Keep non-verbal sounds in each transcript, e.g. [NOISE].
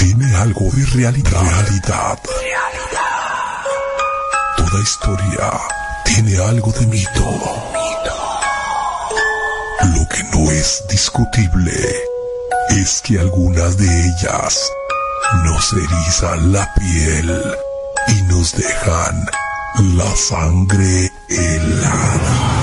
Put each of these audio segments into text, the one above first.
tiene algo de realidad. Realidad. Toda historia tiene algo de mito. Lo que no es discutible es que algunas de ellas nos erizan la piel y nos dejan la sangre helada.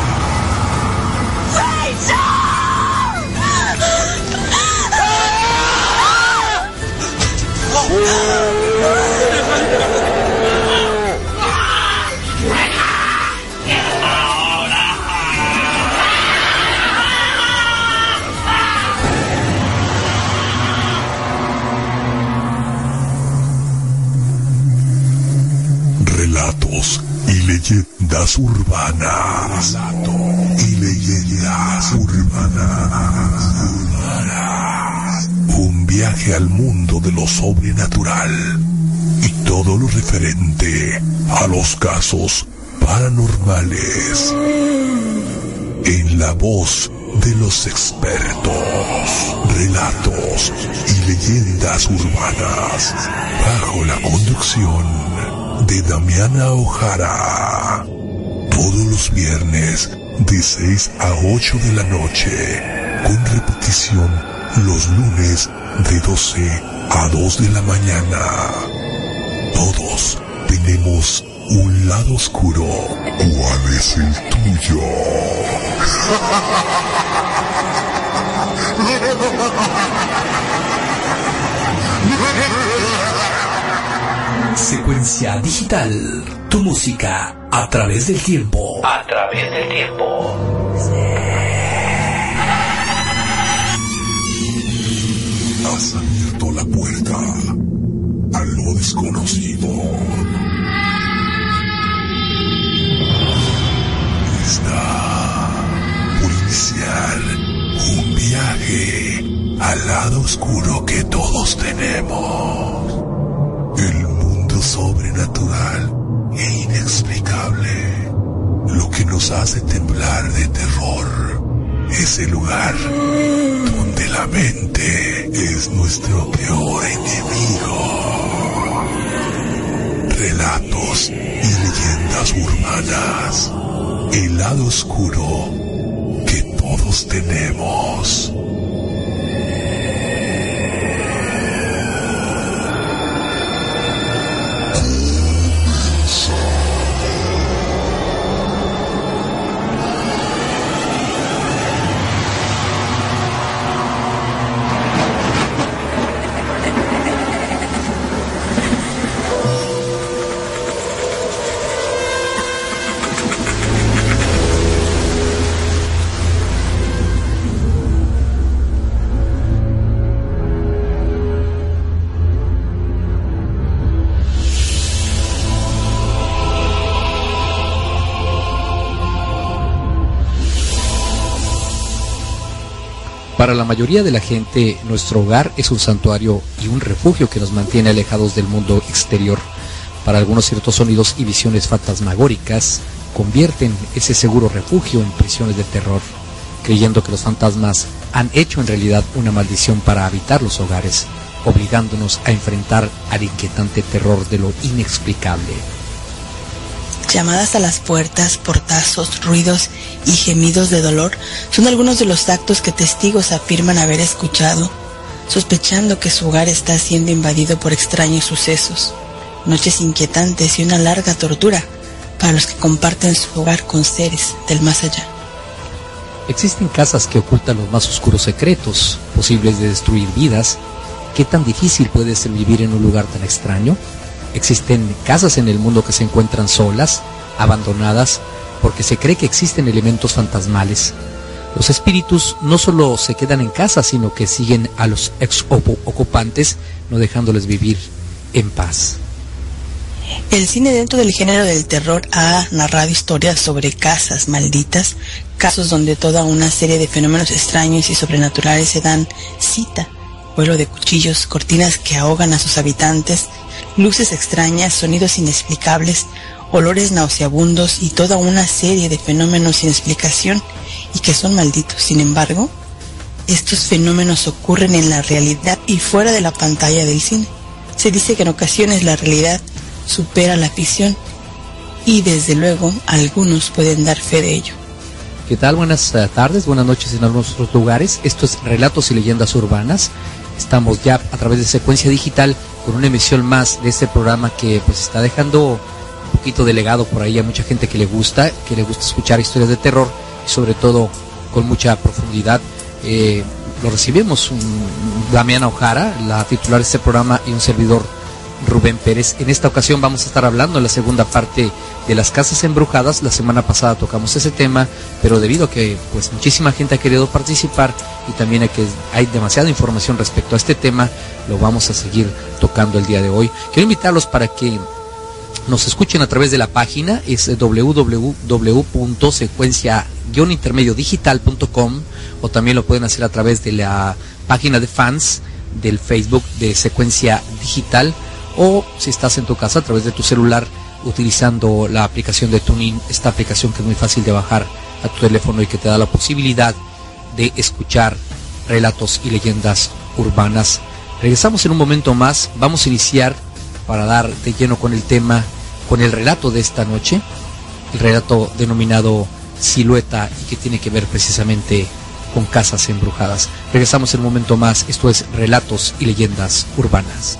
Leyendas urbanas. y leyendas urbanas. Un viaje al mundo de lo sobrenatural y todo lo referente a los casos paranormales. En la voz de los expertos, relatos y leyendas urbanas, bajo la conducción de Damiana Ojara. Todos los viernes de 6 a 8 de la noche, con repetición los lunes de 12 a 2 de la mañana. Todos tenemos un lado oscuro. ¿Cuál es el tuyo? Secuencia digital. Tu música a través del tiempo. A través del tiempo. Has abierto la puerta a lo desconocido. Está por iniciar un viaje al lado oscuro que todos tenemos. El mundo sobrenatural e inexplicable. Lo que nos hace temblar de terror. Ese lugar donde la mente es nuestro peor enemigo. Relatos y leyendas urbanas. El lado oscuro que todos tenemos. Para la mayoría de la gente, nuestro hogar es un santuario y un refugio que nos mantiene alejados del mundo exterior. Para algunos ciertos sonidos y visiones fantasmagóricas convierten ese seguro refugio en prisiones de terror, creyendo que los fantasmas han hecho en realidad una maldición para habitar los hogares, obligándonos a enfrentar al inquietante terror de lo inexplicable. Llamadas a las puertas, portazos, ruidos y gemidos de dolor son algunos de los actos que testigos afirman haber escuchado, sospechando que su hogar está siendo invadido por extraños sucesos, noches inquietantes y una larga tortura para los que comparten su hogar con seres del más allá. Existen casas que ocultan los más oscuros secretos, posibles de destruir vidas. ¿Qué tan difícil puede ser vivir en un lugar tan extraño? Existen casas en el mundo que se encuentran solas, abandonadas, porque se cree que existen elementos fantasmales. Los espíritus no solo se quedan en casa, sino que siguen a los ex ocupantes, no dejándoles vivir en paz. El cine dentro del género del terror ha narrado historias sobre casas malditas, casos donde toda una serie de fenómenos extraños y sobrenaturales se dan cita, vuelo de cuchillos, cortinas que ahogan a sus habitantes, luces extrañas, sonidos inexplicables, olores nauseabundos y toda una serie de fenómenos sin explicación y que son malditos. Sin embargo, estos fenómenos ocurren en la realidad y fuera de la pantalla del cine. Se dice que en ocasiones la realidad supera la ficción y desde luego algunos pueden dar fe de ello. ¿Qué tal? Buenas eh, tardes, buenas noches en algunos otros lugares. Esto es Relatos y Leyendas Urbanas. Estamos ya a través de secuencia digital con una emisión más de este programa que pues está dejando un poquito de legado por ahí a mucha gente que le gusta, que le gusta escuchar historias de terror y sobre todo con mucha profundidad. Eh, lo recibimos un, Damiana Ojara, la titular de este programa y un servidor Rubén Pérez. En esta ocasión vamos a estar hablando en la segunda parte de las casas embrujadas. La semana pasada tocamos ese tema, pero debido a que pues muchísima gente ha querido participar y también hay que hay demasiada información respecto a este tema, lo vamos a seguir tocando el día de hoy. Quiero invitarlos para que nos escuchen a través de la página, es www.secuencia-intermediodigital.com o también lo pueden hacer a través de la página de fans del Facebook de Secuencia Digital o si estás en tu casa a través de tu celular utilizando la aplicación de Tuning, esta aplicación que es muy fácil de bajar a tu teléfono y que te da la posibilidad de escuchar relatos y leyendas urbanas. Regresamos en un momento más, vamos a iniciar para dar de lleno con el tema, con el relato de esta noche, el relato denominado Silueta y que tiene que ver precisamente con casas embrujadas. Regresamos en un momento más, esto es Relatos y Leyendas Urbanas.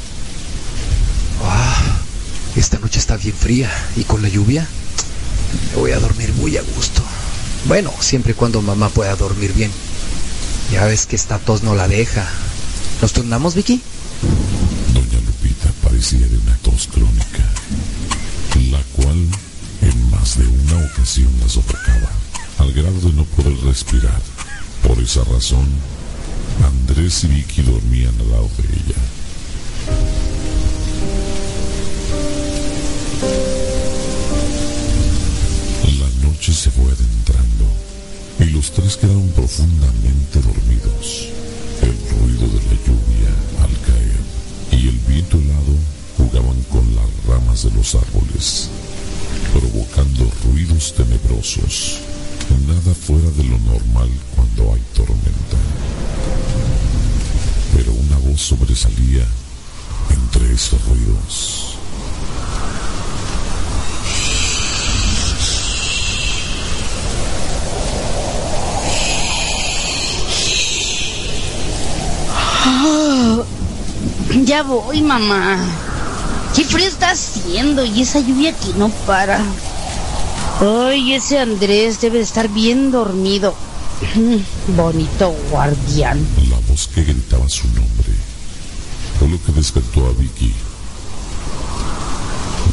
con la lluvia voy a dormir muy a gusto. Bueno, siempre y cuando mamá pueda dormir bien. Ya ves que esta tos no la deja. ¿Nos turnamos, Vicky? Doña Lupita padecía de una tos crónica, la cual en más de una ocasión la sofocaba, al grado de no poder respirar. Por esa razón, Andrés y Vicky dormían al lado de ella. Los tres quedaron profundamente dormidos. El ruido de la lluvia al caer y el viento helado jugaban con las ramas de los árboles, provocando ruidos tenebrosos, nada fuera de lo normal cuando hay tormenta. Pero una voz sobresalía entre estos ruidos. Ya voy, mamá. Qué frío está haciendo y esa lluvia que no para. Ay, ese Andrés debe de estar bien dormido. [CLEARS THROAT] Bonito guardián. La voz que gritaba su nombre fue lo que despertó a Vicky,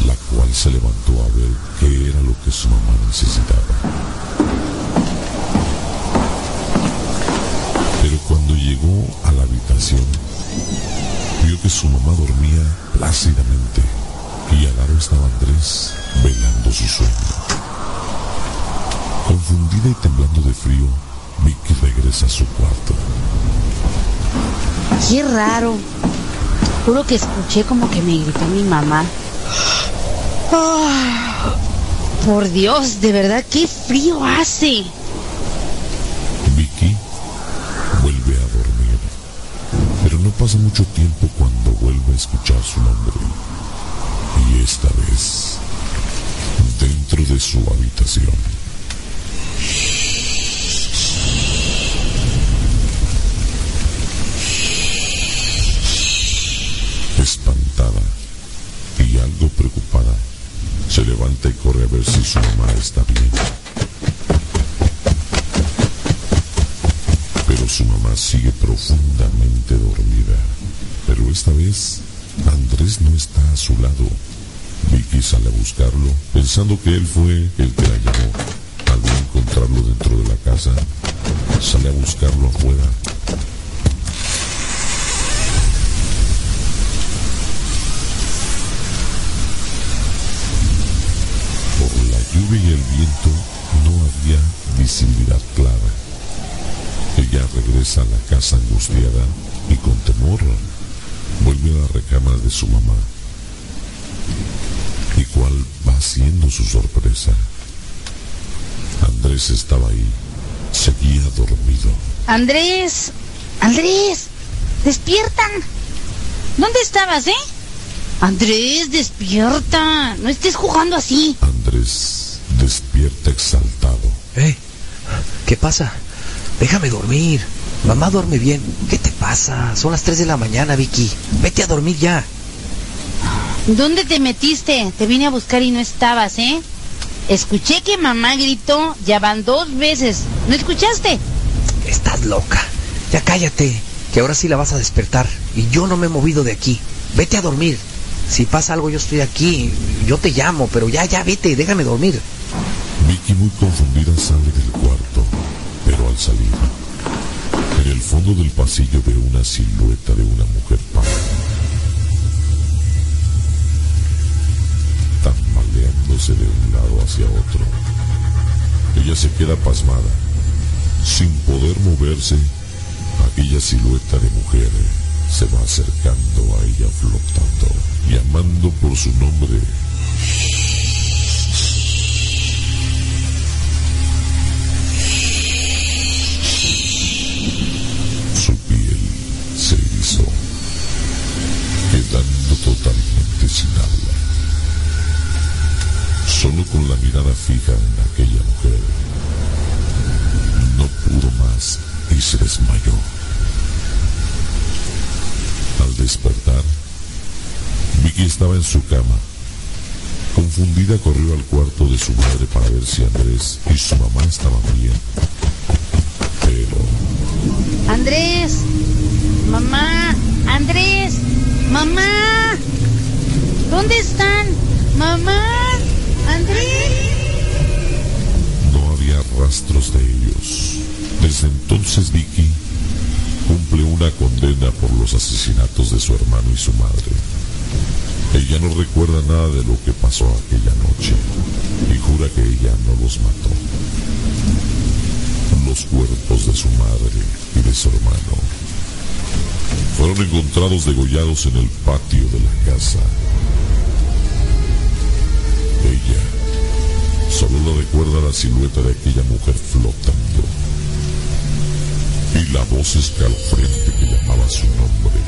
la cual se levantó a ver qué era lo que su mamá necesitaba. llegó a la vio que su mamá dormía plácidamente y al lado estaba Andrés velando su sueño. Confundida y temblando de frío, Vicky regresa a su cuarto. Qué raro. Juro que escuché como que me gritó mi mamá. Ah, por Dios, de verdad, qué frío hace. Pasa mucho tiempo cuando vuelve a escuchar su nombre. Y esta vez, dentro de su habitación. Espantada y algo preocupada, se levanta y corre a ver si su mamá está bien. Pero su mamá sigue profundamente dormida. Pero esta vez Andrés no está a su lado. Vicky sale a buscarlo, pensando que él fue el que la llamó. Al no encontrarlo dentro de la casa, sale a buscarlo afuera. Por la lluvia y el viento no había visibilidad clara. Ella regresa a la casa angustiada y con temor vuelve a la recámara de su mamá. ¿Y cuál va siendo su sorpresa? Andrés estaba ahí, seguía dormido. Andrés, Andrés, despierta. ¿Dónde estabas, eh? Andrés, despierta. No estés jugando así. Andrés despierta exaltado. ¿Eh? ¿Qué pasa? Déjame dormir. Mamá duerme bien. ¿Qué te pasa? Son las 3 de la mañana, Vicky. Vete a dormir ya. ¿Dónde te metiste? Te vine a buscar y no estabas, ¿eh? Escuché que mamá gritó, ya van dos veces. ¿No escuchaste? Estás loca. Ya cállate, que ahora sí la vas a despertar. Y yo no me he movido de aquí. Vete a dormir. Si pasa algo, yo estoy aquí. Yo te llamo, pero ya, ya, vete, déjame dormir. Vicky muy confundida sale del cuarto, pero al salir, del pasillo ve una silueta de una mujer pálida. Tambaleándose de un lado hacia otro. Ella se queda pasmada. Sin poder moverse, aquella silueta de mujer se va acercando a ella flotando, llamando por su nombre. Sin habla. Solo con la mirada fija en aquella mujer. No pudo más y se desmayó. Al despertar, Vicky estaba en su cama. Confundida corrió al cuarto de su madre para ver si Andrés y su mamá estaban bien. Pero Andrés, mamá, Andrés, mamá. ¿Dónde están? Mamá, Andrés. no había rastros de ellos. Desde entonces Vicky cumple una condena por los asesinatos de su hermano y su madre. Ella no recuerda nada de lo que pasó aquella noche y jura que ella no los mató. Los cuerpos de su madre y de su hermano fueron encontrados degollados en el patio de la casa. Ella solo recuerda la silueta de aquella mujer flotando y la voz escalofriante que llamaba su nombre.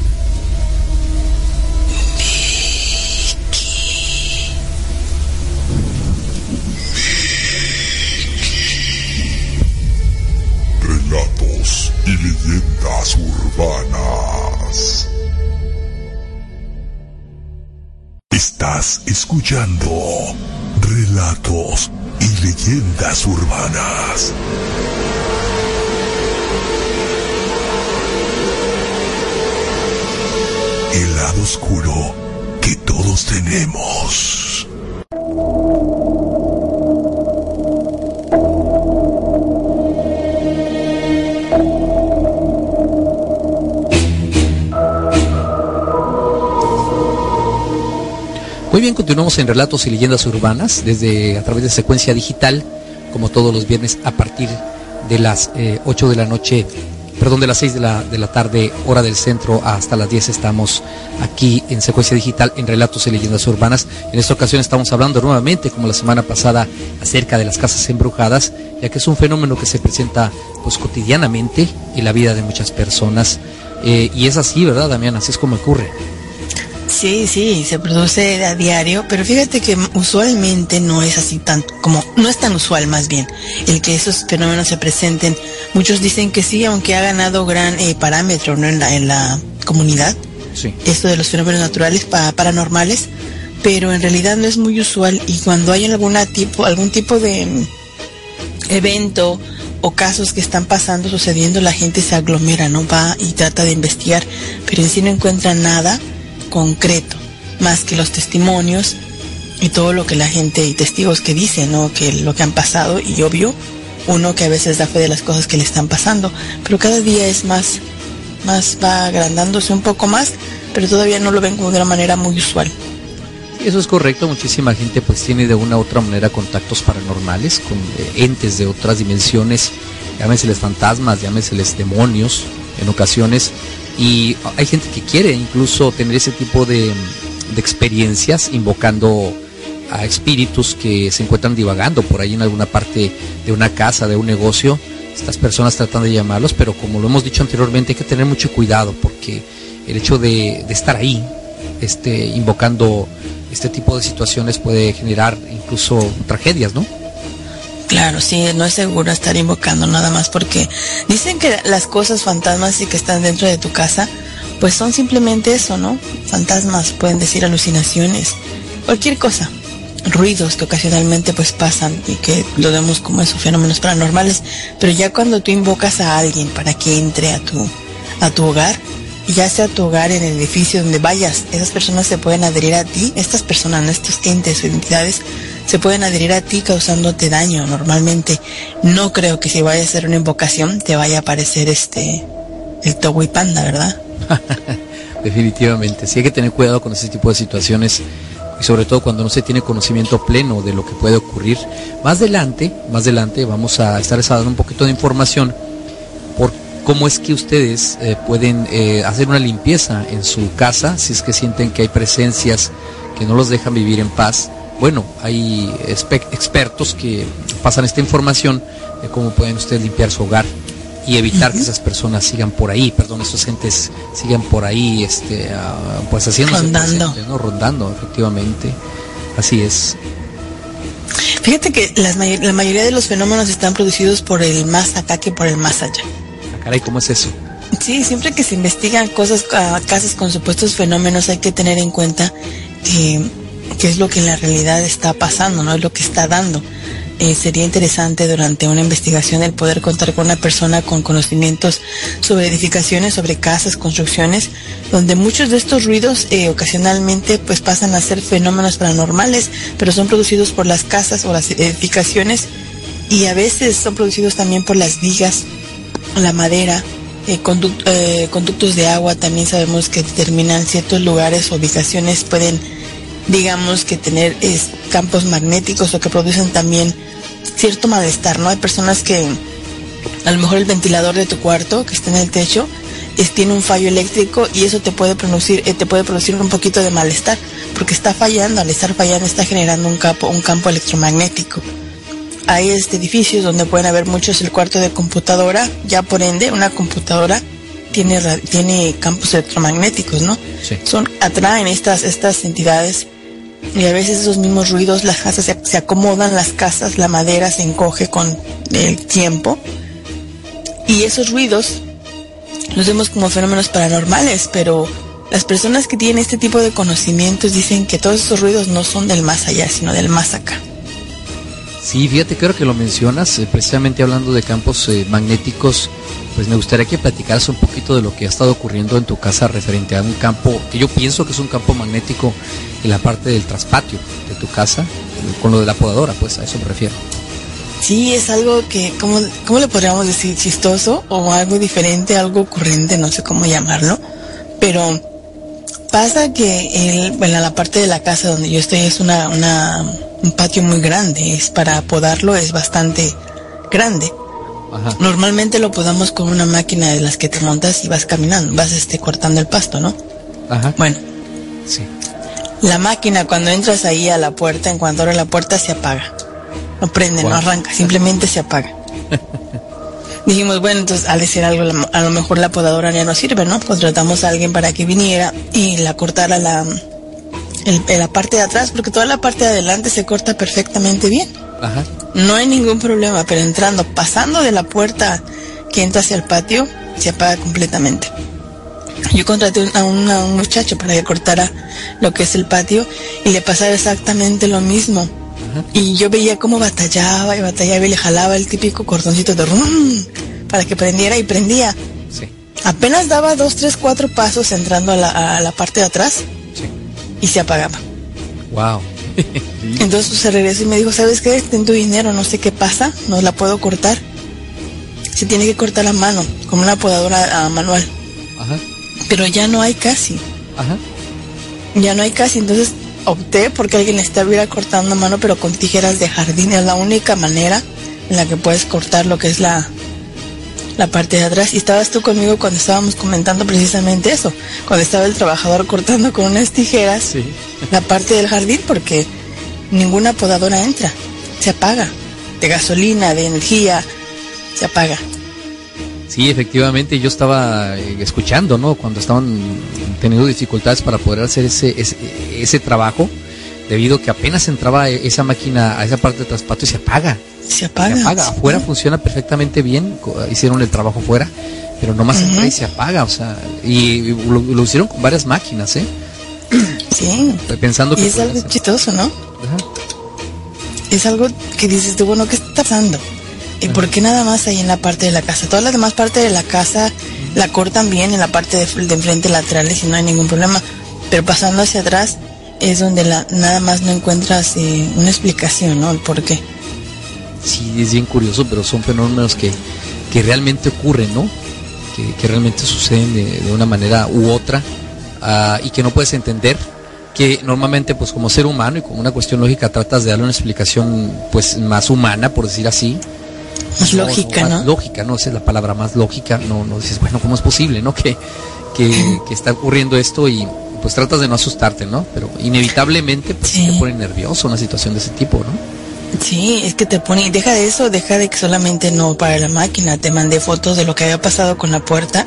Relatos y leyendas urbanas. Estás escuchando Relatos y leyendas urbanas. El lado oscuro que todos tenemos. Muy bien, continuamos en Relatos y Leyendas Urbanas desde a través de secuencia digital, como todos los viernes a partir de las 8 de la noche perdón, de las 6 de la, de la tarde, hora del centro, hasta las 10 estamos aquí en secuencia digital en Relatos y Leyendas Urbanas. En esta ocasión estamos hablando nuevamente, como la semana pasada, acerca de las casas embrujadas, ya que es un fenómeno que se presenta pues cotidianamente en la vida de muchas personas. Eh, y es así, ¿verdad, Damián? Así es como ocurre. Sí, sí, se produce a diario, pero fíjate que usualmente no es así tan como no es tan usual más bien el que esos fenómenos se presenten. Muchos dicen que sí, aunque ha ganado gran eh, parámetro ¿no? en la en la comunidad. Sí. Esto de los fenómenos naturales paranormales, pero en realidad no es muy usual y cuando hay alguna tipo algún tipo de mm, evento o casos que están pasando, sucediendo, la gente se aglomera, ¿no? Va y trata de investigar, pero en sí no encuentra nada concreto, más que los testimonios y todo lo que la gente y testigos que dicen, ¿no? Que lo que han pasado y obvio, uno que a veces da fe de las cosas que le están pasando, pero cada día es más, más va agrandándose un poco más, pero todavía no lo ven de una manera muy usual. Eso es correcto, muchísima gente pues tiene de una u otra manera contactos paranormales con eh, entes de otras dimensiones, llámeseles fantasmas, llámeseles demonios en ocasiones, y hay gente que quiere incluso tener ese tipo de, experiencias invocando a espíritus que se encuentran divagando por ahí en alguna parte de una casa, de un negocio. Estas personas tratan de llamarlos, pero como lo hemos dicho anteriormente, hay que tener mucho cuidado porque el hecho de, estar ahí, este, invocando este tipo de situaciones puede generar incluso tragedias, ¿no? Claro, sí, no es seguro estar invocando nada más porque dicen que las cosas fantasmas y que están dentro de tu casa, pues son simplemente eso, ¿no? Fantasmas, pueden decir alucinaciones, cualquier cosa, ruidos que ocasionalmente pues pasan y que lo vemos como esos fenómenos paranormales, pero ya cuando tú invocas a alguien para que entre a tu a tu hogar, ya sea tu hogar en el edificio donde vayas, esas personas se pueden adherir a ti, estas personas, estos entes o entidades se pueden adherir a ti causándote daño. Normalmente no creo que si vaya a hacer una invocación te vaya a aparecer este el Togui Panda, ¿verdad? [LAUGHS] Definitivamente, sí hay que tener cuidado con ese tipo de situaciones y sobre todo cuando no se tiene conocimiento pleno de lo que puede ocurrir. Más adelante, más adelante vamos a estar dando un poquito de información por cómo es que ustedes eh, pueden eh, hacer una limpieza en su casa si es que sienten que hay presencias que no los dejan vivir en paz bueno, hay expertos que pasan esta información de cómo pueden ustedes limpiar su hogar y evitar que esas personas sigan por ahí, perdón, esos entes sigan por ahí, este, uh, pues haciendo rondando, ¿no? rondando, efectivamente, así es. Fíjate que las la mayoría de los fenómenos están producidos por el más acá que por el más allá. Ah, caray, ¿cómo es eso? Sí, siempre que se investigan cosas, uh, casos con supuestos fenómenos, hay que tener en cuenta que qué es lo que en la realidad está pasando, no es lo que está dando. Eh, sería interesante durante una investigación el poder contar con una persona con conocimientos sobre edificaciones, sobre casas, construcciones, donde muchos de estos ruidos eh, ocasionalmente pues pasan a ser fenómenos paranormales, pero son producidos por las casas o las edificaciones y a veces son producidos también por las vigas, la madera, eh, conductos de agua también sabemos que determinan ciertos lugares o ubicaciones pueden digamos que tener campos magnéticos o que producen también cierto malestar, ¿no? Hay personas que a lo mejor el ventilador de tu cuarto que está en el techo es, tiene un fallo eléctrico y eso te puede producir eh, te puede producir un poquito de malestar porque está fallando, al estar fallando está generando un campo un campo electromagnético. Hay este edificios donde pueden haber muchos el cuarto de computadora, ya por ende una computadora tiene tiene campos electromagnéticos, ¿no? Son atraen estas estas entidades y a veces esos mismos ruidos, las casas se, acomodan, las casas, la madera se encoge con el tiempo. Y esos ruidos los vemos como fenómenos paranormales, pero las personas que tienen este tipo de conocimientos dicen que todos esos ruidos no son del más allá, sino del más acá. Sí, fíjate, creo que lo mencionas, eh, precisamente hablando de campos eh, magnéticos, pues me gustaría que platicaras un poquito de lo que ha estado ocurriendo en tu casa referente a un campo que yo pienso que es un campo magnético en la parte del traspatio de tu casa, con lo de la podadora, pues a eso me refiero. Sí, es algo que, ¿cómo, cómo le podríamos decir? Chistoso o algo diferente, algo ocurrente, no sé cómo llamarlo, pero pasa que el, bueno, la parte de la casa donde yo estoy es una, una, un patio muy grande. Es para podarlo es bastante grande. Ajá. Normalmente lo podamos con una máquina de las que te montas y vas caminando, vas este cortando el pasto, ¿no? Ajá. Bueno, Sí. la máquina cuando entras ahí a la puerta, en cuanto abre la puerta se apaga. No prende, no arranca, simplemente se apaga. [LAUGHS] Dijimos, bueno, entonces al decir algo, a lo mejor la podadora ya no sirve, ¿no? Contratamos a alguien para que viniera y la cortara la, el- la parte de atrás, porque toda la parte de adelante se corta perfectamente bien. Ajá. No hay ningún problema, pero entrando, pasando de la puerta que entra hacia el patio, se apaga completamente. Yo contraté un- a, un- a un muchacho para que cortara lo que es el patio y le pasaba exactamente lo mismo. Y yo veía cómo batallaba y batallaba y le jalaba el típico cordoncito de rum para que prendiera y prendía. Sí. Apenas daba dos, tres, cuatro pasos entrando a la, a la parte de atrás Sí. y se apagaba. Wow. [LAUGHS] Entonces se regresó y me dijo, ¿sabes qué? Ten tu dinero, no sé qué pasa, no la puedo cortar. Se tiene que cortar a mano, con una podadora ah, manual. Ajá. Pero ya no hay casi, Ajá. ya no hay casi. Entonces opté porque alguien estuviera cortando a mano, pero con tijeras de jardín. Es la única manera en la que puedes cortar lo que es la, la parte de atrás. Y estabas tú conmigo cuando estábamos comentando precisamente eso. Cuando estaba el trabajador cortando con unas tijeras Sí. la parte del jardín porque ninguna podadora entra, se apaga. De gasolina, de energía, se apaga. Sí, efectivamente, yo estaba eh, escuchando, ¿no? Cuando estaban teniendo dificultades para poder hacer ese, ese, ese trabajo, debido a que apenas entraba e- esa máquina a esa parte de traspato y se apaga. Se apaga. Se apaga. sí. Afuera funciona perfectamente bien, hicieron el trabajo fuera, pero nomás entra y se apaga, o sea, y lo, lo hicieron con varias máquinas, ¿eh? [CLEARS THROAT] Sí. Pensando que Y es algo ser- chistoso, ¿no? Ajá. Es algo que dices tú, bueno, ¿qué está pasando? ¿Y por qué nada más ahí en la parte de la casa? Todas las demás partes de la casa la cortan bien en la parte de, de enfrente laterales y no hay ningún problema. Pero pasando hacia atrás es donde la, nada más no encuentras eh, una explicación, ¿no? El por qué. Sí, es bien curioso, pero son fenómenos que, que realmente ocurren, ¿no? Que, que realmente suceden de, de una manera u otra ah, y que no puedes entender. Que normalmente, pues como ser humano y como una cuestión lógica, tratas de darle una explicación, pues más humana, por decir así. Más lógica, más ¿no? Lógica, ¿no? Esa es la palabra más lógica. No, no dices, bueno, ¿cómo es posible, no? Que, que, [LAUGHS] que está ocurriendo esto y pues tratas de no asustarte, ¿no? Pero inevitablemente, pues Sí. te pone nervioso una situación de ese tipo, ¿no? Sí, es que te pone, deja de eso, deja de que solamente no para la máquina, te mandé fotos de lo que había pasado con la puerta,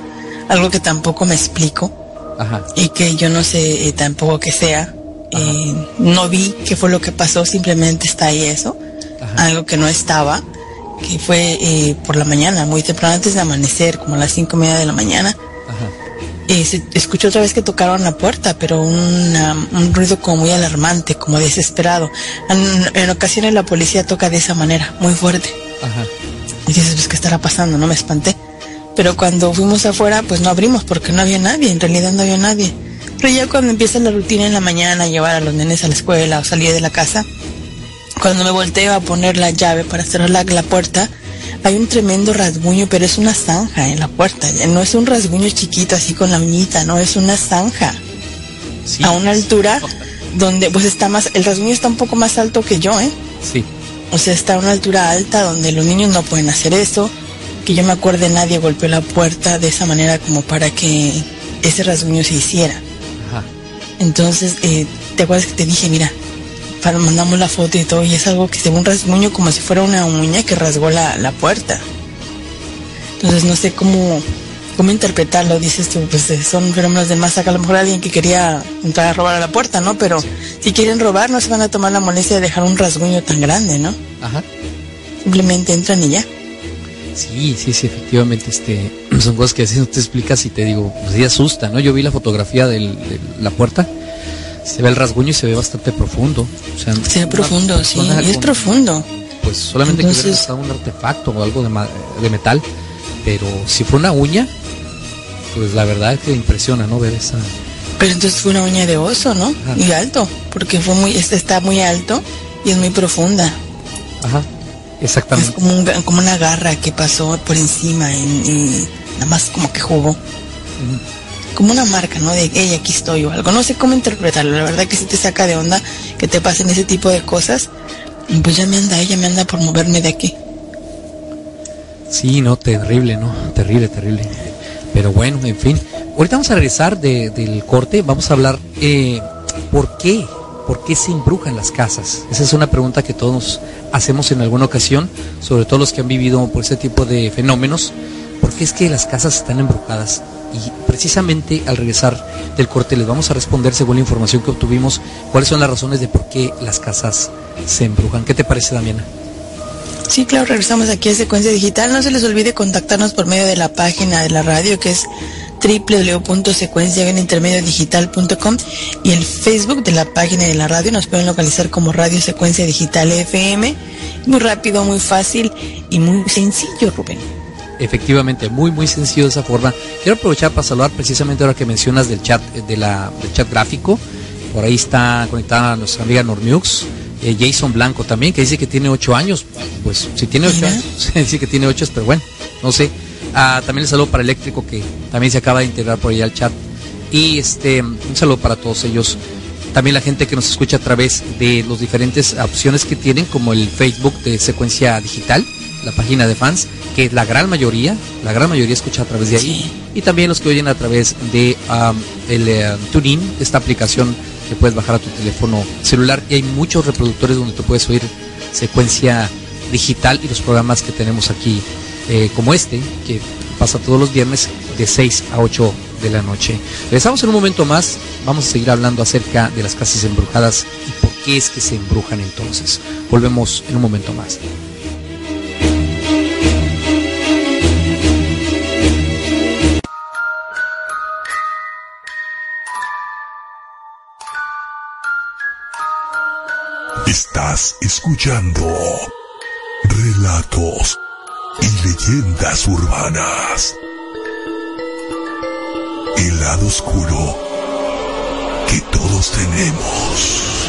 algo que tampoco me explico Ajá. y que yo no sé eh, tampoco que sea. Eh, no vi qué fue lo que pasó, simplemente está ahí eso, Ajá. algo que no estaba, que fue eh, por la mañana, muy temprano antes de amanecer, como a las cinco y media de la mañana. Ajá. Eh, se escuchó otra vez que tocaron la puerta, pero una- un ruido como muy alarmante, como desesperado. En, en ocasiones la policía toca de esa manera, muy fuerte. Ajá. Y dices, pues, ¿qué estará pasando? No me espanté. Pero cuando fuimos afuera, pues no abrimos porque no había nadie, en realidad no había nadie. Pero ya cuando empieza la rutina en la mañana, llevar a los nenes a la escuela o salir de la casa, cuando me volteo a poner la llave para cerrar la, la puerta, hay un tremendo rasguño, pero es una zanja en la puerta. No es un rasguño chiquito así con la uñita, no, es una zanja Sí. a una altura donde pues está más, el rasguño está un poco más alto que yo, ¿eh? Sí. O sea, está a una altura alta donde los niños no pueden hacer eso. Que yo me acuerde, nadie golpeó la puerta de esa manera como para que ese rasguño se hiciera. Ajá. Entonces, eh, ¿te acuerdas que te dije, mira, para mandamos la foto y todo, y es algo que se ve un rasguño como si fuera una uña que rasgó la, la puerta. Entonces, no sé cómo, cómo interpretarlo, dices tú, pues eh, son fenómenos de masa, que a lo mejor alguien que quería entrar a robar a la puerta, ¿no? Pero si quieren robar, no se van a tomar la molestia de dejar un rasguño tan grande, ¿no? Ajá. Simplemente entran y ya. Sí, sí, sí, efectivamente, este, [CLEARS THROAT] son cosas que a veces no te explicas y te digo, pues sí asusta, ¿no? Yo vi la fotografía de la puerta, se ve el rasguño y se ve bastante profundo. O sea, Se ve profundo, sí, y es con- profundo. Pues solamente que hubiera Entonces- un artefacto o algo de, de metal, pero si fue una uña, pues la verdad es que impresiona, ¿no? Ver esa... Pero entonces fue una uña de oso, ¿no? Ajá. Y alto, porque fue muy, está muy alto y es muy profunda. Ajá, Es exactamente. como, un como una garra que pasó por encima y, y nada más como que jugó. Como una marca, ¿no? De, hey, aquí estoy o algo. No sé cómo interpretarlo. La verdad que si te saca de onda que te pasen ese tipo de cosas. Pues ya me anda, ella me anda por moverme de aquí. Sí, no, terrible, ¿no? Terrible, terrible. Pero bueno, en fin. Ahorita vamos a regresar del corte. Vamos a hablar eh, por qué, por qué se embrujan las casas. Esa es una pregunta que todos hacemos en alguna ocasión, sobre todo los que han vivido por ese tipo de fenómenos. ¿Por qué es que las casas están embrujadas? Y precisamente al regresar del corte les vamos a responder, según la información que obtuvimos, cuáles son las razones de por qué las casas se embrujan. ¿Qué te parece, Damiana? Sí, claro, regresamos aquí a Secuencia Digital. No se les olvide contactarnos por medio de la página de la radio que es www.secuenciaintermediodigital.com y el Facebook de la página de la radio nos pueden localizar como Radio Secuencia Digital FM. Muy rápido, muy fácil y muy sencillo, Rubén. Efectivamente, muy muy sencillo de esa forma. Quiero aprovechar para saludar precisamente ahora que mencionas del chat de la, del chat gráfico. Por ahí está conectada nuestra amiga Normux eh, Jason Blanco también, que dice que tiene ocho años. Pues si tiene ocho años, [LAUGHS] dice que tiene ocho, pero bueno, no sé. Ah, también le saludo para Eléctrico, que también se acaba de integrar por ahí al chat. Y este, un saludo para todos ellos. También la gente que nos escucha a través de las diferentes opciones que tienen, como el Facebook de Secuencia Digital, la página de fans, que la gran mayoría, la gran mayoría escucha a través de ahí. Y también los que oyen a través de el uh, TuneIn, esta aplicación que puedes bajar a tu teléfono celular y hay muchos reproductores donde tú puedes oír secuencia digital y los programas que tenemos aquí eh, como este que pasa todos los viernes de 6 a 8 de la noche. Regresamos en un momento más, vamos a seguir hablando acerca de las casas embrujadas y por qué es que se embrujan entonces. Volvemos en un momento más. Estás escuchando relatos y leyendas urbanas. El lado oscuro que todos tenemos.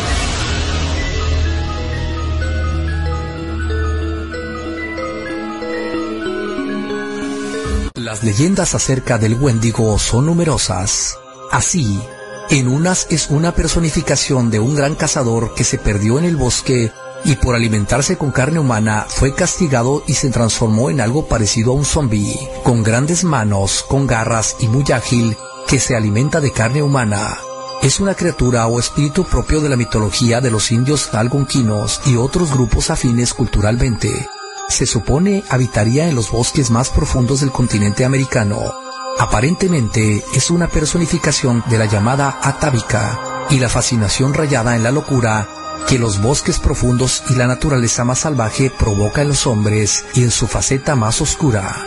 Las leyendas acerca del Wendigo son numerosas. Así, en unas es una personificación de un gran cazador que se perdió en el bosque y por alimentarse con carne humana fue castigado y se transformó en algo parecido a un zombi, con grandes manos, con garras y muy ágil, que se alimenta de carne humana. Es una criatura o espíritu propio de la mitología de los indios algonquinos y otros grupos afines culturalmente. Se supone habitaría en los bosques más profundos del continente americano, Aparentemente es una personificación de la llamada atávica y la fascinación rayada en la locura que los bosques profundos y la naturaleza más salvaje provoca en los hombres y en su faceta más oscura.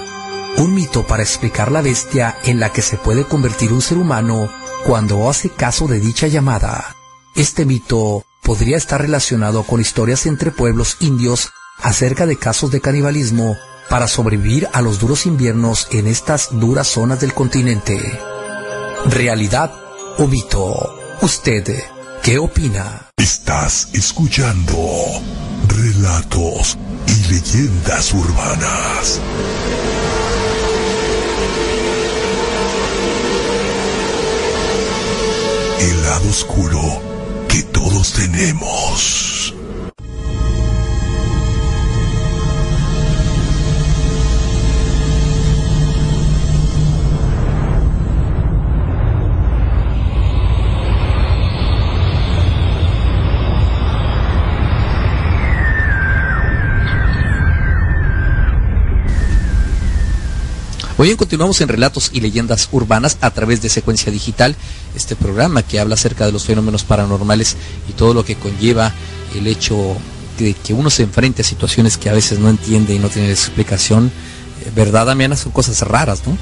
Un mito para explicar la bestia en la que se puede convertir un ser humano cuando hace caso de dicha llamada. Este mito podría estar relacionado con historias entre pueblos indios acerca de casos de canibalismo para sobrevivir a los duros inviernos en estas duras zonas del continente. Realidad o mito. ¿Usted qué opina? Estás escuchando relatos y leyendas urbanas. El lado oscuro que todos tenemos. Hoy continuamos en Relatos y Leyendas Urbanas a través de Secuencia Digital, este programa que habla acerca de los fenómenos paranormales y todo lo que conlleva el hecho de que uno se enfrente a situaciones que a veces no entiende y no tiene explicación. Eh, ¿Verdad, Damiana? Son cosas raras, ¿no?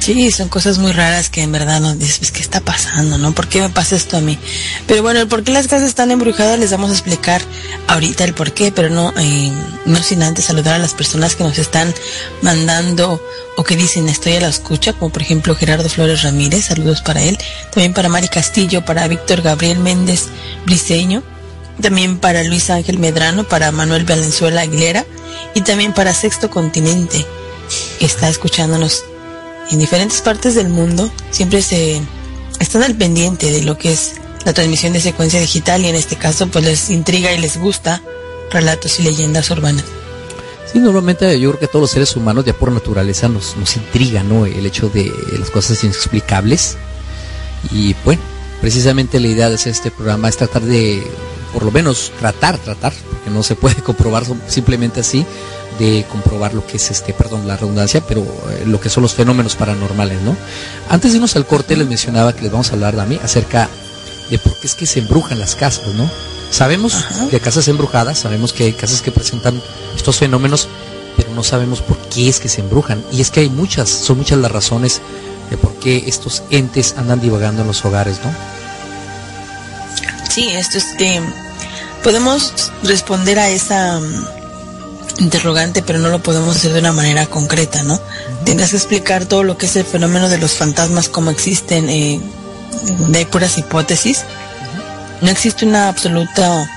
Sí, son cosas muy raras que en verdad nos dices, ¿qué está pasando, no? ¿Por qué me pasa esto a mí? Pero bueno, el por qué las casas están embrujadas les vamos a explicar ahorita el por qué, pero no, eh, no sin antes saludar a las personas que nos están mandando o que dicen estoy a la escucha, como por ejemplo Gerardo Flores Ramírez, saludos para él, también para Mari Castillo, para Víctor Gabriel Méndez Briseño, también para Luis Ángel Medrano, para Manuel Valenzuela Aguilera y también para Sexto Continente, que está escuchándonos en diferentes partes del mundo siempre se están al pendiente de lo que es la transmisión de secuencia digital y en este caso pues les intriga y les gusta relatos y leyendas urbanas. Sí, normalmente yo creo que todos los seres humanos ya por naturaleza nos, nos intriga, ¿no? El hecho de las cosas inexplicables. Y bueno, precisamente la idea de hacer este programa es tratar de, por lo menos tratar, tratar, porque no se puede [LAUGHS] comprobar simplemente así, de comprobar lo que es este, perdón, la redundancia, pero eh, lo que son los fenómenos paranormales, ¿no? Antes de irnos al corte les mencionaba que les vamos a hablar, Dami, acerca de por qué es que se embrujan las casas, ¿no? Sabemos que hay casas embrujadas, sabemos que hay casas que presentan estos fenómenos, pero no sabemos por qué es que se embrujan. Y es que hay muchas, son muchas las razones de por qué estos entes andan divagando en los hogares, ¿no? Sí, esto este podemos responder a esa mm, interrogante, pero no lo podemos hacer de una manera concreta, ¿no? Tienes que explicar todo lo que es el fenómeno de los fantasmas, cómo existen, eh, de puras hipótesis. No existe una absoluta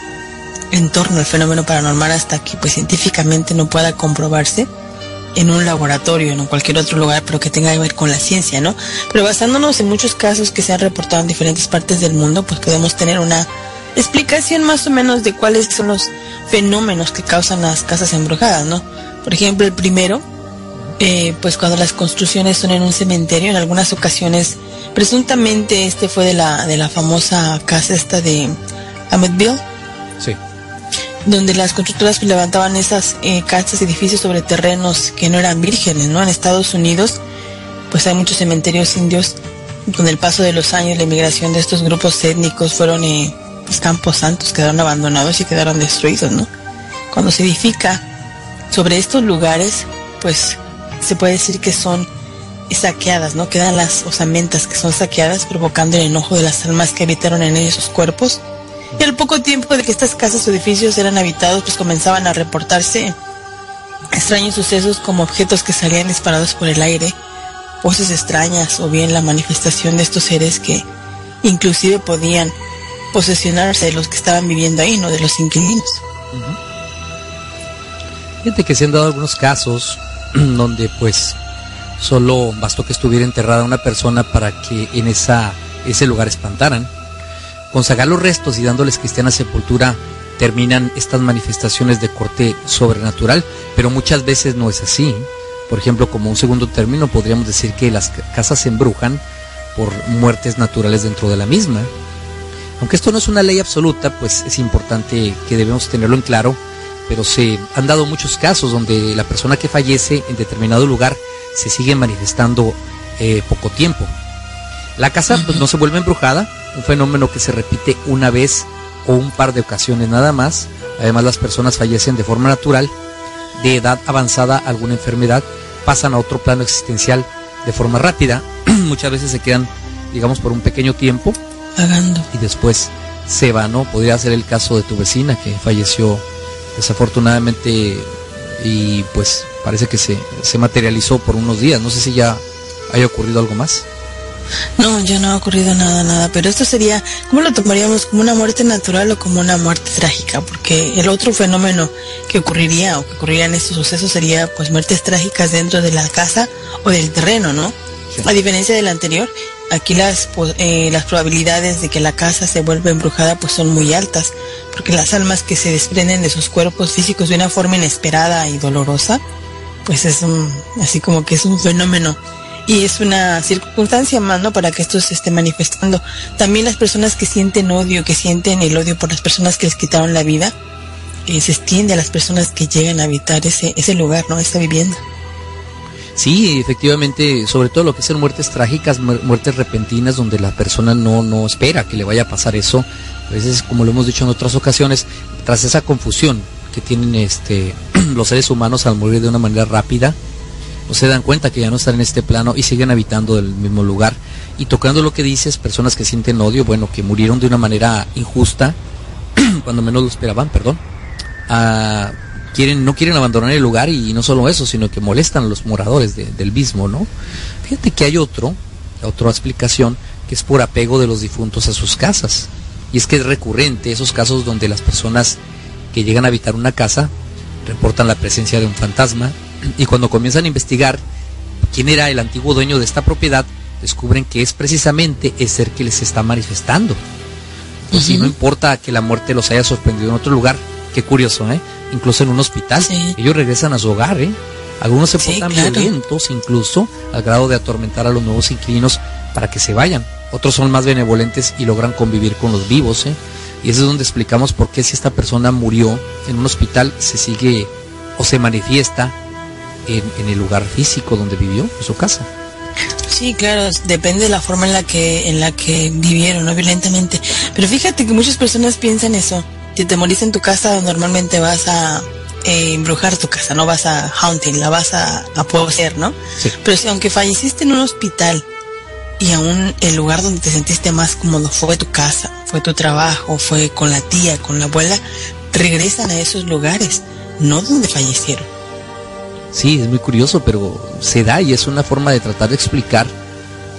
en torno al fenómeno paranormal hasta que pues científicamente no pueda comprobarse en un laboratorio, en cualquier otro lugar, pero que tenga que ver con la ciencia, ¿no? Pero basándonos en muchos casos que se han reportado en diferentes partes del mundo, pues podemos tener una explicación más o menos de cuáles son los fenómenos que causan las casas embrujadas, ¿no? Por ejemplo, el primero, eh, pues cuando las construcciones son en un cementerio, en algunas ocasiones, presuntamente este fue de la, de la famosa casa esta de Amityville. Sí. Donde las constructoras pues, levantaban esas eh, casas, edificios sobre terrenos que no eran vírgenes, ¿no? En Estados Unidos, pues hay muchos cementerios indios. Con el paso de los años, la inmigración de estos grupos étnicos fueron eh, campos santos, quedaron abandonados y quedaron destruidos, ¿no? Cuando se edifica sobre estos lugares, pues se puede decir que son saqueadas, ¿no? Quedan las osamentas que son saqueadas, provocando el enojo de las almas que habitaron en esos cuerpos. Y al poco tiempo de que estas casas o edificios eran habitados, pues comenzaban a reportarse extraños sucesos como objetos que salían disparados por el aire, voces extrañas o bien la manifestación de estos seres que inclusive podían posesionarse de los que estaban viviendo ahí, no de los inquilinos. Fíjate que se han dado algunos casos [CLEARS THROAT] donde pues solo bastó que estuviera enterrada una persona para que en esa, ese lugar espantaran. Con sacar los restos y dándoles cristiana sepultura terminan estas manifestaciones de corte sobrenatural, pero muchas veces no es así. Por ejemplo, como un segundo término podríamos decir que las casas se embrujan por muertes naturales dentro de la misma. Aunque esto no es una ley absoluta, pues es importante que debemos tenerlo en claro pero se han dado muchos casos donde la persona que fallece en determinado lugar se sigue manifestando eh, poco tiempo. La casa pues no se vuelve embrujada, un fenómeno que se repite una vez o un par de ocasiones nada más. Además las personas fallecen de forma natural, de edad avanzada, alguna enfermedad, pasan a otro plano existencial de forma rápida. [CLEARS THROAT] Muchas veces se quedan, digamos, por un pequeño tiempo. Y después se van, ¿no? Podría ser el caso de tu vecina que falleció desafortunadamente y pues parece que se, se materializó por unos días. No sé si ya haya ocurrido algo más. No, ya no ha ocurrido nada, nada, pero esto sería, ¿cómo lo tomaríamos? ¿Como una muerte natural o como una muerte trágica? Porque el otro fenómeno que ocurriría o que ocurriría en estos sucesos sería pues muertes trágicas dentro de la casa o del terreno, ¿no? A diferencia del anterior, aquí las, eh, las probabilidades de que la casa se vuelva embrujada pues son muy altas, porque las almas que se desprenden de sus cuerpos físicos de una forma inesperada y dolorosa, pues es un, así como que es un fenómeno y es una circunstancia más, ¿no? Para que esto se esté manifestando. También las personas que sienten odio, que sienten el odio por las personas que les quitaron la vida, eh, se extiende a las personas que llegan a habitar ese, ese lugar, ¿no? Esta vivienda. Sí, efectivamente, sobre todo lo que son muertes trágicas, muertes repentinas, donde la persona no, no espera que le vaya a pasar eso. A veces, como lo hemos dicho en otras ocasiones, tras esa confusión que tienen este, [CLEARS THROAT] los seres humanos al morir de una manera rápida, no se dan cuenta que ya no están en este plano y siguen habitando el mismo lugar. Y tocando lo que dices, personas que sienten odio, bueno, que murieron de una manera injusta, [CLEARS THROAT] cuando menos lo esperaban, perdón, a quieren, no quieren abandonar el lugar y no solo eso, sino que molestan a los moradores del mismo, ¿no? Fíjate que hay otro, otra explicación, que es por apego de los difuntos a sus casas. Y es que es recurrente esos casos donde las personas que llegan a habitar una casa reportan la presencia de un fantasma y cuando comienzan a investigar quién era el antiguo dueño de esta propiedad, descubren que es precisamente el ser que les está manifestando. Pues si no importa que la muerte los haya sorprendido en otro lugar, qué curioso, ¿eh? Incluso en un hospital, ellos regresan a su hogar, ¿eh? Algunos se portan violentos incluso al grado de atormentar a los nuevos inquilinos para que se vayan. Otros son más benevolentes y logran convivir con los vivos, ¿eh? Y eso es donde explicamos por qué si esta persona murió en un hospital se sigue o se manifiesta en, el lugar físico donde vivió, en su casa. Sí, claro, depende de la forma en la que en la que vivieron, no violentamente. Pero fíjate que muchas personas piensan eso. Si te moriste en tu casa, normalmente vas a eh, embrujar tu casa, no vas a haunting, la vas a, a poseer, ¿no? Pero si aunque falleciste en un hospital y aún el lugar donde te sentiste más cómodo fue tu casa, fue tu trabajo, fue con la tía, con la abuela, regresan a esos lugares, no donde fallecieron. Sí, es muy curioso, pero se da y es una forma de tratar de explicar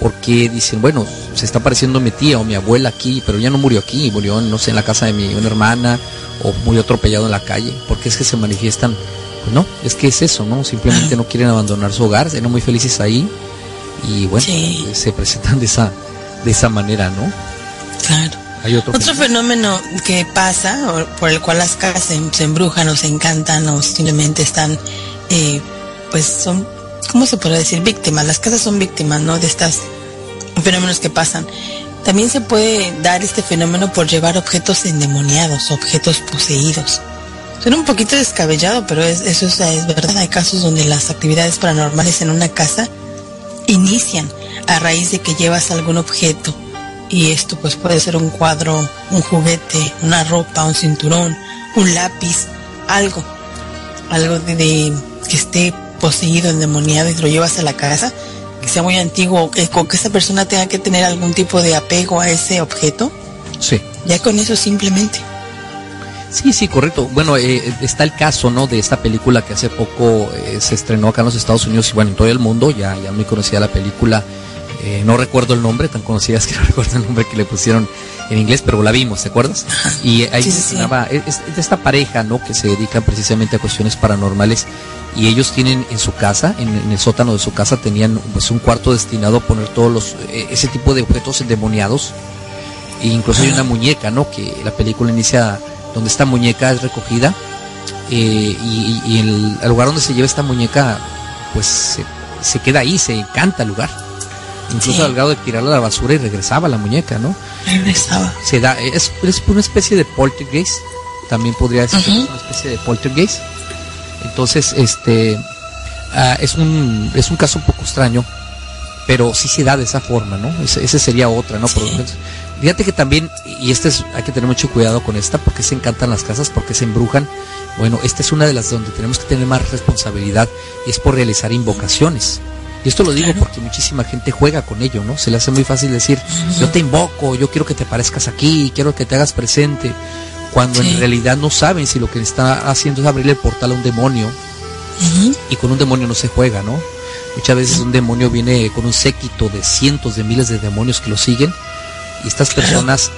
por qué dicen, bueno, se está apareciendo mi tía o mi abuela aquí, pero ya no murió aquí, murió, no sé, en la casa de mi una hermana o murió atropellado en la calle. porque es que se manifiestan? Pues no, es que es eso, ¿no? Simplemente [LAUGHS] no quieren abandonar su hogar, eran muy felices ahí y bueno, se presentan de esa, de esa manera, ¿no? Claro. Hay otro, fenómeno que pasa, por el cual las casas se, embrujan o se encantan o simplemente están, eh, pues son, ¿cómo se puede decir? Víctimas. Las casas son víctimas, ¿no? De estos fenómenos que pasan. También se puede dar este fenómeno por llevar objetos endemoniados, objetos poseídos. Suena un poquito descabellado, pero es, eso es, es verdad. Hay casos donde las actividades paranormales en una casa inician a raíz de que llevas algún objeto y esto pues puede ser un cuadro, un juguete, una ropa, un cinturón, un lápiz, algo, algo de, que esté poseído, endemoniado y lo llevas a la casa, que sea muy antiguo, que, que esa persona tenga que tener algún tipo de apego a ese objeto. Sí. Ya con eso simplemente. Sí, sí, correcto. Bueno, eh, está el caso, ¿no? De esta película que hace poco eh, se estrenó acá en los Estados Unidos y bueno, en todo el mundo, ya, ya muy conocida la película. Eh, no recuerdo el nombre, tan conocida es que [LAUGHS] no recuerdo el nombre que le pusieron en inglés, pero la vimos, ¿te acuerdas? Y ahí se mencionaba de esta pareja, ¿no? Que se dedican precisamente a cuestiones paranormales y ellos tienen en su casa, en, el sótano de su casa, tenían pues un cuarto destinado a poner todos los, ese tipo de objetos endemoniados. E incluso hay una muñeca, ¿no? Que la película inicia donde esta muñeca es recogida eh, y, el, lugar donde se lleva esta muñeca pues se, queda ahí, se encanta el lugar. Incluso al grado de tirarla a la basura y regresaba la muñeca, ¿no? Regresaba. Se da, es, una especie de poltergeist, también podría decir una especie de poltergeist. Entonces, este ah, es un es un caso un poco extraño, pero sí se da de esa forma, ¿no? Ese, sería otra, ¿no? Fíjate que también, y este es, hay que tener mucho cuidado con esta, porque se encantan las casas, porque se embrujan. Bueno, esta es una de las donde tenemos que tener más responsabilidad y es por realizar invocaciones. Y esto lo digo porque muchísima gente juega con ello, ¿no? Se le hace muy fácil decir, yo te invoco, yo quiero que te parezcas aquí, quiero que te hagas presente, cuando en realidad no saben si lo que está haciendo es abrirle el portal a un demonio. Y con un demonio no se juega, ¿no? Muchas veces un demonio viene con un séquito de cientos de miles de demonios que lo siguen y estas personas,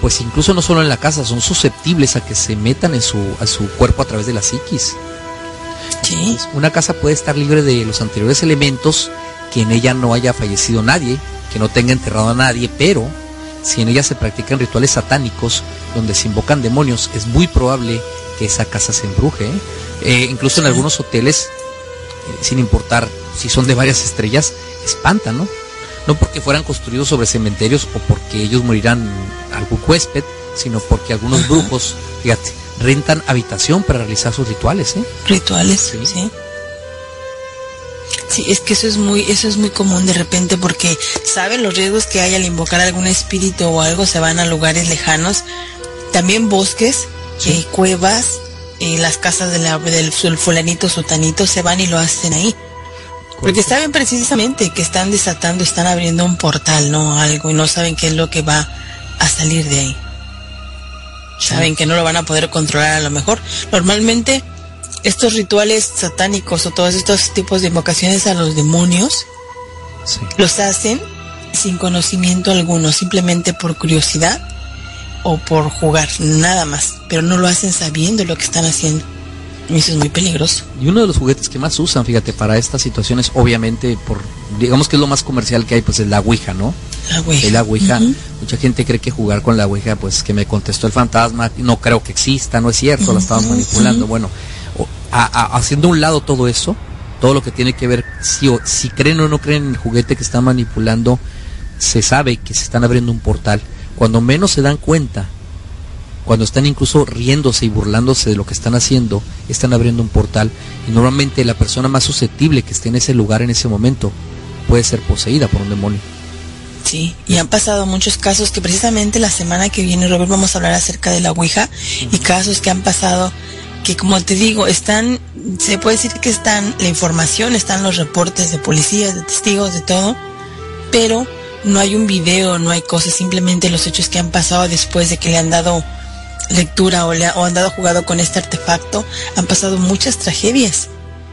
pues incluso no solo en la casa, son susceptibles a que se metan en su, a su cuerpo a través de la psiquis. Sí. Una casa puede estar libre de los anteriores elementos, que en ella no haya fallecido nadie, que no tenga enterrado a nadie, pero si en ella se practican rituales satánicos donde se invocan demonios, es muy probable que esa casa se embruje. ¿eh? Eh, incluso en algunos hoteles, eh, sin importar si son de varias estrellas, espantan, ¿no? no porque fueran construidos sobre cementerios o porque ellos morirán algún huésped, sino porque algunos brujos, fíjate, rentan habitación para realizar sus rituales, ¿eh? Rituales, sí. sí. Sí, es que eso es muy, eso es muy común de repente porque saben los riesgos que hay al invocar algún espíritu o algo, se van a lugares lejanos, también bosques, eh, cuevas, eh, las casas de la, del fulanito, sutanito, se van y lo hacen ahí. Porque saben precisamente que están desatando, están abriendo un portal, ¿no? Algo, y no saben qué es lo que va a salir de ahí. Saben que no lo van a poder controlar a lo mejor. Normalmente, estos rituales satánicos o todos estos tipos de invocaciones a los demonios, los hacen sin conocimiento alguno, simplemente por curiosidad o por jugar, nada más. Pero no lo hacen sabiendo lo que están haciendo. Y eso es muy peligroso. Y uno de los juguetes que más usan, fíjate, para estas situaciones, obviamente, por digamos que es lo más comercial que hay, pues es la Ouija, ¿no? La Ouija. La Ouija. Mucha gente cree que jugar con la Ouija, pues que me contestó el fantasma, no creo que exista, no es cierto, la estaban manipulando. ujú. Bueno, o- a- a- haciendo un lado todo eso, todo lo que tiene que ver, si, o- si creen o no creen en el juguete que están manipulando, se sabe que se están abriendo un portal. Cuando menos se dan cuenta, cuando están incluso riéndose y burlándose de lo que están haciendo, están abriendo un portal. Y normalmente la persona más susceptible que esté en ese lugar en ese momento puede ser poseída por un demonio. Sí, y han pasado muchos casos que precisamente la semana que viene, Robert, vamos a hablar acerca de la Ouija y casos que han pasado que, como te digo, están, se puede decir que están, la información, están los reportes de policías, de testigos, de todo, pero no hay un video, no hay cosas, simplemente los hechos que han pasado después de que le han dado lectura o, le ha- o han dado jugado con este artefacto, han pasado muchas tragedias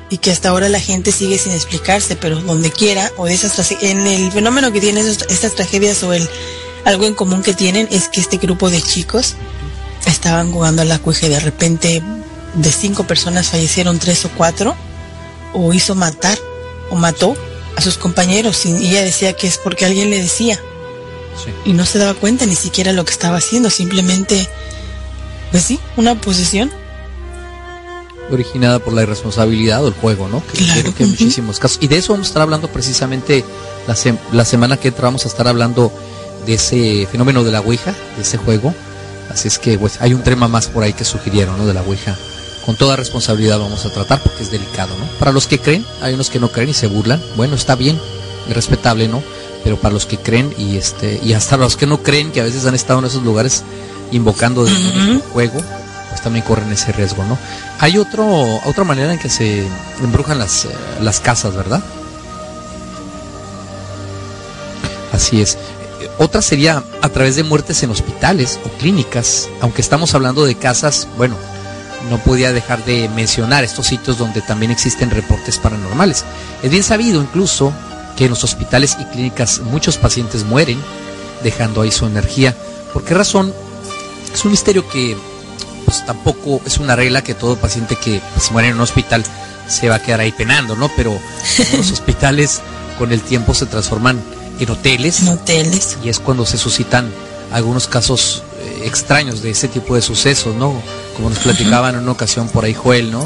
y que hasta ahora la gente sigue sin explicarse, pero donde quiera, o de esas en el fenómeno que tienen esas- estas tragedias o el algo en común que tienen es que este grupo de chicos estaban jugando a la cuija y de repente de cinco personas fallecieron tres o cuatro, o hizo matar, o mató a sus compañeros, y ella decía que es porque alguien le decía, y no se daba cuenta ni siquiera lo que estaba haciendo, simplemente, pues sí, una posesión. Originada por la irresponsabilidad o el juego, ¿no? Que Claro, creo que hay ujú. muchísimos casos. Y de eso vamos a estar hablando precisamente la, sem- la semana que entra. Vamos a estar hablando de ese fenómeno de la Ouija, de ese juego. Así es que pues, hay un tema más por ahí que sugirieron, ¿no? De la Ouija. Con toda responsabilidad vamos a tratar porque es delicado, ¿no? Para los que creen, hay unos que no creen y se burlan. Bueno, está bien, es respetable, ¿no? Pero para los que creen y este y hasta los que no creen, que a veces han estado en esos lugares invocando de Ujú. juego, pues también corren ese riesgo, ¿no? Hay otro otra manera en que se embrujan las, eh, las casas, ¿verdad? Así es. Eh, Otra sería a través de muertes en hospitales o clínicas, aunque estamos hablando de casas, bueno, no podía dejar de mencionar estos sitios donde también existen reportes paranormales. Es bien sabido incluso que en los hospitales y clínicas muchos pacientes mueren dejando ahí su energía. ¿Por qué razón? Es un misterio que pues tampoco es una regla que todo paciente que pues, muere en un hospital se va a quedar ahí penando, ¿no? Pero [LAUGHS] los hospitales con el tiempo se transforman en hoteles En hoteles. y es cuando se suscitan algunos casos eh, extraños de ese tipo de sucesos, ¿no? Como nos platicaban en una ocasión por ahí Joel, ¿no?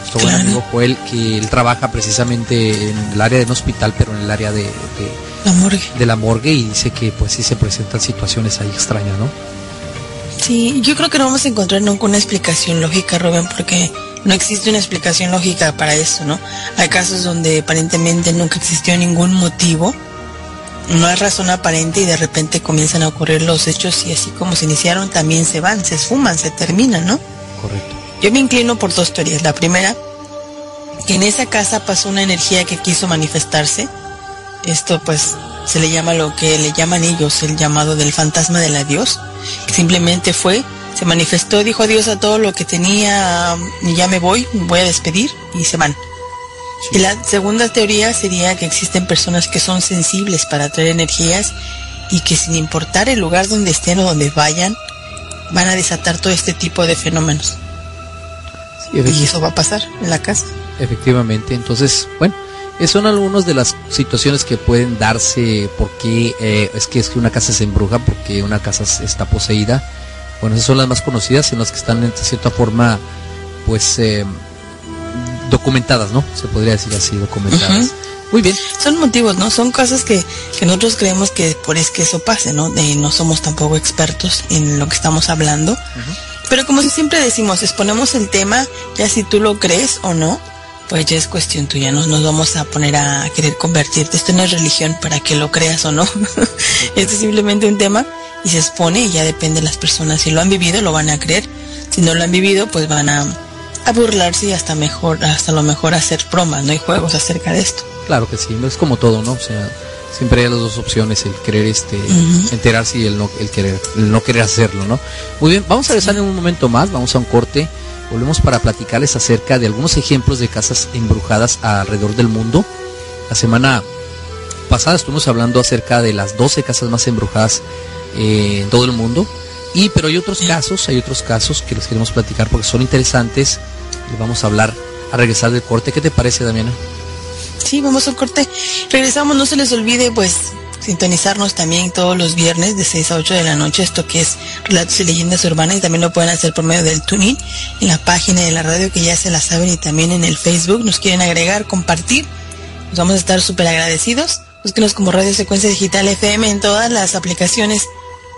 Nuestro buen Claro. amigo Joel, que él trabaja precisamente en el área de un hospital, pero en el área de, de, La morgue. de la morgue y dice que pues sí se presentan situaciones ahí extrañas, ¿no? Sí, yo creo que no vamos a encontrar nunca una explicación lógica, Rubén, porque no existe una explicación lógica para eso, ¿no? Hay casos donde aparentemente nunca existió ningún motivo, no hay razón aparente y de repente comienzan a ocurrir los hechos y así como se iniciaron también se van, se esfuman, se terminan, ¿no? Correcto. Yo me inclino por dos teorías. La primera, que en esa casa pasó una energía que quiso manifestarse. Esto pues se le llama lo que le llaman ellos el llamado del fantasma del adiós, que simplemente fue, se manifestó, dijo adiós a todo lo que tenía y ya me voy, me voy a despedir y se van. Y la segunda teoría sería que existen personas que son sensibles para atraer energías y que sin importar el lugar donde estén o donde vayan, van a desatar todo este tipo de fenómenos. Sí, Y eso va a pasar en la casa. efectivamente. Entonces, bueno, son algunas de las situaciones que pueden darse porque eh, es que es que una casa se embruja, porque una casa está poseída. Bueno, esas son las más conocidas, en las que están de cierta forma, pues, eh, documentadas, ¿no? Se podría decir así, documentadas. Muy bien. Son motivos, ¿no? Son cosas que, que nosotros creemos que por es que eso pase, ¿no? De no somos tampoco expertos en lo que estamos hablando. Pero como siempre decimos, exponemos el tema, ya si tú lo crees o no, pues ya es cuestión tuya, no nos vamos a poner a querer convertirte. Esto no es religión para que lo creas o no. [LAUGHS] Esto es simplemente un tema y se expone y ya depende de las personas. Si lo han vivido, lo van a creer. Si no lo han vivido, pues van a, a burlarse y hasta mejor, hasta lo mejor hacer bromas, no hay juegos acerca de esto. Claro que sí, es como todo, ¿no? O sea, siempre hay las dos opciones, el querer este enterarse y el no el querer el no querer hacerlo, ¿no? Muy bien, vamos a regresar en un momento más, vamos a un corte. Volvemos para platicarles acerca de algunos ejemplos de casas embrujadas alrededor del mundo. La semana pasada estuvimos hablando acerca de las 12 casas más embrujadas eh, en todo el mundo. Y pero hay otros casos, hay otros casos que les queremos platicar porque son interesantes vamos a hablar a regresar del corte. ¿Qué te parece, Damiana? Sí, vamos al corte. Regresamos, no se les olvide, pues, sintonizarnos también todos los viernes de 6 a 8 de la noche, esto que es Relatos y Leyendas Urbanas, y también lo pueden hacer por medio del tuning en la página de la radio que ya se la saben y también en el Facebook. Nos quieren agregar, compartir, nos vamos a estar súper agradecidos. Búsquenos como Radio Secuencia Digital FM en todas las aplicaciones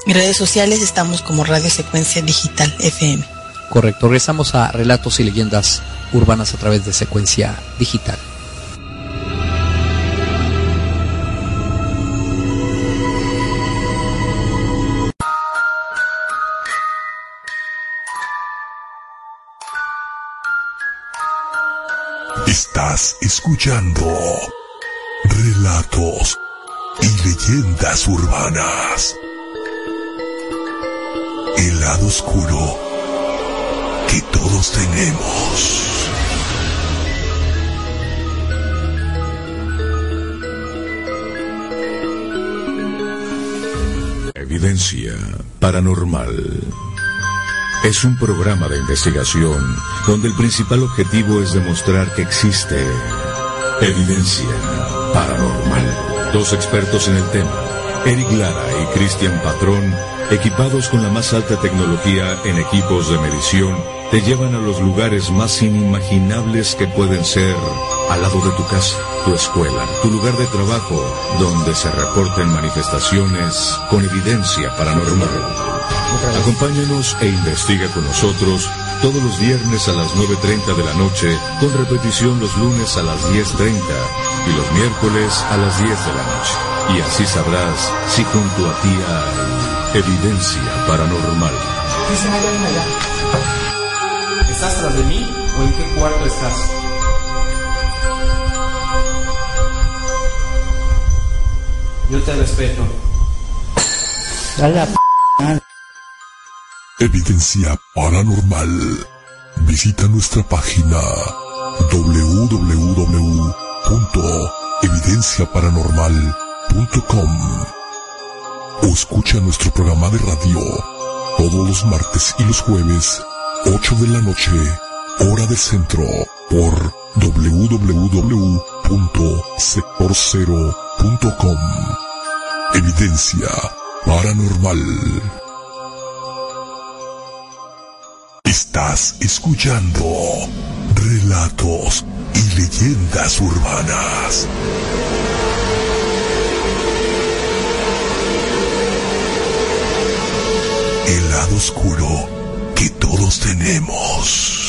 y redes sociales, estamos como Radio Secuencia Digital FM. Correcto, regresamos a Relatos y Leyendas Urbanas a través de Secuencia Digital. Escuchando relatos y leyendas urbanas. El lado oscuro que todos tenemos. Evidencia paranormal. Es un programa de investigación donde el principal objetivo es demostrar que existe evidencia paranormal. Dos expertos en el tema, Eric Lara y Cristian Patrón, equipados con la más alta tecnología en equipos de medición, te llevan a los lugares más inimaginables que pueden ser al lado de tu casa, tu escuela, tu lugar de trabajo, donde se reporten manifestaciones con evidencia paranormal. Acompáñanos e investiga con nosotros todos los viernes a las 9.30 de la noche, con repetición los lunes a las 10.30 y los miércoles a las 10 de la noche. Y así sabrás si junto a ti hay evidencia paranormal. En qué cuarto estás? Yo te respeto. Evidencia paranormal. Visita nuestra página www.evidenciaparanormal.com o escucha nuestro programa de radio todos los martes y los jueves, 8 de la noche, hora del centro, por www.sectorcero.com. Evidencia paranormal. Estás escuchando relatos y leyendas urbanas. El lado oscuro que todos tenemos.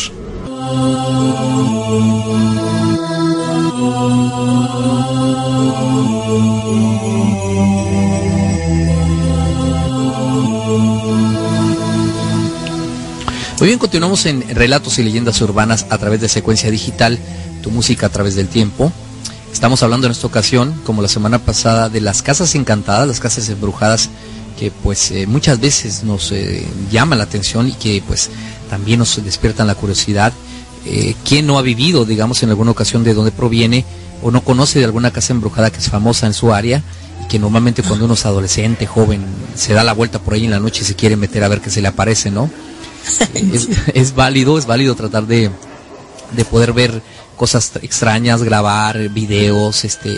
Muy bien, continuamos en Relatos y Leyendas Urbanas a través de Secuencia Digital, tu música a través del tiempo. Estamos hablando en esta ocasión, como la semana pasada, de las casas encantadas, las casas embrujadas, que pues eh, muchas veces nos eh, llaman la atención y que pues también nos despiertan la curiosidad. Eh, ¿Quién no ha vivido, digamos, en alguna ocasión de dónde proviene o no conoce de alguna casa embrujada que es famosa en su área y que normalmente cuando uno es adolescente, joven, se da la vuelta por ahí en la noche y se quiere meter a ver qué se le aparece, ¿no? [LAUGHS] es, es válido, es válido tratar de, de poder ver cosas extrañas, grabar videos, este,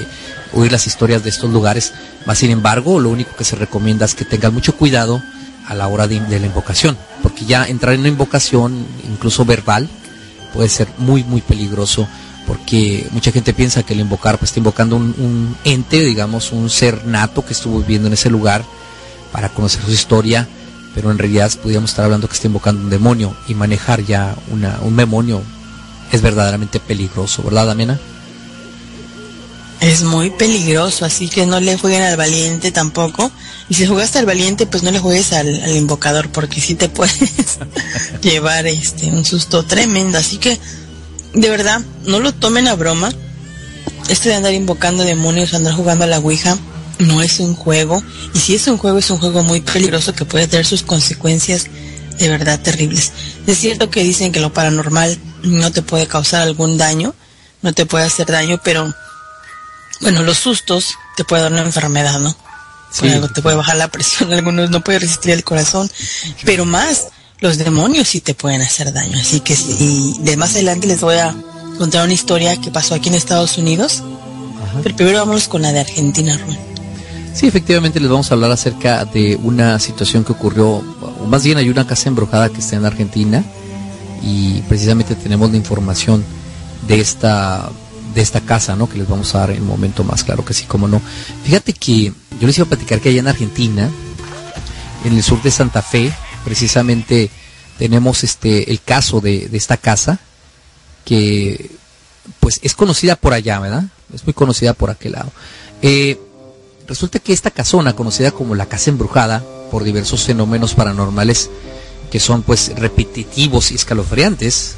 oír las historias de estos lugares. Más sin embargo, lo único que se recomienda es que tengan mucho cuidado a la hora de, de la invocación, porque ya entrar en una invocación, incluso verbal, puede ser muy, muy peligroso, porque mucha gente piensa que el invocar pues está invocando un, un ente, digamos, un ser nato que estuvo viviendo en ese lugar para conocer su historia, pero en realidad podríamos estar hablando que está invocando un demonio y manejar ya una, un demonio es verdaderamente peligroso, ¿verdad, Amena? Es muy peligroso, así que no le jueguen al valiente tampoco. Y si jugaste al valiente, pues no le juegues al, invocador, porque sí te [LAUGHS] puedes llevar este un susto tremendo. Así que, de verdad, no lo tomen a broma. Esto de andar invocando demonios, andar jugando a la Ouija, no es un juego. Y si es un juego, es un juego muy peligroso que puede tener sus consecuencias de verdad terribles. Es cierto que dicen que lo paranormal no te puede causar algún daño, no te puede hacer daño, pero bueno, los sustos te puede dar una enfermedad, ¿no? Sí. Algo te puede bajar la presión, [LAUGHS] algunos no pueden resistir el corazón, pero más los demonios sí te pueden hacer daño. Así que, y de más adelante les voy a contar una historia que pasó aquí en Estados Unidos. Pero primero vamos con la de Argentina, Rubén. Sí, efectivamente les vamos a hablar acerca de una situación que ocurrió, o más bien hay una casa embrujada que está en Argentina y precisamente tenemos la información de esta de esta casa, ¿no? Que les vamos a dar en un momento más, claro que sí, como no. Fíjate que yo les iba a platicar que allá en Argentina, en el sur de Santa Fe, precisamente tenemos este el caso de, de esta casa que pues es conocida por allá, ¿verdad? Es muy conocida por aquel lado. Eh, resulta que esta casona, conocida como la casa embrujada, por diversos fenómenos paranormales que son pues repetitivos y escalofriantes,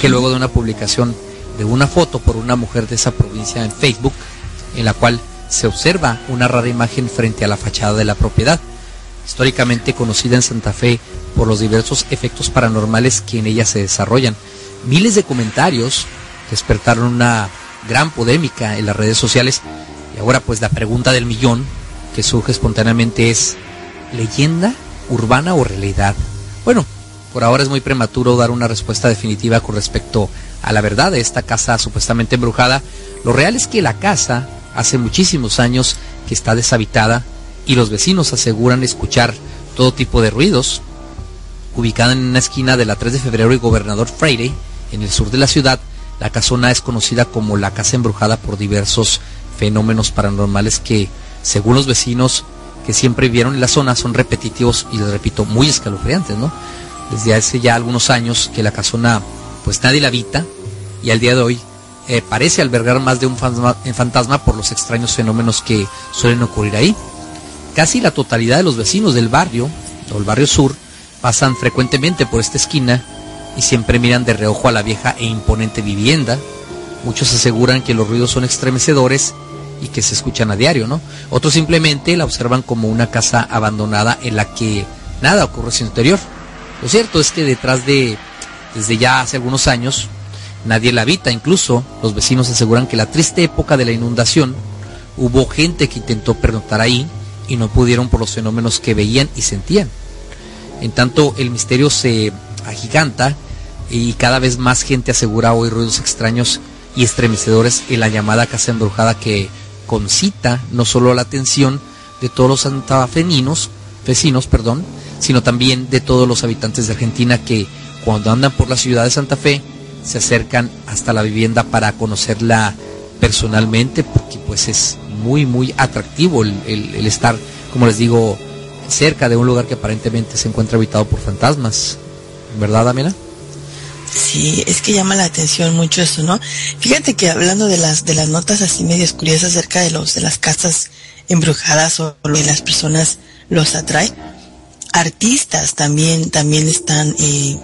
que luego de una publicación de una foto por una mujer de esa provincia en Facebook, en la cual se observa una rara imagen frente a la fachada de la propiedad, históricamente conocida en Santa Fe por los diversos efectos paranormales que en ella se desarrollan. Miles de comentarios despertaron una gran polémica en las redes sociales y ahora pues la pregunta del millón que surge espontáneamente es ¿leyenda urbana o realidad? Bueno, por ahora es muy prematuro dar una respuesta definitiva con respecto a la verdad de esta casa supuestamente embrujada. Lo real es que la casa hace muchísimos años que está deshabitada y los vecinos aseguran escuchar todo tipo de ruidos. Ubicada en una esquina de la 3 de febrero y Gobernador Freire, en el sur de la ciudad, la casona es conocida como la casa embrujada por diversos fenómenos paranormales que, según los vecinos que siempre vivieron en la zona, son repetitivos y les repito, muy escalofriantes, ¿no? Desde hace ya algunos años que la casona, pues nadie la habita y al día de hoy eh, parece albergar más de un fantasma, fantasma por los extraños fenómenos que suelen ocurrir ahí. Casi la totalidad de los vecinos del barrio, o el barrio sur, pasan frecuentemente por esta esquina y siempre miran de reojo a la vieja e imponente vivienda. Muchos aseguran que los ruidos son estremecedores y que se escuchan a diario, ¿no? Otros simplemente la observan como una casa abandonada en la que nada ocurre en su interior. Lo cierto es que detrás de, desde ya hace algunos años, nadie la habita, incluso los vecinos aseguran que la triste época de la inundación hubo gente que intentó pernoctar ahí y no pudieron por los fenómenos que veían y sentían. En tanto, el misterio se agiganta y cada vez más gente asegura oír ruidos extraños y estremecedores en la llamada casa embrujada que concita no solo la atención de todos los santafeninos, vecinos, perdón, sino también de todos los habitantes de Argentina que cuando andan por la ciudad de Santa Fe se acercan hasta la vivienda para conocerla personalmente porque pues es muy muy atractivo el, el- estar, como les digo, cerca de un lugar que aparentemente se encuentra habitado por fantasmas. ¿Verdad, Damiana? Sí, es que llama la atención mucho eso, ¿no? Fíjate que hablando de las de las notas así medias curiosas acerca de los de las casas embrujadas o lo que las personas los atrae, artistas también también están eh,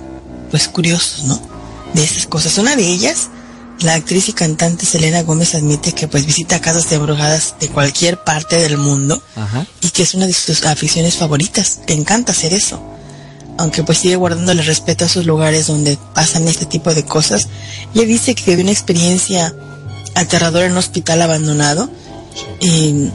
pues curiosos, ¿no? De esas cosas. Una de ellas, la actriz y cantante Selena Gómez admite que pues visita casas embrujadas de cualquier parte del mundo Ajá. y que es una de sus aficiones favoritas. Le encanta hacer eso. Aunque pues sigue guardándole respeto a esos lugares donde pasan este tipo de cosas. Ella dice que vivió una experiencia aterradora en un hospital abandonado. Y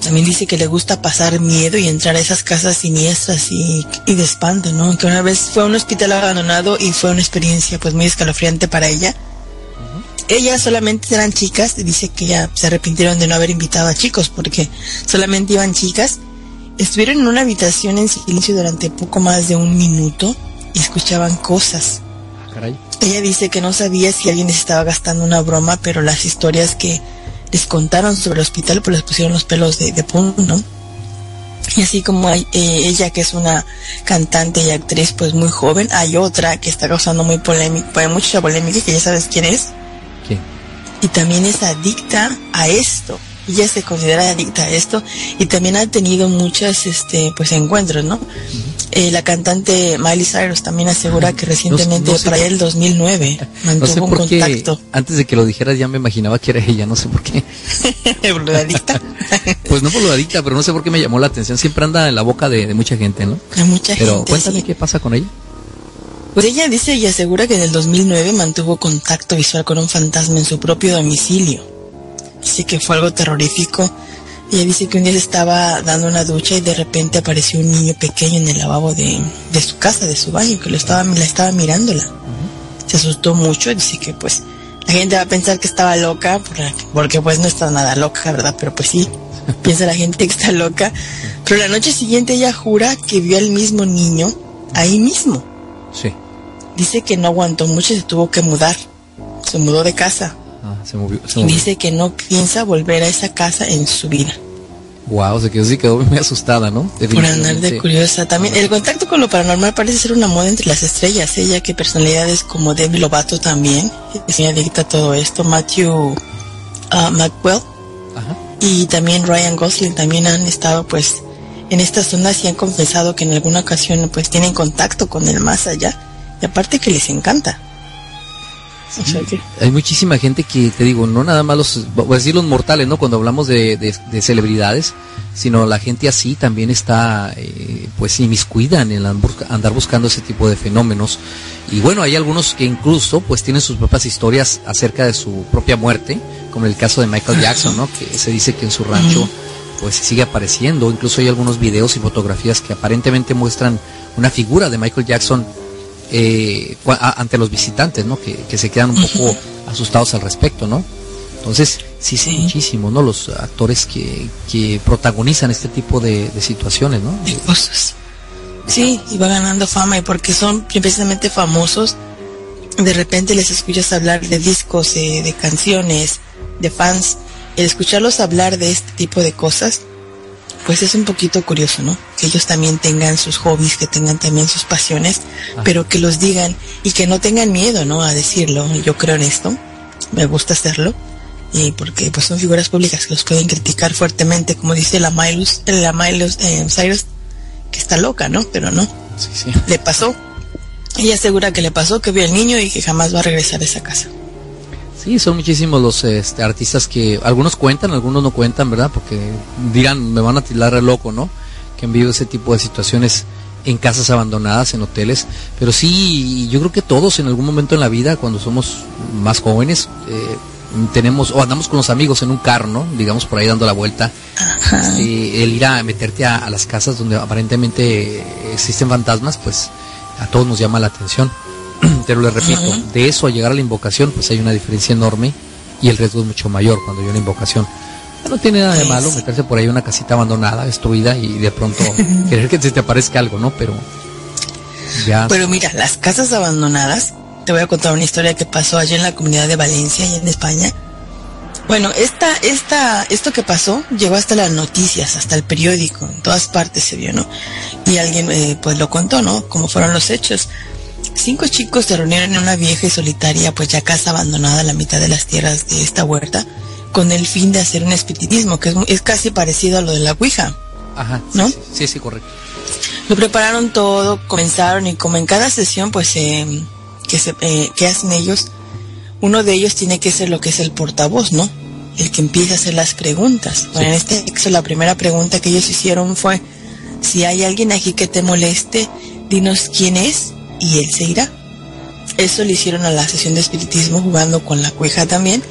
también dice que le gusta pasar miedo y entrar a esas casas siniestras y, y de espanto, ¿no? Que una vez fue a un hospital abandonado y fue una experiencia pues muy escalofriante para ella. Ellas solamente eran chicas, dice que ya se arrepintieron de no haber invitado a chicos porque solamente iban chicas. Estuvieron en una habitación en silencio durante poco más de un minuto y escuchaban cosas. Caray. Ella dice que no sabía si alguien les estaba gastando una broma, pero las historias que les contaron sobre el hospital pues les pusieron los pelos de, de punta, ¿no? Y así como hay, eh, ella que es una cantante y actriz pues muy joven, hay otra que está causando muy polémica, mucha polémica que ya sabes quién es. ¿Quién? Y también es adicta a esto. Ella se considera adicta a esto y también ha tenido muchos este pues encuentros, ¿no? Eh, la cantante Miley Cyrus también asegura que recientemente, no sé para allá el 2009, No mantuvo sé un por qué, contacto. antes de que lo dijeras ya me imaginaba que era ella, no sé por qué. ¿Lo de adicta? Pues no por lo adicta, pero no sé por qué me llamó la atención. Siempre anda en la boca de, de mucha gente, ¿no? Hay mucha Pero gente. cuéntame sí. qué pasa con ella. Pues ella dice y asegura que en el 2009 mantuvo contacto visual con un fantasma en su propio domicilio. Dice que fue algo terrorífico Ella dice que un día se estaba dando una ducha y de repente apareció un niño pequeño en el lavabo de, de su casa, de su baño, que lo estaba, la estaba mirándola. Se asustó mucho, dice que pues la gente va a pensar que estaba loca, porque, porque pues no está nada loca, ¿verdad? Pero pues sí, [LAUGHS] piensa la gente que está loca. Pero la noche siguiente ella jura que vio al mismo niño ahí mismo. Sí. Dice que no aguantó mucho y se tuvo que mudar. Se mudó de casa. Ah, se movió. Se Y movió. dice que no piensa volver a esa casa en su vida. Wow, se quedó, sí quedó muy asustada, ¿no? Por andar de curiosa. También el contacto con lo paranormal parece ser una moda entre las estrellas, ¿eh? ya que personalidades como Demi Lovato también, que se adicta a todo esto, Matthew ah, McWell Ajá. y también Ryan Gosling también han estado pues en estas zonas y han confesado que en alguna ocasión pues tienen contacto con el más allá y aparte que les encanta. Hay muchísima gente que, te digo, no nada más los, voy a decir los mortales, ¿no? Cuando hablamos de, de- de celebridades, sino la gente así también está, eh, pues, inmiscuida en el andar- andar buscando ese tipo de fenómenos. Y bueno, hay algunos que incluso, pues, tienen sus propias historias acerca de su propia muerte, como el caso de Michael [LAUGHS] Jackson, ¿no? Que se dice que en su rancho, pues, sigue apareciendo. Incluso hay algunos videos y fotografías que aparentemente muestran una figura de Michael Jackson eh, ante los visitantes, ¿no? Que, que se quedan un poco asustados al respecto, ¿no? Entonces, sí, sí, Sí. muchísimo, ¿no? Los actores que, que protagonizan este tipo de, de situaciones, ¿no? de cosas. Sí, y va ganando fama y porque son precisamente famosos, de repente les escuchas hablar de discos, eh, de canciones, de fans. El escucharlos hablar de este tipo de cosas, pues es un poquito curioso, ¿no? Que ellos también tengan sus hobbies, que tengan también sus pasiones, pero que los digan y que no tengan miedo, ¿no? A decirlo. Yo creo en esto, me gusta hacerlo. Y porque pues son figuras públicas que los pueden criticar fuertemente, como dice la Milus, la Milus eh, Cyrus, que está loca, ¿no? Pero no, Sí, sí. le pasó. Ella asegura que le pasó, que vio al niño y que jamás va a regresar a esa casa. Sí, son muchísimos los este, artistas que algunos cuentan, algunos no cuentan, ¿verdad? Porque dirán, me van a tirar de loco, ¿no? Que han vivido ese tipo de situaciones en casas abandonadas, en hoteles. Pero sí, yo creo que todos en algún momento en la vida, cuando somos más jóvenes, eh, tenemos, o andamos con los amigos en un carro, ¿no? Digamos por ahí dando la vuelta. Este, el ir a meterte a, a las casas donde aparentemente existen fantasmas, pues a todos nos llama la atención. [CLEARS THROAT] Pero les repito, de eso a llegar a la invocación, pues hay una diferencia enorme y el riesgo es mucho mayor cuando hay una invocación. No tiene nada de malo meterse por ahí una casita abandonada, destruida y de pronto [LAUGHS] querer que se te aparezca algo, ¿no? Pero ya Pero mira, las casas abandonadas, te voy a contar una historia que pasó allá en la comunidad de Valencia, allá en España. Bueno, esta, esta, esto que pasó llegó hasta las noticias, hasta el periódico, en todas partes se vio, ¿no? Y alguien eh, pues lo contó, ¿no? Cómo fueron los hechos. Cinco chicos se reunieron en una vieja y solitaria, pues ya casa abandonada a la mitad de las tierras de esta huerta, con el fin de hacer un espiritismo, que es, casi parecido a lo de la Ouija. Ajá, ¿no? sí, sí, sí, correcto. Lo prepararon todo, comenzaron y como en cada sesión, pues, eh, que, se, eh, que hacen ellos, uno de ellos tiene que ser lo que es el portavoz, ¿no? El que empieza a hacer las preguntas. Bueno, en este caso la primera pregunta que ellos hicieron fue, si hay alguien aquí que te moleste, dinos quién es y él se irá. Eso le hicieron a la sesión de espiritismo jugando con la cueja también.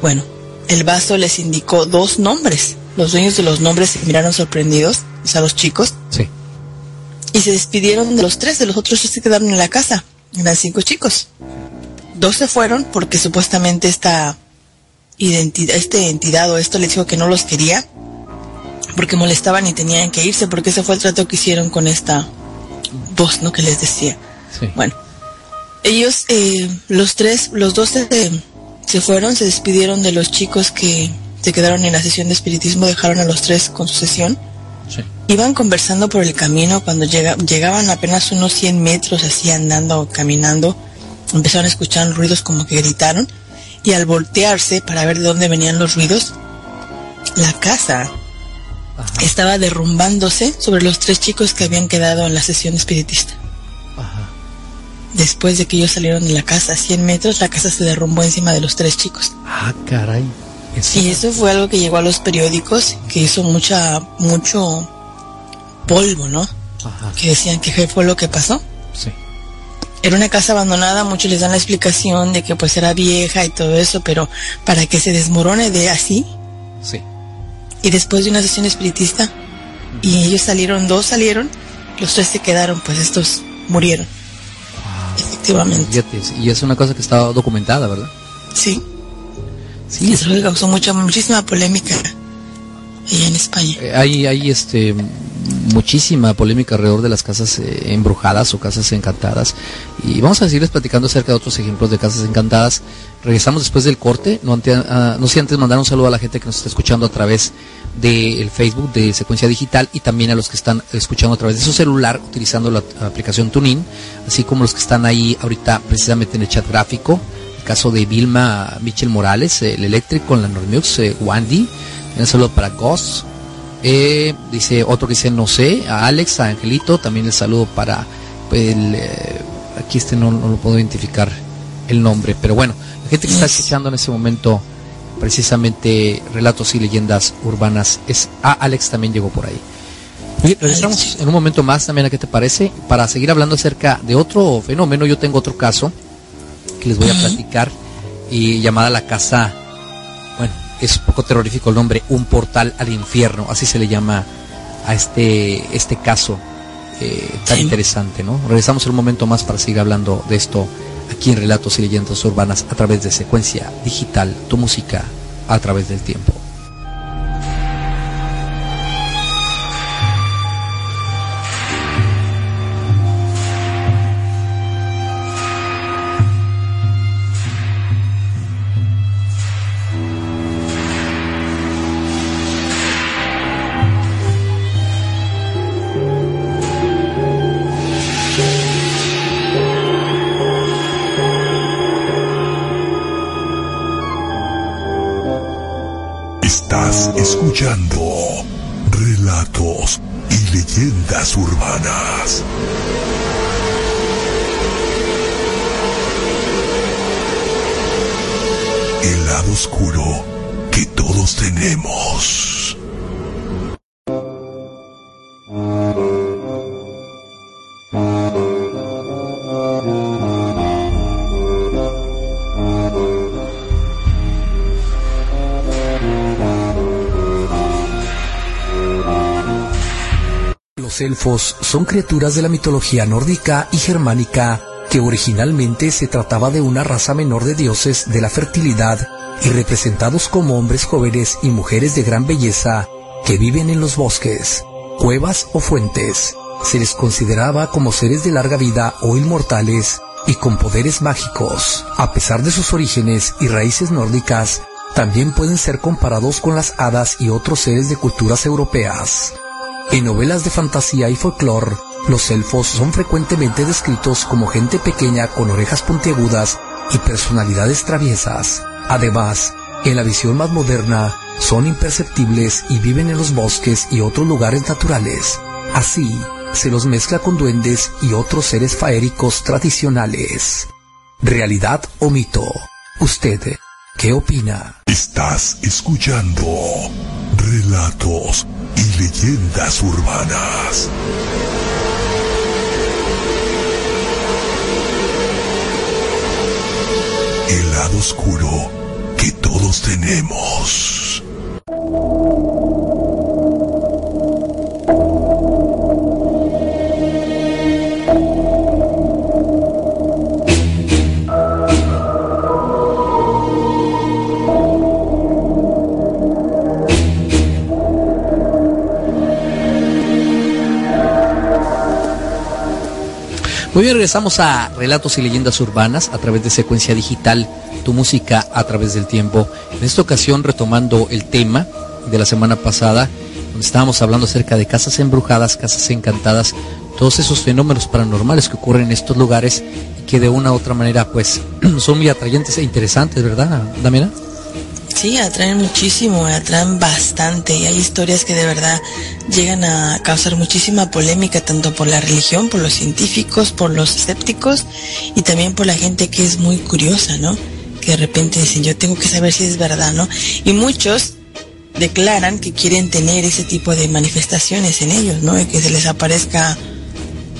Bueno, el vaso les indicó dos nombres. Los dueños de los nombres se miraron sorprendidos, o sea, los chicos, Sí. y se despidieron de los tres, de los otros tres se quedaron en la casa. Eran cinco chicos. Dos se fueron porque supuestamente esta identidad, este entidad o esto les dijo que no los quería porque molestaban y tenían que irse porque ese fue el trato que hicieron con esta voz, ¿no? Que les decía. Sí. Bueno, ellos, eh, los tres, los dos se, se fueron, se despidieron de los chicos que se quedaron en la sesión de espiritismo, dejaron a los tres con su sesión. Sí. Iban conversando por el camino cuando llega- llegaban apenas unos 100 metros así andando o caminando. Empezaron a escuchar ruidos como que gritaron y al voltearse para ver de dónde venían los ruidos, la casa Ajá. estaba derrumbándose sobre los tres chicos que habían quedado en la sesión espiritista. Después de que ellos salieron de la casa a 100 metros, la casa se derrumbó encima de los tres chicos. Ah, caray. Eso- Y eso fue algo que llegó a los periódicos, que hizo mucha, mucho polvo, ¿no? Ajá. Que decían que fue lo que pasó. Sí. Era una casa abandonada, muchos les dan la explicación de que pues era vieja y todo eso, pero para que se desmorone de así Sí. y después de una sesión espiritista y ellos salieron, dos salieron, los tres se quedaron, pues estos murieron. Efectivamente. Y es una cosa que está documentada, ¿verdad? Sí. Sí. Eso causó mucha, muchísima polémica en España. Eh, hay, este muchísima polémica alrededor de las casas eh, embrujadas o casas encantadas. Y vamos a seguirles platicando acerca de otros ejemplos de casas encantadas. Regresamos después del corte. No, ante, ah, no sé antes mandar un saludo a la gente que nos está escuchando a través del Facebook de Secuencia Digital y también a los que están escuchando a través de su celular utilizando la aplicación TuneIn, así como los que están ahí ahorita precisamente en el chat gráfico. El caso de Vilma Michel Morales, el eléctrico, la Normux, eh, Wandy. Un saludo para Ghost, eh, dice otro que dice no sé, a Alex, a Angelito, también el saludo para el, eh, aquí este no, lo puedo identificar el nombre, pero bueno, la gente que está escuchando en ese momento precisamente relatos y leyendas urbanas es a Alex también llegó por ahí. regresamos en un momento más también a qué te parece para seguir hablando acerca de otro fenómeno. Yo tengo otro caso que les voy a platicar y llamada la casa bueno, es poco terrorífico el nombre, un portal al infierno, así se le llama a este, este caso eh, tan interesante, ¿no? Regresamos en un momento más para seguir hablando de esto aquí en Relatos y Leyendas Urbanas a través de secuencia digital, tu música a través del tiempo. Son criaturas de la mitología nórdica y germánica que originalmente se trataba de una raza menor de dioses de la fertilidad y representados como hombres jóvenes y mujeres de gran belleza que viven en los bosques, cuevas o fuentes. Se les consideraba como seres de larga vida o inmortales y con poderes mágicos. A pesar de sus orígenes y raíces nórdicas, también pueden ser comparados con las hadas y otros seres de culturas europeas. En novelas de fantasía y folclore, los elfos son frecuentemente descritos como gente pequeña con orejas puntiagudas y personalidades traviesas. Además, en la visión más moderna, son imperceptibles y viven en los bosques y otros lugares naturales. Así, se los mezcla con duendes y otros seres faéricos tradicionales. ¿Realidad o mito? ¿Usted qué opina? Estás escuchando relatos y leyendas urbanas. El lado oscuro que todos tenemos. Muy bien, regresamos a Relatos y Leyendas Urbanas a través de secuencia digital, tu música a través del tiempo. En esta ocasión retomando el tema de la semana pasada, donde estábamos hablando acerca de casas embrujadas, casas encantadas, todos esos fenómenos paranormales que ocurren en estos lugares y que de una u otra manera pues [CLEARS THROAT] son muy atrayentes e interesantes, ¿verdad, Damiana? Sí, atraen muchísimo, atraen bastante y hay historias que de verdad llegan a causar muchísima polémica tanto por la religión, por los científicos, por los escépticos y también por la gente que es muy curiosa, ¿no? Que de repente dicen, yo tengo que saber si es verdad, ¿no? Y muchos declaran que quieren tener ese tipo de manifestaciones en ellos, ¿no? que se les aparezca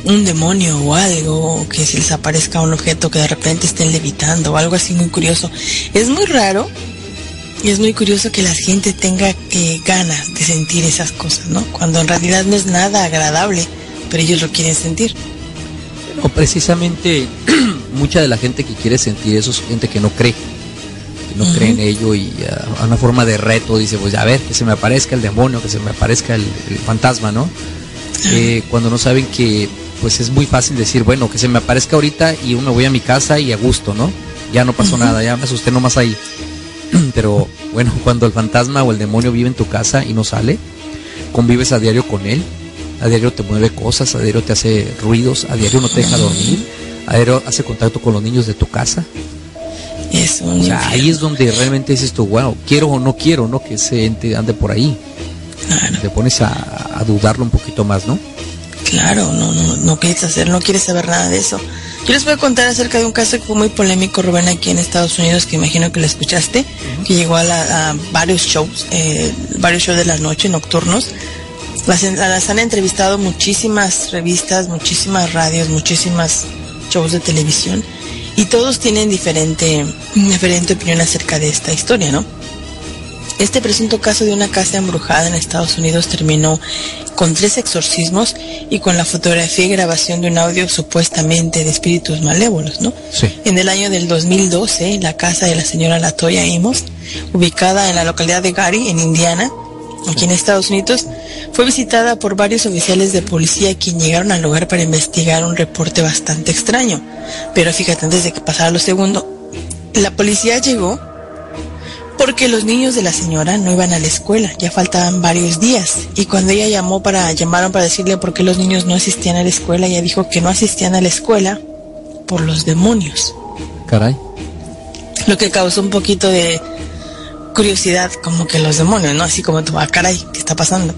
un demonio o algo, o que se les aparezca un objeto que de repente estén levitando o algo así muy curioso. Es muy raro Y es muy curioso que la gente tenga eh, ganas de sentir esas cosas, ¿no? Cuando en realidad no es nada agradable, pero ellos lo quieren sentir. O precisamente [CLEARS THROAT] mucha de la gente que quiere sentir eso es gente que no cree, que no cree en ello y uh, a una forma de reto dice, pues a ver, que se me aparezca el demonio, que se me aparezca el, el fantasma, ¿no? Eh, cuando no saben que pues es muy fácil decir, bueno, que se me aparezca ahorita y uno voy a mi casa y a gusto, ¿no? Ya no pasó nada, ya me asusté nomás ahí. [CLEARS THROAT] Pero bueno, [LAUGHS] cuando el fantasma o el demonio vive en tu casa y no sale, convives a diario con él, a diario te mueve cosas, a diario te hace ruidos, a diario no te deja dormir, a diario hace contacto con los niños de tu casa. Eso, O sea, ahí es donde realmente dices tú, bueno, quiero o no quiero, ¿no? Que ese ente ande por ahí. Claro, Te pones a, a dudarlo un poquito más, ¿no? claro, no, no, no quieres hacer, no quieres saber nada de eso. Yo les voy a contar acerca de un caso que fue muy polémico, Rubén, aquí en Estados Unidos, que imagino que lo escuchaste, que llegó a, la- a varios shows, eh, varios shows de la noche, nocturnos. Las, las han entrevistado muchísimas revistas, muchísimas radios, muchísimas shows de televisión, y todos tienen diferente, diferente opinión acerca de esta historia, ¿no? Este presunto caso de una casa embrujada en Estados Unidos terminó con tres exorcismos y con la fotografía y grabación de un audio supuestamente de espíritus malévolos, ¿no? Sí. En el año del 2012, la casa de la señora Latoya Amos, ubicada en la localidad de Gary, en Indiana, aquí en Estados Unidos, fue visitada por varios oficiales de policía quien llegaron al lugar para investigar un reporte bastante extraño. Pero fíjate, antes de que pasara lo segundo, la policía llegó porque los niños de la señora no iban a la escuela, ya faltaban varios días. Y cuando ella llamó para, llamaron para decirle por qué los niños no asistían a la escuela, ella dijo que no asistían a la escuela por los demonios. Caray. Lo que causó un poquito de curiosidad, como que los demonios, ¿no? Así como tú, ah, caray, ¿qué está pasando?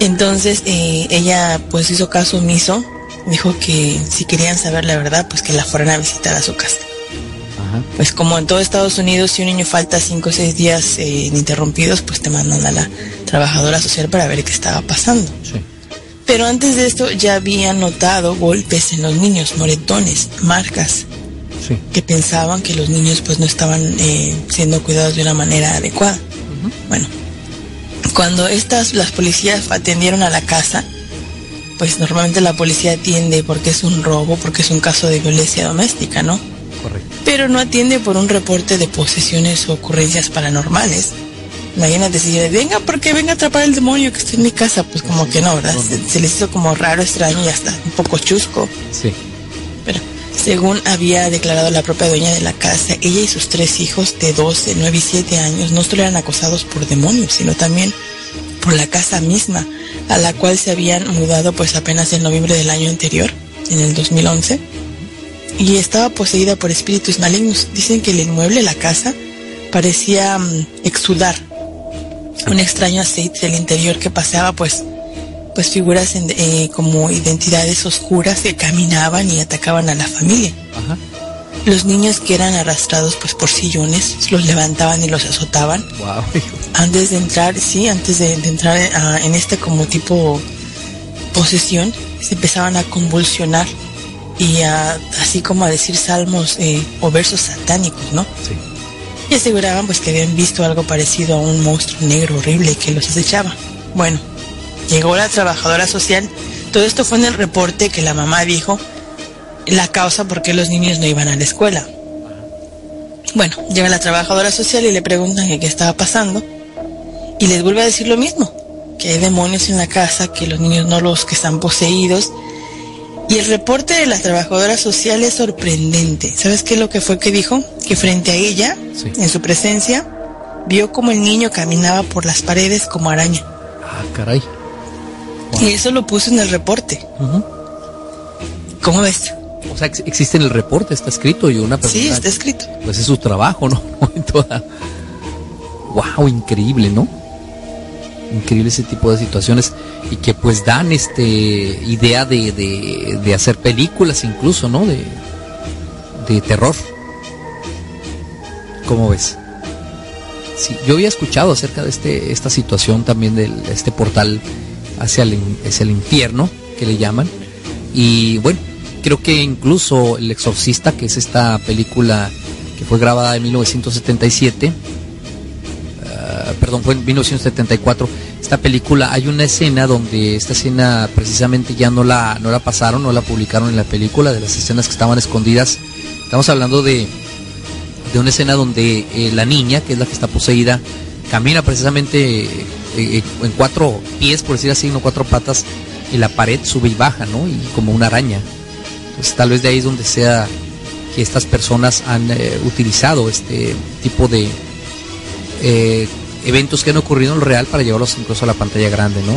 Entonces eh, ella pues hizo caso omiso, dijo que si querían saber la verdad, pues que la fueran a visitar a su casa. Ajá. Pues como en todo Estados Unidos, si un niño falta cinco o seis días eh, ininterrumpidos, pues te mandan a la trabajadora social para ver qué estaba pasando. Sí. Pero antes de esto ya habían notado golpes en los niños, moretones, marcas, Sí. que pensaban que los niños pues no estaban eh, siendo cuidados de una manera adecuada. Bueno, cuando estas, las policías atendieron a la casa, pues normalmente la policía atiende porque es un robo, porque es un caso de violencia doméstica, ¿no? Correcto. pero no atiende por un reporte de posesiones o ocurrencias paranormales. Imagínate si yo, venga, porque venga a atrapar el demonio que está en mi casa, pues como que no, ¿verdad? Se, se les hizo como raro, extraño y hasta un poco chusco. Sí. Pero según había declarado la propia dueña de la casa, ella y sus tres hijos de 12, 9 y 7 años no solo eran acosados por demonios, sino también por la casa misma, a la cual se habían mudado pues apenas en noviembre del año anterior, en el 2011 y estaba poseída por espíritus malignos. Dicen que el inmueble, la casa, parecía mm, exudar un extraño aceite del interior que paseaba pues pues figuras en- eh, como identidades oscuras que caminaban y atacaban a la familia. Ajá. Los niños que eran arrastrados pues por sillones los levantaban y los azotaban Wow. antes de entrar, sí, antes de, de entrar ah, en este como tipo posesión, se empezaban a convulsionar y a, así como a decir salmos eh, o versos satánicos, ¿no? Sí. Y aseguraban pues que habían visto algo parecido a un monstruo negro horrible que los acechaba. Bueno, llegó la trabajadora social. Todo esto fue en el reporte que la mamá dijo la causa por qué los niños no iban a la escuela. Bueno, llega la trabajadora social y le preguntan que qué estaba pasando. Y les vuelve a decir lo mismo, que hay demonios en la casa, que los niños no los que están poseídos. Y el reporte de la trabajadora social es sorprendente. ¿Sabes qué es lo que fue que dijo? Que frente a ella, Sí. en su presencia, vio como el niño caminaba por las paredes como araña. Ah, caray. Y eso lo puso en el reporte. ¿Cómo ves? O sea, ex- existe en el reporte, está escrito y una persona. Sí, está escrito. Pues es su trabajo, ¿no? En [LAUGHS] toda. Wow, increíble, ¿no? Increíble ese tipo de situaciones y que pues dan este idea de, de, de hacer películas incluso, ¿no? De, de terror. ¿Cómo ves? Sí, yo había escuchado acerca de este, esta situación también de este portal hacia el, hacia el infierno, que le llaman. Y bueno, creo que incluso El Exorcista, que es esta película que fue grabada en 1977, perdón, fue en 1974. Esta película, hay una escena donde esta escena precisamente ya no la, no la pasaron, no la publicaron en la película, de las escenas que estaban escondidas. Estamos hablando de, de una escena donde eh, la niña, que es la que está poseída, camina precisamente eh, eh, en cuatro pies, por decir así, no cuatro patas, y la pared sube y baja, ¿no? Y como una araña. Entonces tal vez de ahí es donde sea que estas personas han utilizado este tipo de eh, eventos que han ocurrido en lo real para llevarlos incluso a la pantalla grande, ¿no?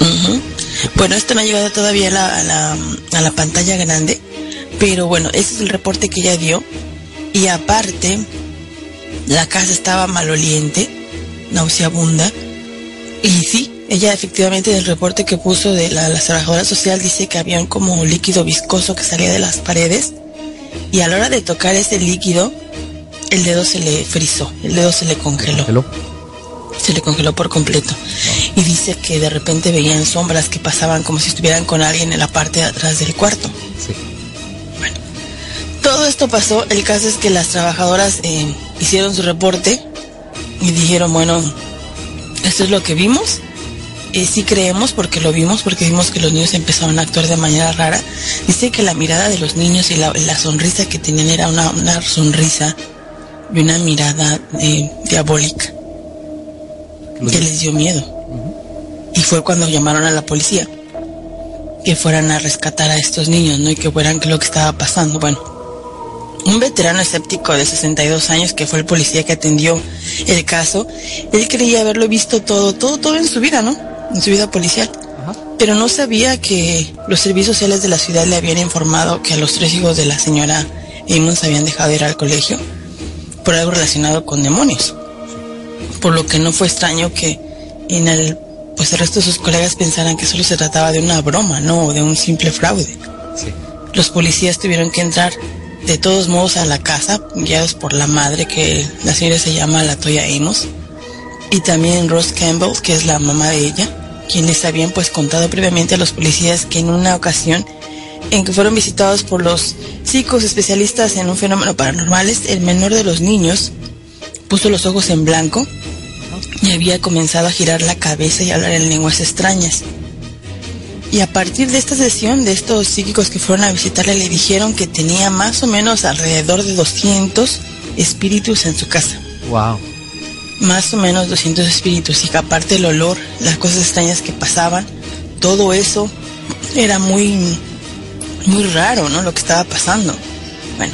Ujú. Bueno, esto no ha llegado todavía a la, a la- pantalla grande, pero bueno, ese es el reporte que ella dio. Y aparte, la casa estaba maloliente, nauseabunda. Y sí, ella efectivamente en el reporte que puso de la, la trabajadora social dice que había un líquido viscoso que salía de las paredes. Y a la hora de tocar ese líquido, el dedo se le frizó, el dedo se le congeló se le congeló por completo. Y dice que de repente veían sombras que pasaban como si estuvieran con alguien en la parte de atrás del cuarto. Sí. Todo esto pasó, el caso es que las trabajadoras eh, hicieron su reporte y dijeron, bueno, esto es lo que vimos. Eh, sí creemos porque lo vimos, porque vimos que los niños empezaron a actuar de manera rara. Dice que la mirada de los niños y la, la sonrisa que tenían era una, una sonrisa y una mirada eh, diabólica que les dio miedo. Y fue cuando llamaron a la policía que fueran a rescatar a estos niños, ¿no? Y que fueran lo que estaba pasando. Bueno, un veterano escéptico de 62 años que fue el policía que atendió el caso, él creía haberlo visto todo, todo, todo en su vida, ¿no? En su vida policial. Pero no sabía que los servicios sociales de la ciudad le habían informado que a los tres hijos de la señora Amos habían dejado de ir al colegio por algo relacionado con demonios. Por lo que no fue extraño que en el pues el resto de sus colegas pensaran que solo se trataba de una broma, no de un simple fraude. Sí. Los policías tuvieron que entrar de todos modos a la casa, guiados por la madre, que la señora se llama Latoya Amos, y también Ross Campbell, que es la mamá de ella, quienes habían pues contado previamente a los policías que en una ocasión en que fueron visitados por los psicos especialistas en un fenómeno paranormales, el menor de los niños puso los ojos en blanco y había comenzado a girar la cabeza y a hablar en lenguas extrañas. Y a partir de esta sesión, de estos psíquicos que fueron a visitarle, le dijeron que tenía más o menos alrededor de 200 espíritus en su casa. Wow. Más o menos 200 espíritus. Y que aparte el olor, las cosas extrañas que pasaban, todo eso era muy, muy raro, ¿no? Lo que estaba pasando. Bueno.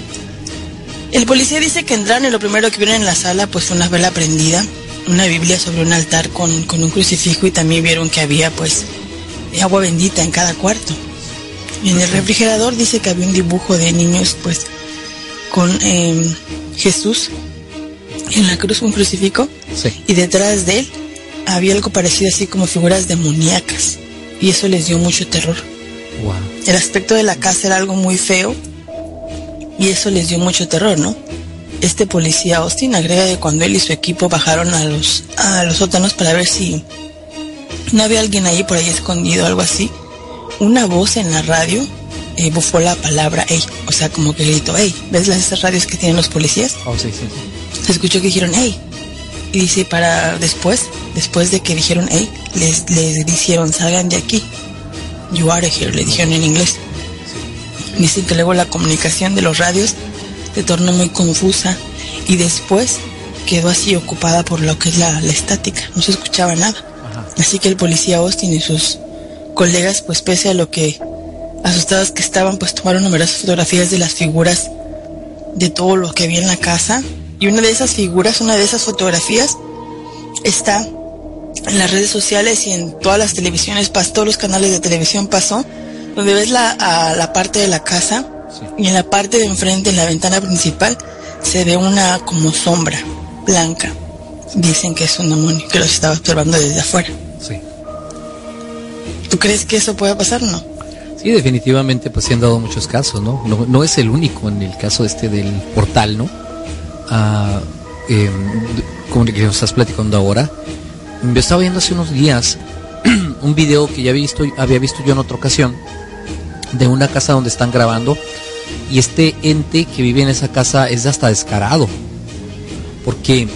El policía dice que entraron y lo primero que vieron en la sala pues fue una vela prendida, una Biblia sobre un altar con, con un crucifijo y también vieron que había pues agua bendita en cada cuarto. Y en el refrigerador dice que había un dibujo de niños pues con eh, Jesús en la cruz, un crucifijo, Sí. y detrás de él había algo parecido así como figuras demoníacas. Y eso les dio mucho terror. Wow. El aspecto de la casa era algo muy feo y eso les dio mucho terror, ¿no? Este policía Austin agrega que cuando él y su equipo bajaron a los, a los sótanos para ver si no había alguien ahí por ahí escondido o algo así, una voz en la radio eh, bufó la palabra hey, o sea, como que gritó hey, ¿ves las esas radios que tienen los policías? Oh, sí, sí, sí. se escuchó que dijeron hey y dice para después después de que dijeron hey les les dijeron salgan de aquí you are here le dijeron en inglés. Dicen que luego la comunicación de los radios se tornó muy confusa y después quedó así ocupada por lo que es la, la estática. No se escuchaba nada. Así que el policía Austin y sus colegas pues pese a lo que asustados que estaban pues tomaron numerosas fotografías de las figuras de todo lo que había en la casa. Y una de esas figuras, una de esas fotografías está en las redes sociales y en todas las televisiones, pas- todos los canales de televisión pasó, donde ves la, a la parte de la casa y en la parte de enfrente, en la ventana principal, se ve una como sombra blanca. Dicen que es un demonio que los estaba observando desde afuera. Sí. ¿Tú crees que eso puede pasar o no? Sí, definitivamente pues se han dado muchos casos, ¿no? No, no es el único en el caso este del portal, ¿no? Ah, eh, como el que nos estás platicando ahora. Yo estaba viendo hace unos días [CLEARS THROAT] un video que ya había visto, había visto yo en otra ocasión de una casa donde están grabando y este ente que vive en esa casa es hasta descarado porque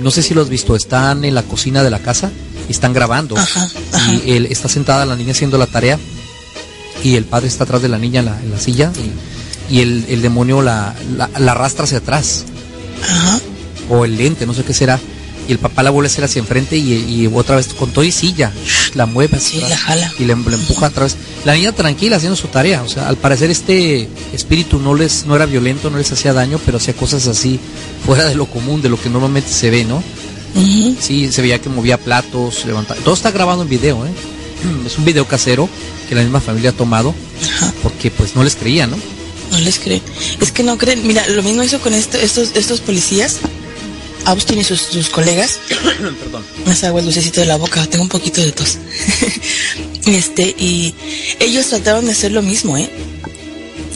no sé si lo has visto, están en la cocina de la casa y están grabando. Ajá, ajá. Y él está sentada la niña haciendo la tarea y el padre está atrás de la niña en la, en la silla y, y el, el demonio la, la, la arrastra hacia atrás. Ajá. o el lente, no sé qué será. Y el papá la vuelve a hacer hacia enfrente y, y otra vez con todo y silla, la mueve hacia Sí, atrás la jala. y le, le empuja otra vez. La niña tranquila haciendo su tarea, o sea, al parecer este espíritu no les no era violento, no les hacía daño, pero hacía cosas así fuera de lo común, de lo que normalmente se ve, ¿no? Sí, se veía que movía platos, levantaba. Todo está grabado en video, ¿eh? [CLEARS THROAT] Es un video casero que la misma familia ha tomado Ajá. porque pues no les creía, ¿no? No les creen. Es que no creen. Mira, lo mismo hizo con esto- estos, estos policías. Austin y sus, sus colegas. [COUGHS] Perdón. Me salgo el dulcecito de la boca, tengo un poquito de tos. [LAUGHS] este, y ellos trataron de hacer lo mismo, ¿eh?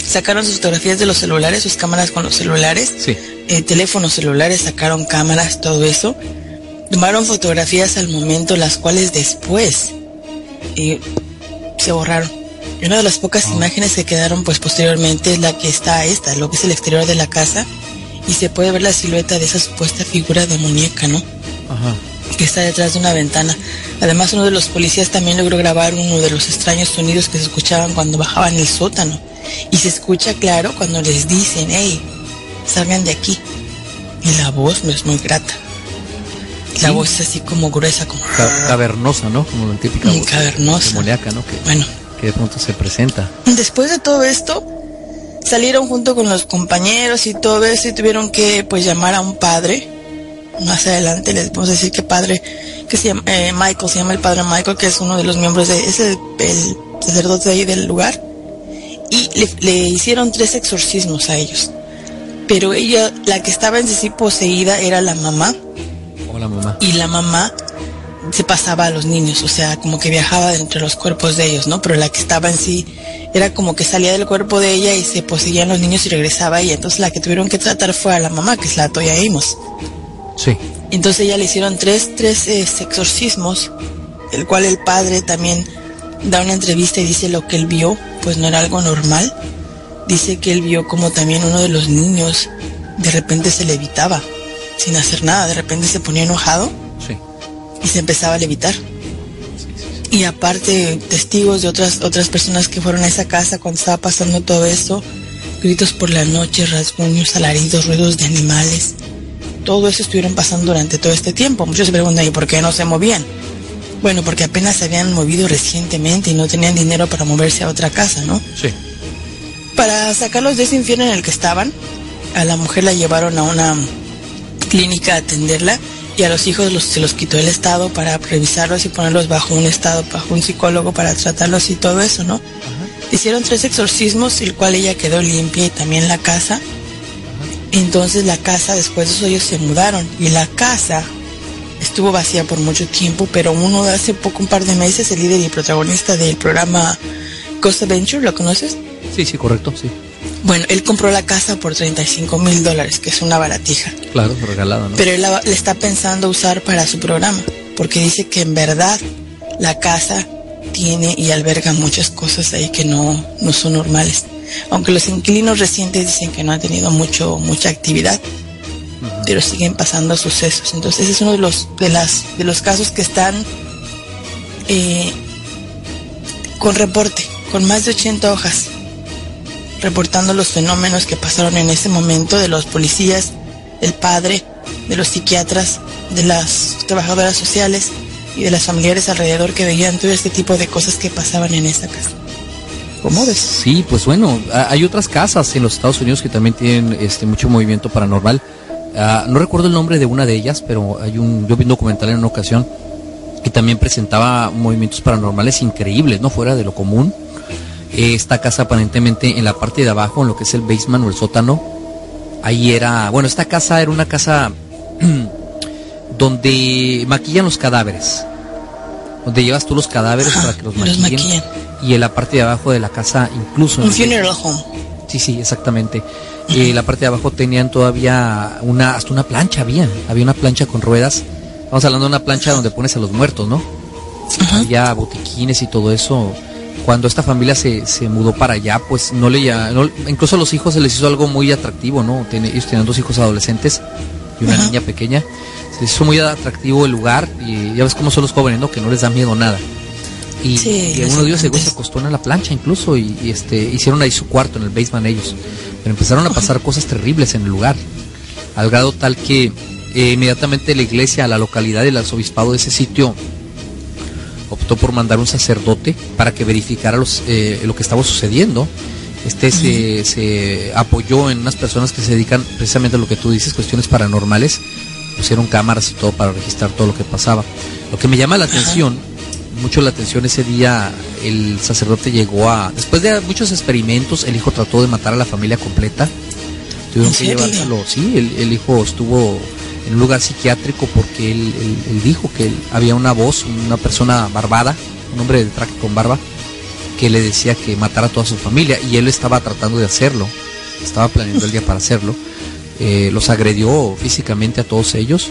Sacaron sus fotografías de los celulares, sus cámaras con los celulares, Sí. eh, teléfonos celulares, sacaron cámaras, todo eso. Tomaron fotografías al momento, las cuales después eh, se borraron. Y una de las pocas imágenes que quedaron pues posteriormente es la que está esta, lo que es el exterior de la casa, y se puede ver la silueta de esa supuesta figura demoníaca, ¿no? Ajá. que está detrás de una ventana. Además, uno de los policías también logró grabar uno de los extraños sonidos que se escuchaban cuando bajaban el sótano. Y se escucha claro cuando les dicen, hey, salgan de aquí. Y la voz no es muy grata. La Sí. voz es así como gruesa, como... Ca- cavernosa, ¿no? Como la típica Mm, voz cavernosa. demoníaca, ¿no? Que, Bueno, que de pronto se presenta. después de todo esto, salieron junto con los compañeros y todo eso y tuvieron que pues llamar a un padre. Más adelante les vamos a decir que padre, que se llama eh, Michael, se llama el padre Michael, que es uno de los miembros de, es el, el sacerdote ahí del lugar. Y le, le hicieron tres exorcismos a ellos. Pero ella, la que estaba en sí poseída era la mamá Hola, mamá. y la mamá se pasaba a los niños, o sea, como que viajaba entre los cuerpos de ellos, ¿no? Pero la que estaba en sí era como que salía del cuerpo de ella y se poseían los niños y regresaba y entonces la que tuvieron que tratar fue a la mamá, que es la Toya Amos. Sí. Entonces ella le hicieron tres, tres eh, exorcismos, el cual el padre también da una entrevista y dice lo que él vio, pues no era algo normal. Dice que él vio como también uno de los niños de repente se levitaba, sin hacer nada, de repente se ponía enojado Sí. Y se empezaba a levitar. Y aparte, testigos de otras, otras personas que fueron a esa casa cuando estaba pasando todo esto, gritos por la noche, rasguños, alaridos, ruidos de animales. Todo eso estuvieron pasando durante todo este tiempo. Muchos se preguntan, ¿y por qué no se movían? Bueno, porque apenas se habían movido recientemente y no tenían dinero para moverse a otra casa, ¿no? Sí. Para sacarlos de ese infierno en el que estaban, a la mujer la llevaron a una clínica a atenderla y a los hijos los, se los quitó el Estado para revisarlos y ponerlos bajo un Estado, bajo un psicólogo para tratarlos y todo eso, ¿no? Hicieron tres exorcismos, el cual ella quedó limpia y también la casa. Entonces la casa, después de eso ellos se mudaron y la casa estuvo vacía por mucho tiempo, pero uno de hace poco, un par de meses, el líder y protagonista del programa Ghost Adventure, ¿lo conoces? Sí, sí, correcto, sí. Bueno, él compró la casa por 35 mil dólares, que es una baratija. Claro, regalada, ¿no? Pero él la, le está pensando usar para su programa, porque dice que en verdad la casa tiene y alberga muchas cosas ahí que no, no son normales. Aunque los inquilinos recientes dicen que no han tenido mucho, mucha actividad, pero siguen pasando sucesos. Entonces es uno de los, de las, de los casos que están eh, con reporte, con más de 80 hojas, reportando los fenómenos que pasaron en ese momento de los policías, del padre, de los psiquiatras, de las trabajadoras sociales y de las familiares alrededor que veían todo este tipo de cosas que pasaban en esa casa. ¿Cómo ves? Sí, pues bueno, ha- hay otras casas en los Estados Unidos que también tienen este mucho movimiento paranormal. Ah, no recuerdo el nombre de una de ellas, pero hay un yo vi un documental en una ocasión que también presentaba movimientos paranormales increíbles, no fuera de lo común. Esta casa aparentemente en la parte de abajo, en lo que es el basement o el sótano, ahí era, bueno, esta casa era una casa [CLEARS THROAT] donde maquillan los cadáveres. Donde llevas tú los cadáveres Ajá, para que los los maquillen. maquillan. Y en la parte de abajo de la casa, incluso. Un el funeral home. Sí, sí, exactamente. Eh, la parte de abajo tenían todavía una, hasta una plancha había, había una plancha con ruedas. Estamos hablando de una plancha donde pones a los muertos, ¿no? Ajá. Había botiquines y todo eso. Cuando esta familia se, se mudó para allá, pues no le ya, no- incluso a los hijos se les hizo algo muy atractivo, ¿no? Ten- ellos tenían dos hijos adolescentes y una niña pequeña. Se hizo muy atractivo el lugar y ya ves cómo son los jóvenes, ¿no? Que no les da miedo nada. Y, Sí, y uno de ellos se acostó en la plancha incluso y, y, este hicieron ahí su cuarto en el basement ellos. Pero empezaron a pasar cosas terribles en el lugar. Al grado tal que eh, inmediatamente la iglesia, la localidad y el arzobispado de ese sitio optó por mandar un sacerdote para que verificara los, eh, lo que estaba sucediendo. Este se, se apoyó en unas personas que se dedican precisamente a lo que tú dices, cuestiones paranormales. Pusieron cámaras y todo para registrar todo lo que pasaba. Lo que me llama la atención, mucho la atención ese día, el sacerdote llegó a... Después de muchos experimentos, el hijo trató de matar a la familia completa. Tuvieron ¿En que llevárselo. Sí, el, el hijo estuvo en un lugar psiquiátrico porque él, él- él dijo que él- había una voz, una persona barbada, un hombre de traje con barba, que le decía que matara a toda su familia y él estaba tratando de hacerlo, estaba planeando el día para hacerlo. Eh, los agredió físicamente a todos ellos,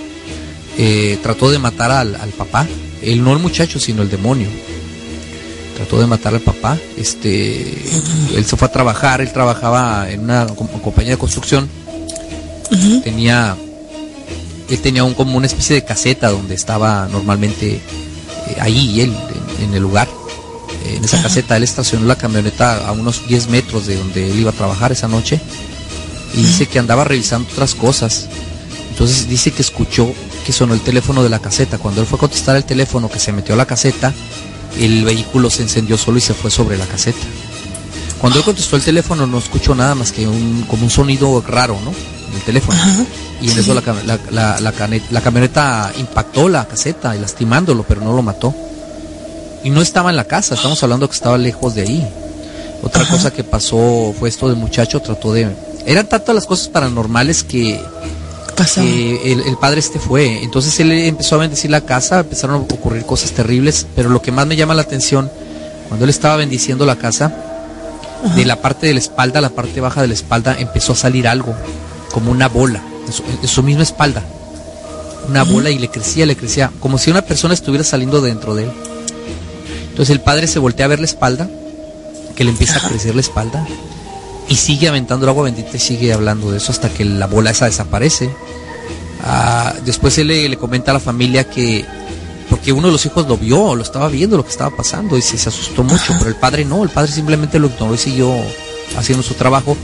eh, trató de matar al, al papá, él no el muchacho, sino el demonio. Trató de matar al papá, este, él se fue a trabajar, él trabajaba en una com- compañía de construcción, tenía él tenía un, como una especie de caseta donde estaba normalmente eh, ahí él en, en el lugar. Eh, en esa Ajá. caseta él estacionó la camioneta a unos 10 metros de donde él iba a trabajar esa noche y dice que andaba revisando otras cosas. Entonces dice que escuchó que sonó el teléfono de la caseta. Cuando él fue a contestar el teléfono que se metió a la caseta el vehículo se encendió solo y se fue sobre la caseta. Cuando él contestó el teléfono no escuchó nada más que un, como un sonido raro, ¿no? El teléfono. Ajá. Y en eso la, la, la- la camioneta impactó la caseta y lastimándolo, pero no lo mató. Y no estaba en la casa, estamos hablando que estaba lejos de ahí. Otra Ajá. cosa que pasó fue esto del muchacho, trató de... Eran tantas las cosas paranormales que, Pasó. que el, el padre este fue. Entonces él empezó a bendecir la casa, empezaron a ocurrir cosas terribles, pero lo que más me llama la atención, cuando él estaba bendiciendo la casa, de la parte de la espalda, la parte baja de la espalda, empezó a salir algo, como una bola, en su, en su misma espalda. Una bola y le crecía, le crecía, como si una persona estuviera saliendo dentro de él. Entonces el padre se voltea a ver la espalda, que le empieza a crecer la espalda, y sigue aventando el agua bendita y sigue hablando de eso hasta que la bola esa desaparece. Ah, después él le, le comenta a la familia que, porque uno de los hijos lo vio, lo estaba viendo lo que estaba pasando y se, se asustó mucho, pero el padre no, el padre simplemente lo ignoró y siguió haciendo su trabajo.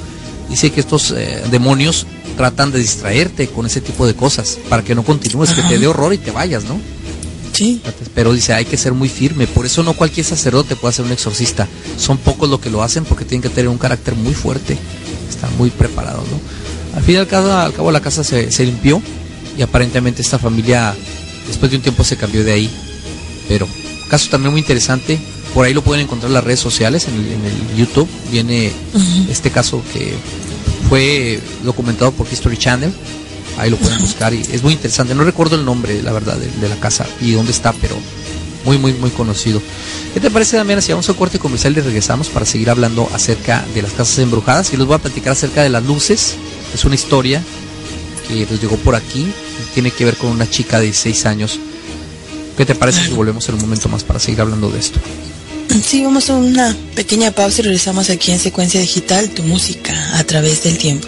Dice que estos eh, demonios tratan de distraerte con ese tipo de cosas para que no continúes, que te dé horror y te vayas, ¿no? Sí. Pero dice, hay que ser muy firme. Por eso no cualquier sacerdote puede ser un exorcista. Son pocos los que lo hacen porque tienen que tener un carácter muy fuerte. Están muy preparados, ¿no? Al fin y al cabo, al cabo la casa se, se limpió y aparentemente esta familia después de un tiempo se cambió de ahí. Pero caso también muy interesante. Por ahí lo pueden encontrar en las redes sociales, en el, en el YouTube. Viene este caso que fue documentado por History Channel. Ahí lo pueden buscar y es muy interesante. No recuerdo el nombre, la verdad, de, de la casa y dónde está, pero muy, muy, muy conocido. ¿Qué te parece, Damián? Si vamos a corte comercial y regresamos para seguir hablando acerca de las casas embrujadas y les voy a platicar acerca de las luces. Es una historia que nos llegó por aquí. y Tiene que ver con una chica de 16 años. ¿Qué te parece si volvemos en un momento más para seguir hablando de esto? Sí, vamos a una pequeña pausa y regresamos aquí en Secuencia Digital, tu música a través del tiempo.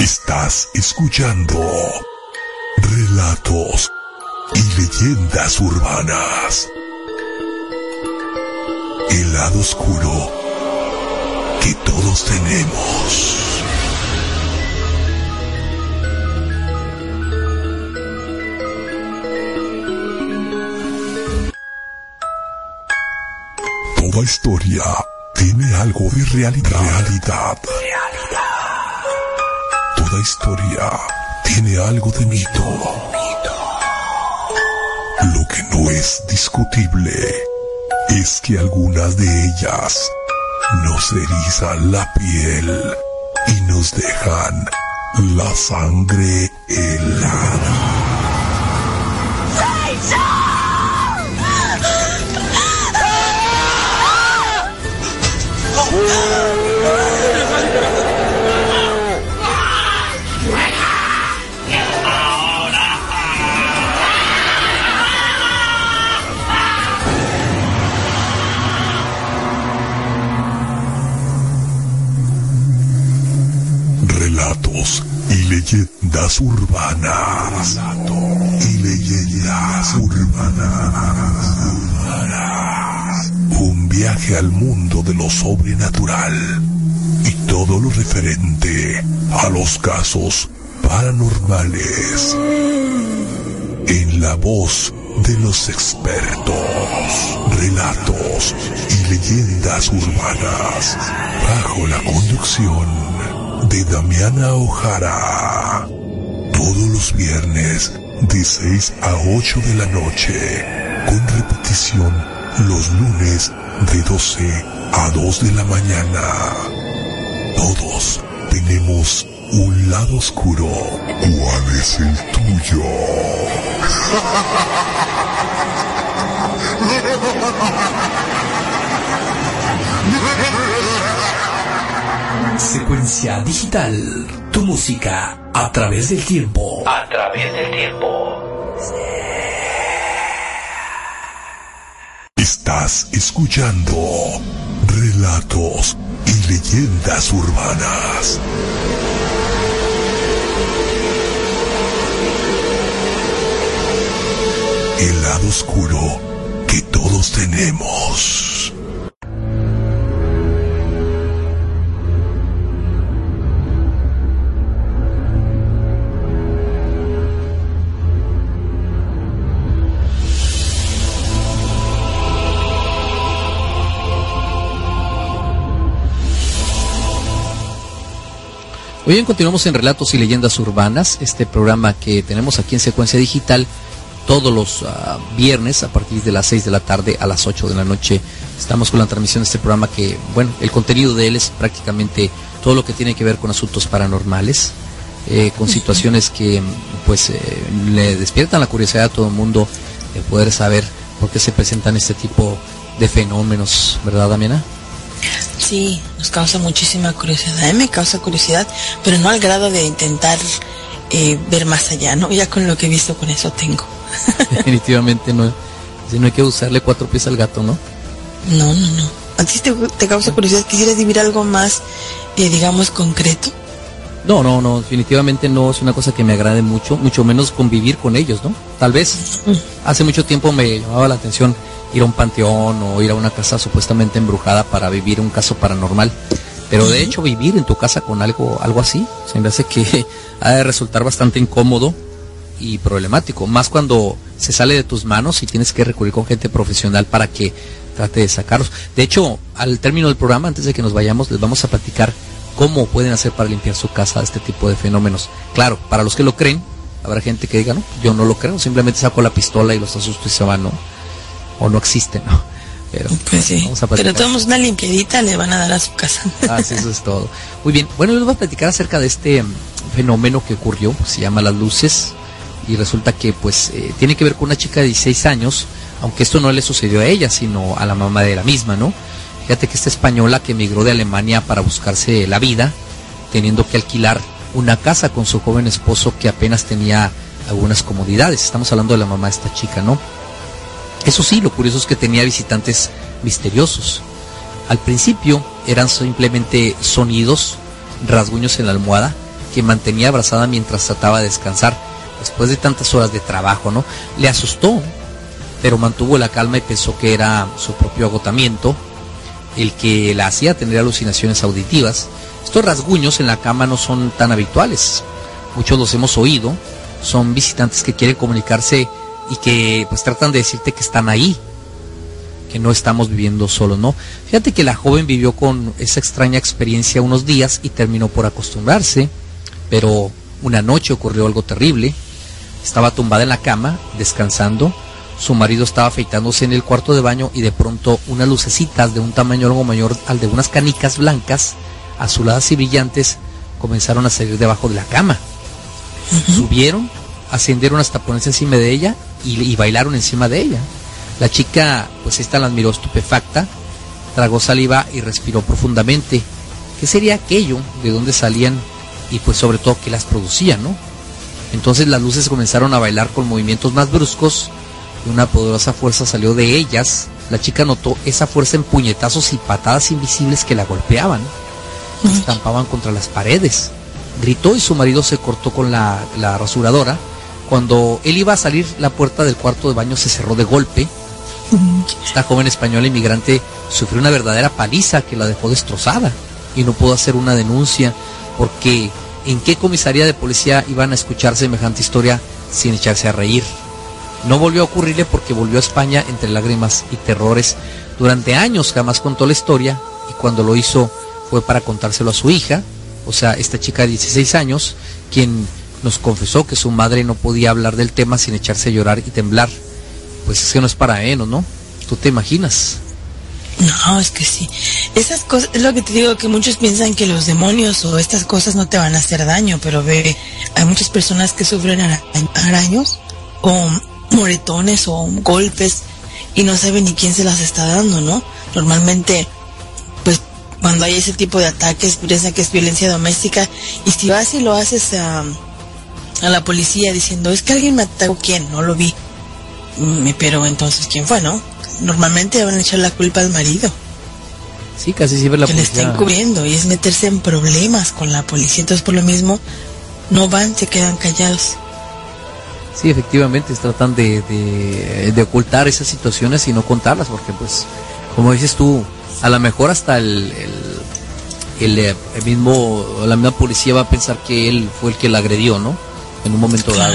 Estás escuchando relatos y leyendas urbanas. El lado oscuro que todos tenemos. Toda historia tiene algo de realidad. Realidad. Toda historia tiene algo de mito. Lo que no es discutible es que algunas de ellas nos erizan la piel y nos dejan la sangre helada. Leyendas urbanas. y leyendas urbanas. Un viaje al mundo de lo sobrenatural y todo lo referente a los casos paranormales. En la voz de los expertos, relatos y leyendas urbanas, bajo la conducción de Damiana Ojara. Todos los viernes de 6 a 8 de la noche, con repetición los lunes de 12 a 2 de la mañana. Todos tenemos un lado oscuro. ¿Cuál es el tuyo? Secuencia digital. Tu música a través del tiempo. A través del tiempo. Estás escuchando relatos y leyendas urbanas. El lado oscuro que todos tenemos. Hoy bien, continuamos en Relatos y Leyendas Urbanas, este programa que tenemos aquí en secuencia digital todos los ah, viernes a partir de las 6 de la tarde a las 8 de la noche. Estamos con la transmisión de este programa que, bueno, el contenido de él es prácticamente todo lo que tiene que ver con asuntos paranormales, eh, con situaciones que pues eh, le despiertan la curiosidad a todo el mundo de poder saber por qué se presentan este tipo de fenómenos, ¿verdad, Damiana? Sí, nos causa muchísima curiosidad. A mí me causa curiosidad, pero no al grado de intentar eh, ver más allá, ¿no? Ya con lo que he visto, con eso tengo. [LAUGHS] Definitivamente no, si no hay que usarle cuatro pies al gato, ¿no? No, no, no. ¿A ti te, te causa curiosidad? ¿Quisieras vivir algo más, eh, digamos, concreto? No, no, no, definitivamente no es una cosa que me agrade mucho, mucho menos convivir con ellos, ¿no? Tal vez hace mucho tiempo me llamaba la atención ir a un panteón o ir a una casa supuestamente embrujada para vivir un caso paranormal. Pero de hecho vivir en tu casa con algo, algo así, se me hace que [LAUGHS] ha de resultar bastante incómodo y problemático, más cuando se sale de tus manos y tienes que recurrir con gente profesional para que trate de sacarlos. De hecho, al término del programa, antes de que nos vayamos, les vamos a platicar cómo pueden hacer para limpiar su casa de este tipo de fenómenos. Claro, para los que lo creen, habrá gente que diga, no, yo no lo creo, simplemente saco la pistola y los asusto y se van, ¿no? O no existen, ¿no? Pero, Pues sí. vamos a Pero tomamos una limpiadita le van a dar a su casa. [LAUGHS] Ah, sí, eso es todo. Muy bien. Bueno, les voy a platicar acerca de este mm, fenómeno que ocurrió, se llama las luces, y resulta que pues eh, tiene que ver con una chica de 16 años, aunque esto no le sucedió a ella, sino a la mamá de la misma, ¿no? Fíjate que esta española que emigró de Alemania para buscarse la vida, teniendo que alquilar una casa con su joven esposo que apenas tenía algunas comodidades. Estamos hablando de la mamá de esta chica, ¿no? Eso sí, lo curioso es que tenía visitantes misteriosos. Al principio eran simplemente sonidos, rasguños en la almohada que mantenía abrazada mientras trataba de descansar después de tantas horas de trabajo, ¿no? Le asustó, pero mantuvo la calma y pensó que era su propio agotamiento el que la hacía tener alucinaciones auditivas. Estos rasguños en la cama no son tan habituales. Muchos los hemos oído. Son visitantes que quieren comunicarse y que pues tratan de decirte que están ahí, que no estamos viviendo solos, ¿no? Fíjate que la joven vivió con esa extraña experiencia unos días y terminó por acostumbrarse, pero una noche ocurrió algo terrible. Estaba tumbada en la cama, descansando. Su marido estaba afeitándose en el cuarto de baño y de pronto unas lucecitas de un tamaño algo mayor al de unas canicas blancas, azuladas y brillantes, comenzaron a salir debajo de la cama. Subieron, ascendieron hasta ponerse encima de ella y, y bailaron encima de ella. La chica, pues esta la admiró estupefacta, tragó saliva y respiró profundamente. ¿Qué sería aquello? ¿De dónde salían? Y pues sobre todo, ¿qué las producía, no? Entonces las luces comenzaron a bailar con movimientos más bruscos y una poderosa fuerza salió de ellas. La chica notó esa fuerza en puñetazos y patadas invisibles que la golpeaban, estampaban contra las paredes. gritó y su marido se cortó con la, la rasuradora. Cuando él iba a salir, la puerta del cuarto de baño se cerró de golpe. Esta joven española inmigrante sufrió una verdadera paliza que la dejó destrozada y no pudo hacer una denuncia porque en qué comisaría de policía iban a escuchar semejante historia sin echarse a reír. No volvió a ocurrirle porque volvió a España entre lágrimas y terrores. Durante años jamás contó la historia y cuando lo hizo fue para contárselo a su hija, o sea, esta chica de 16 años, quien nos confesó que su madre no podía hablar del tema sin echarse a llorar y temblar. Pues es que no es para él, ¿no? ¿Tú te imaginas? No, es que sí. Esas cosas, es lo que te digo, que muchos piensan que los demonios o estas cosas no te van a hacer daño, pero ve, hay muchas personas que sufren araños o moretones o golpes y no saben ni quién se las está dando, ¿no? Normalmente, pues cuando hay ese tipo de ataques, piensa que es violencia doméstica y si vas y lo haces a, a la policía diciendo, es que alguien me atacó, ¿quién? No lo vi. Mm, Pero entonces, ¿quién fue, no? Normalmente van a echar la culpa al marido. Sí, casi siempre la que le está policía... encubriendo y es meterse en problemas con la policía. Entonces, por lo mismo, no van, se quedan callados. Sí, efectivamente, tratan de, de, de ocultar esas situaciones y no contarlas, porque pues, como dices tú, a lo mejor hasta el, el, el, eh, el mismo, la misma policía va a pensar que él fue el que la agredió, ¿no? En un momento dado.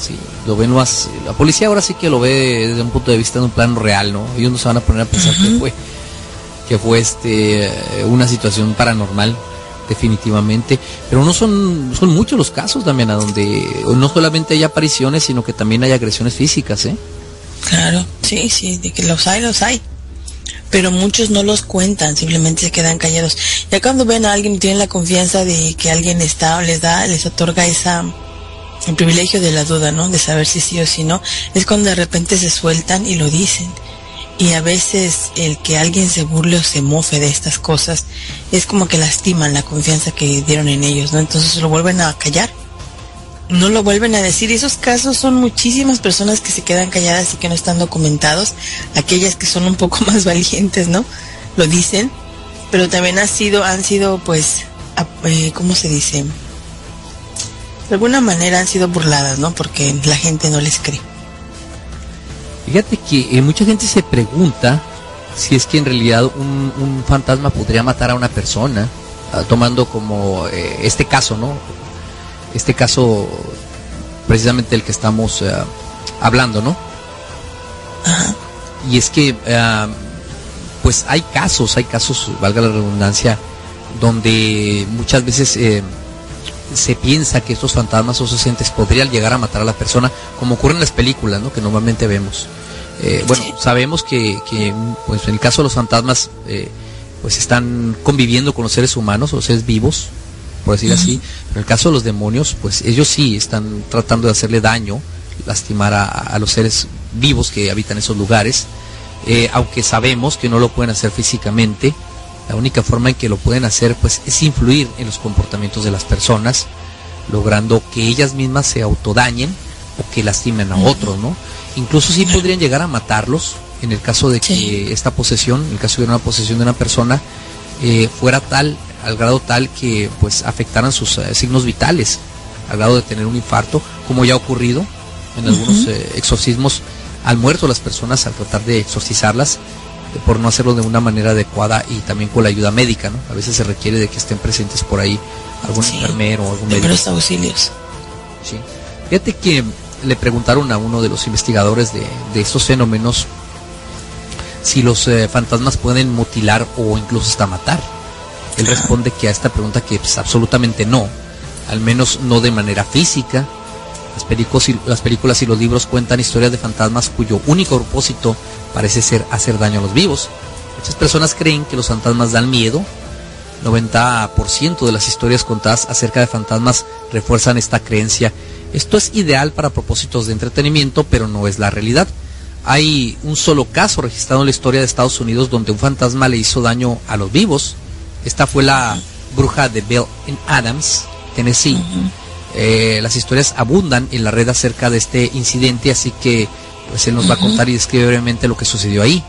Sí, lo ven más, la policía ahora sí que lo ve desde un punto de vista de un plano real, ¿no? Ellos no se van a poner a pensar que fue, que fue este, eh, una situación paranormal, definitivamente. Pero no son, son muchos los casos, Damiana, donde no solamente hay apariciones, sino que también hay agresiones físicas, ¿eh? Claro, sí, sí, de que los hay, los hay. Pero muchos no los cuentan, simplemente se quedan callados. Ya cuando ven a alguien, tienen la confianza de que alguien está o les da, les otorga esa, el privilegio de la duda, ¿no? De saber si sí o si no, es cuando de repente se sueltan y lo dicen. Y a veces el que alguien se burle o se mofe de estas cosas es como que lastiman la confianza que dieron en ellos, ¿no? Entonces lo vuelven a callar. No lo vuelven a decir. Y esos casos son muchísimas personas que se quedan calladas y que no están documentados. Aquellas que son un poco [LAUGHS] más valientes, ¿no? Lo dicen. Pero también ha sido, han sido, pues, eh, ¿cómo se dice? De alguna manera han sido burladas, ¿no? Porque la gente no les cree. Fíjate que eh, mucha gente se pregunta si es que en realidad un, un fantasma podría matar a una persona, ah, tomando como eh, este caso, ¿no? Este caso precisamente del que estamos eh, hablando, ¿no? Y es que, pues hay casos, hay casos, valga la redundancia, donde muchas veces eh, se piensa que estos fantasmas o esos entes podrían llegar a matar a la persona, como ocurre en las películas, ¿no? Que normalmente vemos. Eh, bueno, sabemos que, que, pues en el caso de los fantasmas, eh, pues están conviviendo con los seres humanos, o seres vivos, por decir así. Pero en el caso de los demonios, pues ellos sí están tratando de hacerle daño, lastimar a, a los seres vivos que habitan esos lugares. Eh, aunque sabemos que no lo pueden hacer físicamente, la única forma en que lo pueden hacer pues es influir en los comportamientos de las personas, logrando que ellas mismas se autodañen o que lastimen a otros, ¿no? Incluso sí podrían llegar a matarlos en el caso de que Sí. esta posesión, en el caso de una posesión de una persona, eh, fuera tal, al grado tal que pues afectaran sus eh, signos vitales, al grado de tener un infarto, como ya ha ocurrido en algunos eh, exorcismos, han muerto las personas al tratar de exorcizarlas por no hacerlo de una manera adecuada y también con la ayuda médica, ¿no? A veces se requiere de que estén presentes por ahí algún Sí. enfermero o algún médico. auxilios. Sí. Fíjate que le preguntaron a uno de los investigadores de, de estos fenómenos si los eh, fantasmas pueden mutilar o incluso hasta matar. Él responde que a esta pregunta que pues, absolutamente no, al menos no de manera física. Las películas, y, los libros cuentan historias de fantasmas cuyo único propósito parece ser hacer daño a los vivos. Muchas personas creen que los fantasmas dan miedo. 90% de las historias contadas acerca de fantasmas refuerzan esta creencia. Esto es ideal para propósitos de entretenimiento, pero no es la realidad. Hay un solo caso registrado en la historia de Estados Unidos donde un fantasma le hizo daño a los vivos. Esta fue la bruja de Bell en Adams, Tennessee. Eh, las historias abundan en la red acerca de este incidente, así que pues él nos va a contar y describe brevemente lo que sucedió ahí.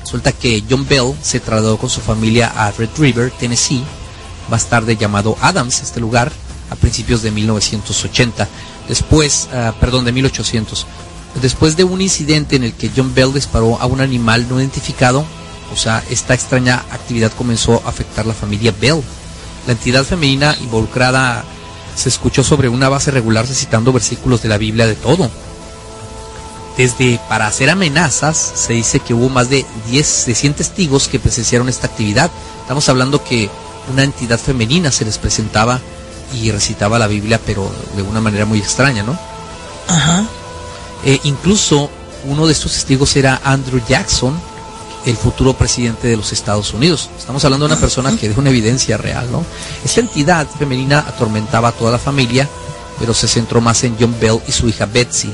Resulta que John Bell se trasladó con su familia a Red River, Tennessee, más tarde llamado Adams, este lugar, a principios de 1980. Después, ah, perdón, de 1800. Después de un incidente en el que John Bell disparó a un animal no identificado, o sea, esta extraña actividad comenzó a afectar la familia Bell. La entidad femenina involucrada se escuchó sobre una base regular recitando versículos de la Biblia de todo. Desde para hacer amenazas, se dice que hubo más de 10, de 100 testigos que presenciaron esta actividad. Estamos hablando que una entidad femenina se les presentaba y recitaba la Biblia, pero de una manera muy extraña, ¿no? Ajá. Eh, incluso uno de estos testigos era Andrew Jackson, el futuro presidente de los Estados Unidos. Estamos hablando de una persona que de una evidencia real, ¿no? Esta entidad femenina atormentaba a toda la familia, pero se centró más en John Bell y su hija Betsy.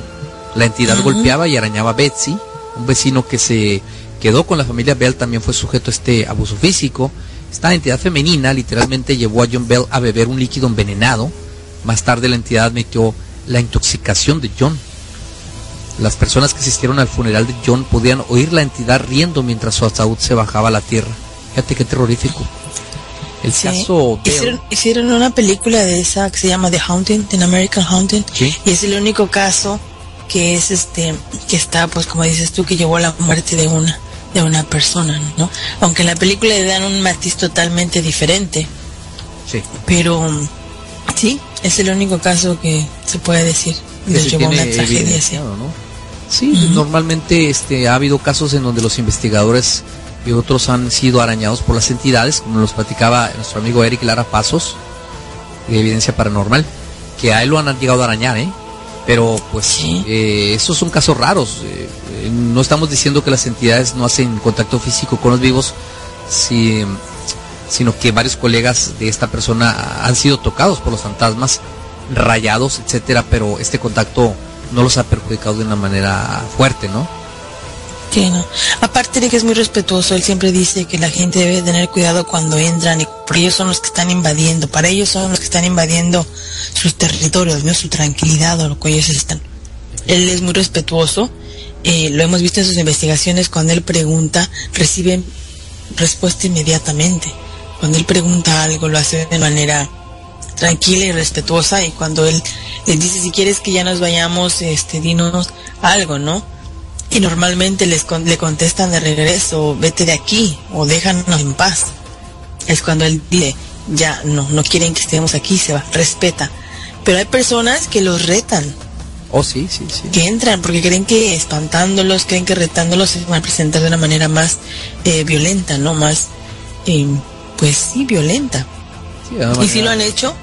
La entidad golpeaba y arañaba a Betsy. Un vecino que se quedó con la familia Bell también fue sujeto a este abuso físico. Esta entidad femenina literalmente llevó a John Bell a beber un líquido envenenado. Más tarde la entidad admitió la intoxicación de John. Las personas que asistieron al funeral de John podían oír la entidad riendo mientras su ataúd se bajaba a la tierra. Fíjate qué terrorífico. El Sí. caso Hicieron, hicieron una película de esa que se llama The Haunting, The American Haunting, Sí. y es el único caso que es este, que está, pues como dices tú, que llevó a la muerte de una, de una persona, ¿no? Aunque en la película le dan un matiz totalmente diferente, sí. pero sí, es el único caso que se puede decir. que se llevó una tragedia así. Sí, normalmente este, ha habido casos en donde los investigadores y otros han sido arañados por las entidades, como nos platicaba nuestro amigo Eric Lara Pasos, de evidencia paranormal, que a él lo han llegado a arañar, ¿eh? Pero pues Sí. eh, esos son casos raros. eh, eh, no estamos diciendo que las entidades no hacen contacto físico con los vivos, si- sino que varios colegas de esta persona han sido tocados por los fantasmas, rayados, etcétera, pero este contacto no los ha perjudicado de una manera fuerte, ¿no? Sí, no. Aparte de que es muy respetuoso, él siempre dice que la gente debe tener cuidado cuando entran y porque ellos son los que están invadiendo, para ellos son los que están invadiendo sus territorios, no su tranquilidad o lo que ellos están. Él es muy respetuoso, eh, lo hemos visto en sus investigaciones, cuando él pregunta, reciben respuesta inmediatamente. Cuando él pregunta algo, lo hace de manera tranquila y respetuosa y cuando él les dice si quieres que ya nos vayamos, este, dinos algo, ¿no? Y normalmente les con- le contestan de regreso, vete de aquí o déjanos en paz. Es cuando él dice, ya no, no quieren que estemos aquí, se va, respeta. Pero hay personas que los retan, Oh, sí, sí, sí. que entran porque creen que espantándolos, creen que retándolos se van a presentar de una manera más eh, violenta, ¿no? Más, eh, pues sí, violenta. Sí, Y sí manera- lo han hecho,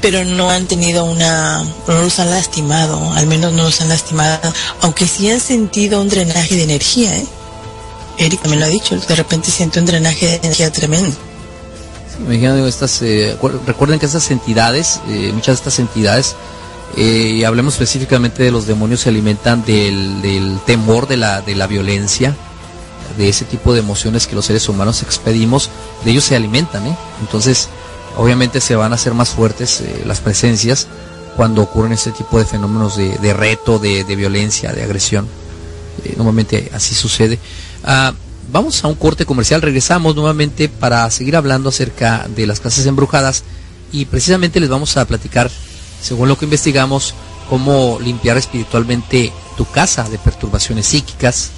pero no han tenido una, no los han lastimado, al menos no los han lastimado, aunque sí han sentido un drenaje de energía, ¿eh? Eric también lo ha dicho, de repente siente un drenaje de energía tremendo. Sí, eh, recuerden que estas entidades, eh, muchas de estas entidades, eh, y hablemos específicamente de los demonios, se alimentan del, del temor de la, de la violencia, de ese tipo de emociones que los seres humanos expedimos, de ellos se alimentan, ¿eh? Entonces, obviamente se van a hacer más fuertes eh, las presencias cuando ocurren ese tipo de fenómenos de, de reto, de, de violencia, de agresión. Eh, normalmente así sucede. Ah, vamos a un corte comercial, regresamos nuevamente para seguir hablando acerca de las casas embrujadas y precisamente les vamos a platicar, según lo que investigamos, cómo limpiar espiritualmente tu casa de perturbaciones psíquicas.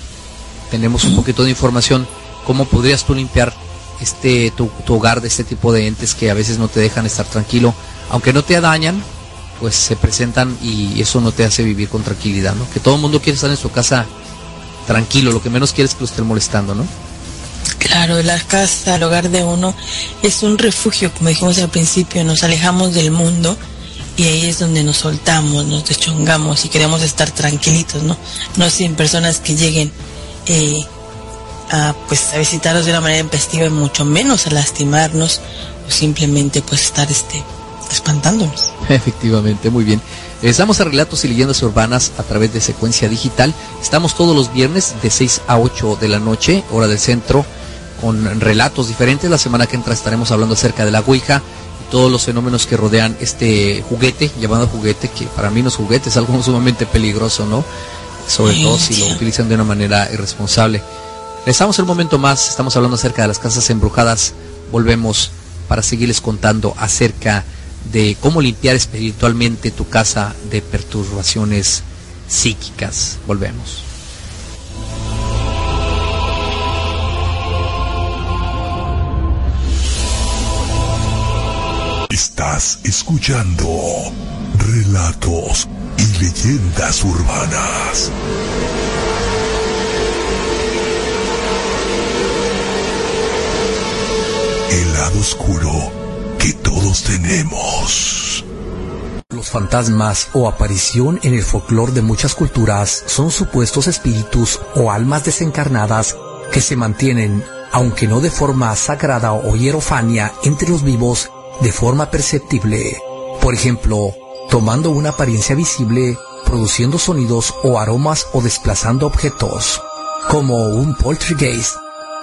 Tenemos un poquito de información, cómo podrías tú limpiar este tu, tu hogar de este tipo de entes que a veces no te dejan estar tranquilo, aunque no te dañan, pues se presentan y eso no te hace vivir con tranquilidad, ¿no? Que todo el mundo quiere estar en su casa tranquilo, lo que menos quiere es que lo estén molestando, ¿no? Claro, la casa, el hogar de uno, es un refugio, como dijimos al principio, nos alejamos del mundo y ahí es donde nos soltamos, nos deschongamos y queremos estar tranquilitos, ¿no? No sin personas que lleguen eh, a, pues, a visitarnos de una manera impestiva y mucho menos a lastimarnos o simplemente pues estar este, espantándonos. [LAUGHS] Efectivamente, muy bien. Estamos a Relatos y Leyendas Urbanas a través de Secuencia Digital. Estamos todos los viernes de 6 a 8 de la noche, hora del centro, con relatos diferentes. La semana que entra estaremos hablando acerca de la Ouija y todos los fenómenos que rodean este juguete, llamado juguete, que para mí no es juguete, es algo [LAUGHS] sumamente peligroso, ¿no? Sobre todo si lo utilizan de una manera irresponsable. Estamos un momento más, estamos hablando acerca de las casas embrujadas. Volvemos para seguirles contando acerca de cómo limpiar espiritualmente tu casa de perturbaciones psíquicas. Volvemos. Estás escuchando relatos y leyendas urbanas. El lado oscuro que todos tenemos. Los fantasmas o aparición en el folclore de muchas culturas son supuestos espíritus o almas desencarnadas que se mantienen, aunque no de forma sagrada o hierofania, entre los vivos de forma perceptible. Por ejemplo, tomando una apariencia visible, produciendo sonidos o aromas o desplazando objetos, como un poltergeist,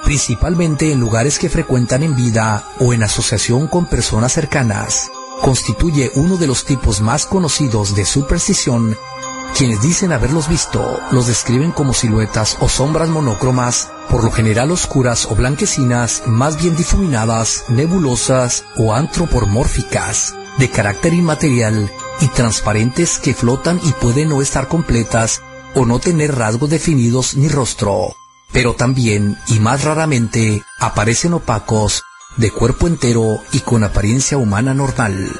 principalmente en lugares que frecuentan en vida o en asociación con personas cercanas. Constituye uno de los tipos más conocidos de superstición. Quienes dicen haberlos visto los describen como siluetas o sombras monócromas por lo general oscuras o blanquecinas, más bien difuminadas, nebulosas o antropomórficas, de carácter inmaterial y transparentes que flotan y pueden no estar completas o no tener rasgos definidos ni rostro, pero también y más raramente aparecen opacos, de cuerpo entero y con apariencia humana normal.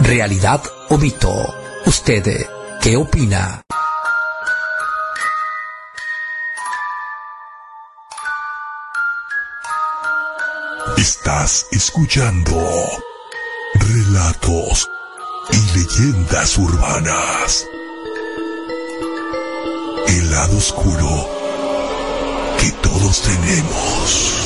¿Realidad o mito? ¿Usted qué opina? Estás escuchando relatos y leyendas urbanas. El lado oscuro que todos tenemos.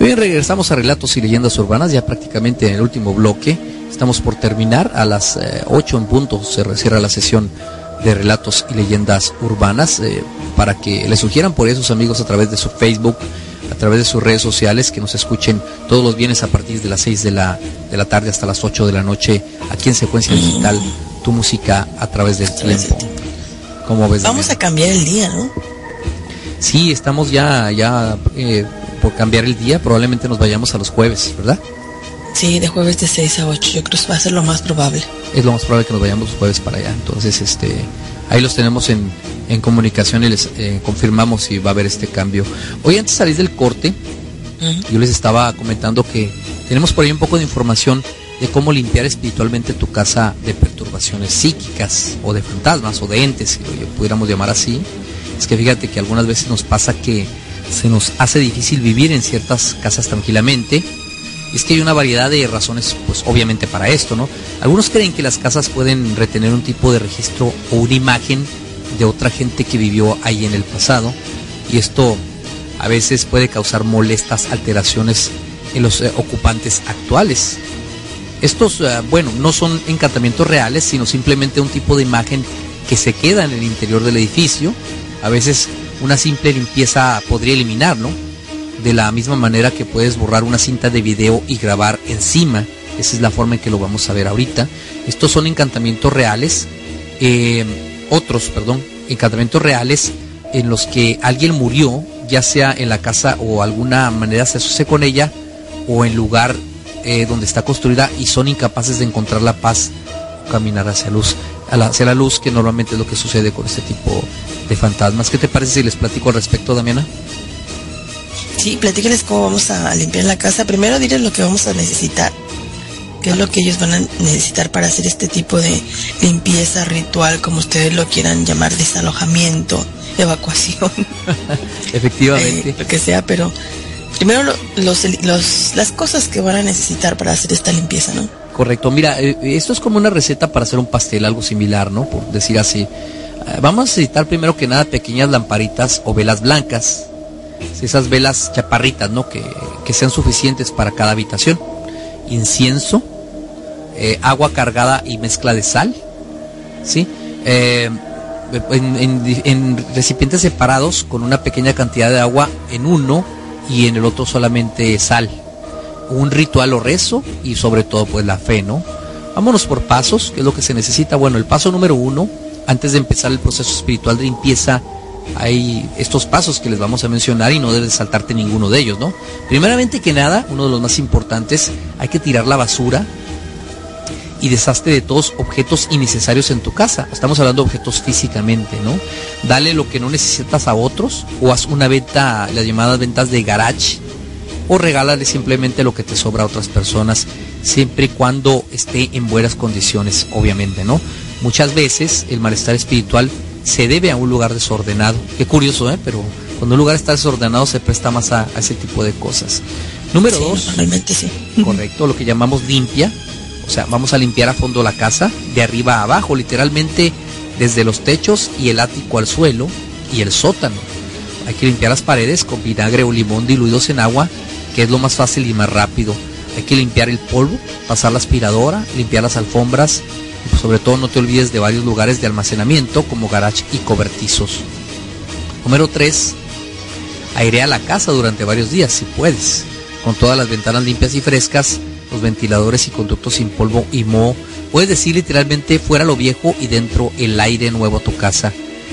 Bien, regresamos a Relatos y Leyendas Urbanas, ya prácticamente en el último bloque. Estamos por terminar, a las 8 en punto se cierra la sesión de Relatos y Leyendas Urbanas, eh, para que les sugieran por esos amigos a través de su Facebook, a través de sus redes sociales, que nos escuchen todos los viernes a partir de las 6 de la, de la tarde hasta las 8 de la noche, aquí en Secuencia Digital, tu música a través del tiempo. ¿Cómo ves? Vamos a cambiar el día, ¿no? Sí, estamos ya, ya eh, por cambiar el día, probablemente nos vayamos a los jueves, ¿verdad? Sí, de jueves de 6 a 8, yo creo que va a ser lo más probable. Es lo más probable que nos vayamos los jueves para allá. Entonces, este, ahí los tenemos en, en comunicación y les eh, confirmamos si va a haber este cambio. Hoy antes de salir del corte, yo les estaba comentando que tenemos por ahí un poco de información de cómo limpiar espiritualmente tu casa de perturbaciones psíquicas o de fantasmas o de entes, si lo pudiéramos llamar así. Es que fíjate que algunas veces nos pasa que se nos hace difícil vivir en ciertas casas tranquilamente. Es que hay una variedad de razones, pues obviamente para esto, ¿no? Algunos creen que las casas pueden retener un tipo de registro o una imagen de otra gente que vivió ahí en el pasado. Y esto a veces puede causar molestas alteraciones en los eh, ocupantes actuales. Estos, eh, bueno, no son encantamientos reales, sino simplemente un tipo de imagen que se queda en el interior del edificio. A veces una simple limpieza podría eliminar, ¿no? De la misma manera que puedes borrar una cinta de video y grabar encima. Esa es la forma en que lo vamos a ver ahorita. Estos son encantamientos reales, eh, otros, perdón, encantamientos reales en los que alguien murió, ya sea en la casa o alguna manera se asocia con ella o en lugar eh, donde está construida y son incapaces de encontrar la paz o caminar hacia luz, hacia la luz, que normalmente es lo que sucede con este tipo de fantasmas. ¿Qué te parece si les platico al respecto, Damiana? Sí, platícales cómo vamos a limpiar la casa. Primero diles lo que vamos a necesitar. ¿Qué es lo que ellos van a necesitar para hacer este tipo de limpieza ritual, como ustedes lo quieran llamar, desalojamiento, [LAUGHS] evacuación? [LAUGHS] Efectivamente. Eh, lo que sea, pero primero lo, los, los, las cosas que van a necesitar para hacer esta limpieza, ¿no? Correcto. Mira, eh, esto es como una receta para hacer un pastel, algo similar, ¿no? Por decir así. Vamos a necesitar primero que nada pequeñas lamparitas o velas blancas. Esas velas chaparritas, ¿no? Que, que sean suficientes para cada habitación. Incienso, eh, agua cargada y mezcla de sal. ¿Sí? Eh, en, en- en recipientes separados con una pequeña cantidad de agua en uno y en el otro solamente sal. Un ritual o rezo y sobre todo pues la fe, ¿no? Vámonos por pasos, ¿qué es lo que se necesita? Bueno, el paso número uno, antes de empezar el proceso espiritual de limpieza, hay estos pasos que les vamos a mencionar y no debes saltarte ninguno de ellos, ¿no? Primeramente que nada, uno de los más importantes, hay que tirar la basura y deshazte de todos objetos innecesarios en tu casa. Estamos hablando de objetos físicamente, ¿no? Dale lo que no necesitas a otros o haz una venta, las llamadas ventas de garage o regálale simplemente lo que te sobra a otras personas siempre y cuando esté en buenas condiciones, obviamente, ¿no? Muchas veces el malestar espiritual se debe a un lugar desordenado. Qué curioso, ¿eh? Pero cuando un lugar está desordenado se presta más a, a ese tipo de cosas. Número Sí, dos, normalmente sí. correcto, lo que llamamos limpia. O sea, vamos a limpiar a fondo la casa, de arriba a abajo, literalmente desde los techos y el ático al suelo y el sótano. Hay que limpiar las paredes con vinagre o limón diluidos en agua, que es lo más fácil y más rápido. Hay que limpiar el polvo, pasar la aspiradora, limpiar las alfombras sobre todo no te olvides de varios lugares de almacenamiento como garage y cobertizos. Número 3. Airea la casa durante varios días si puedes, con todas las ventanas limpias y frescas, los ventiladores y conductos sin polvo y moho. Puedes decir literalmente fuera lo viejo y dentro el aire nuevo a tu casa.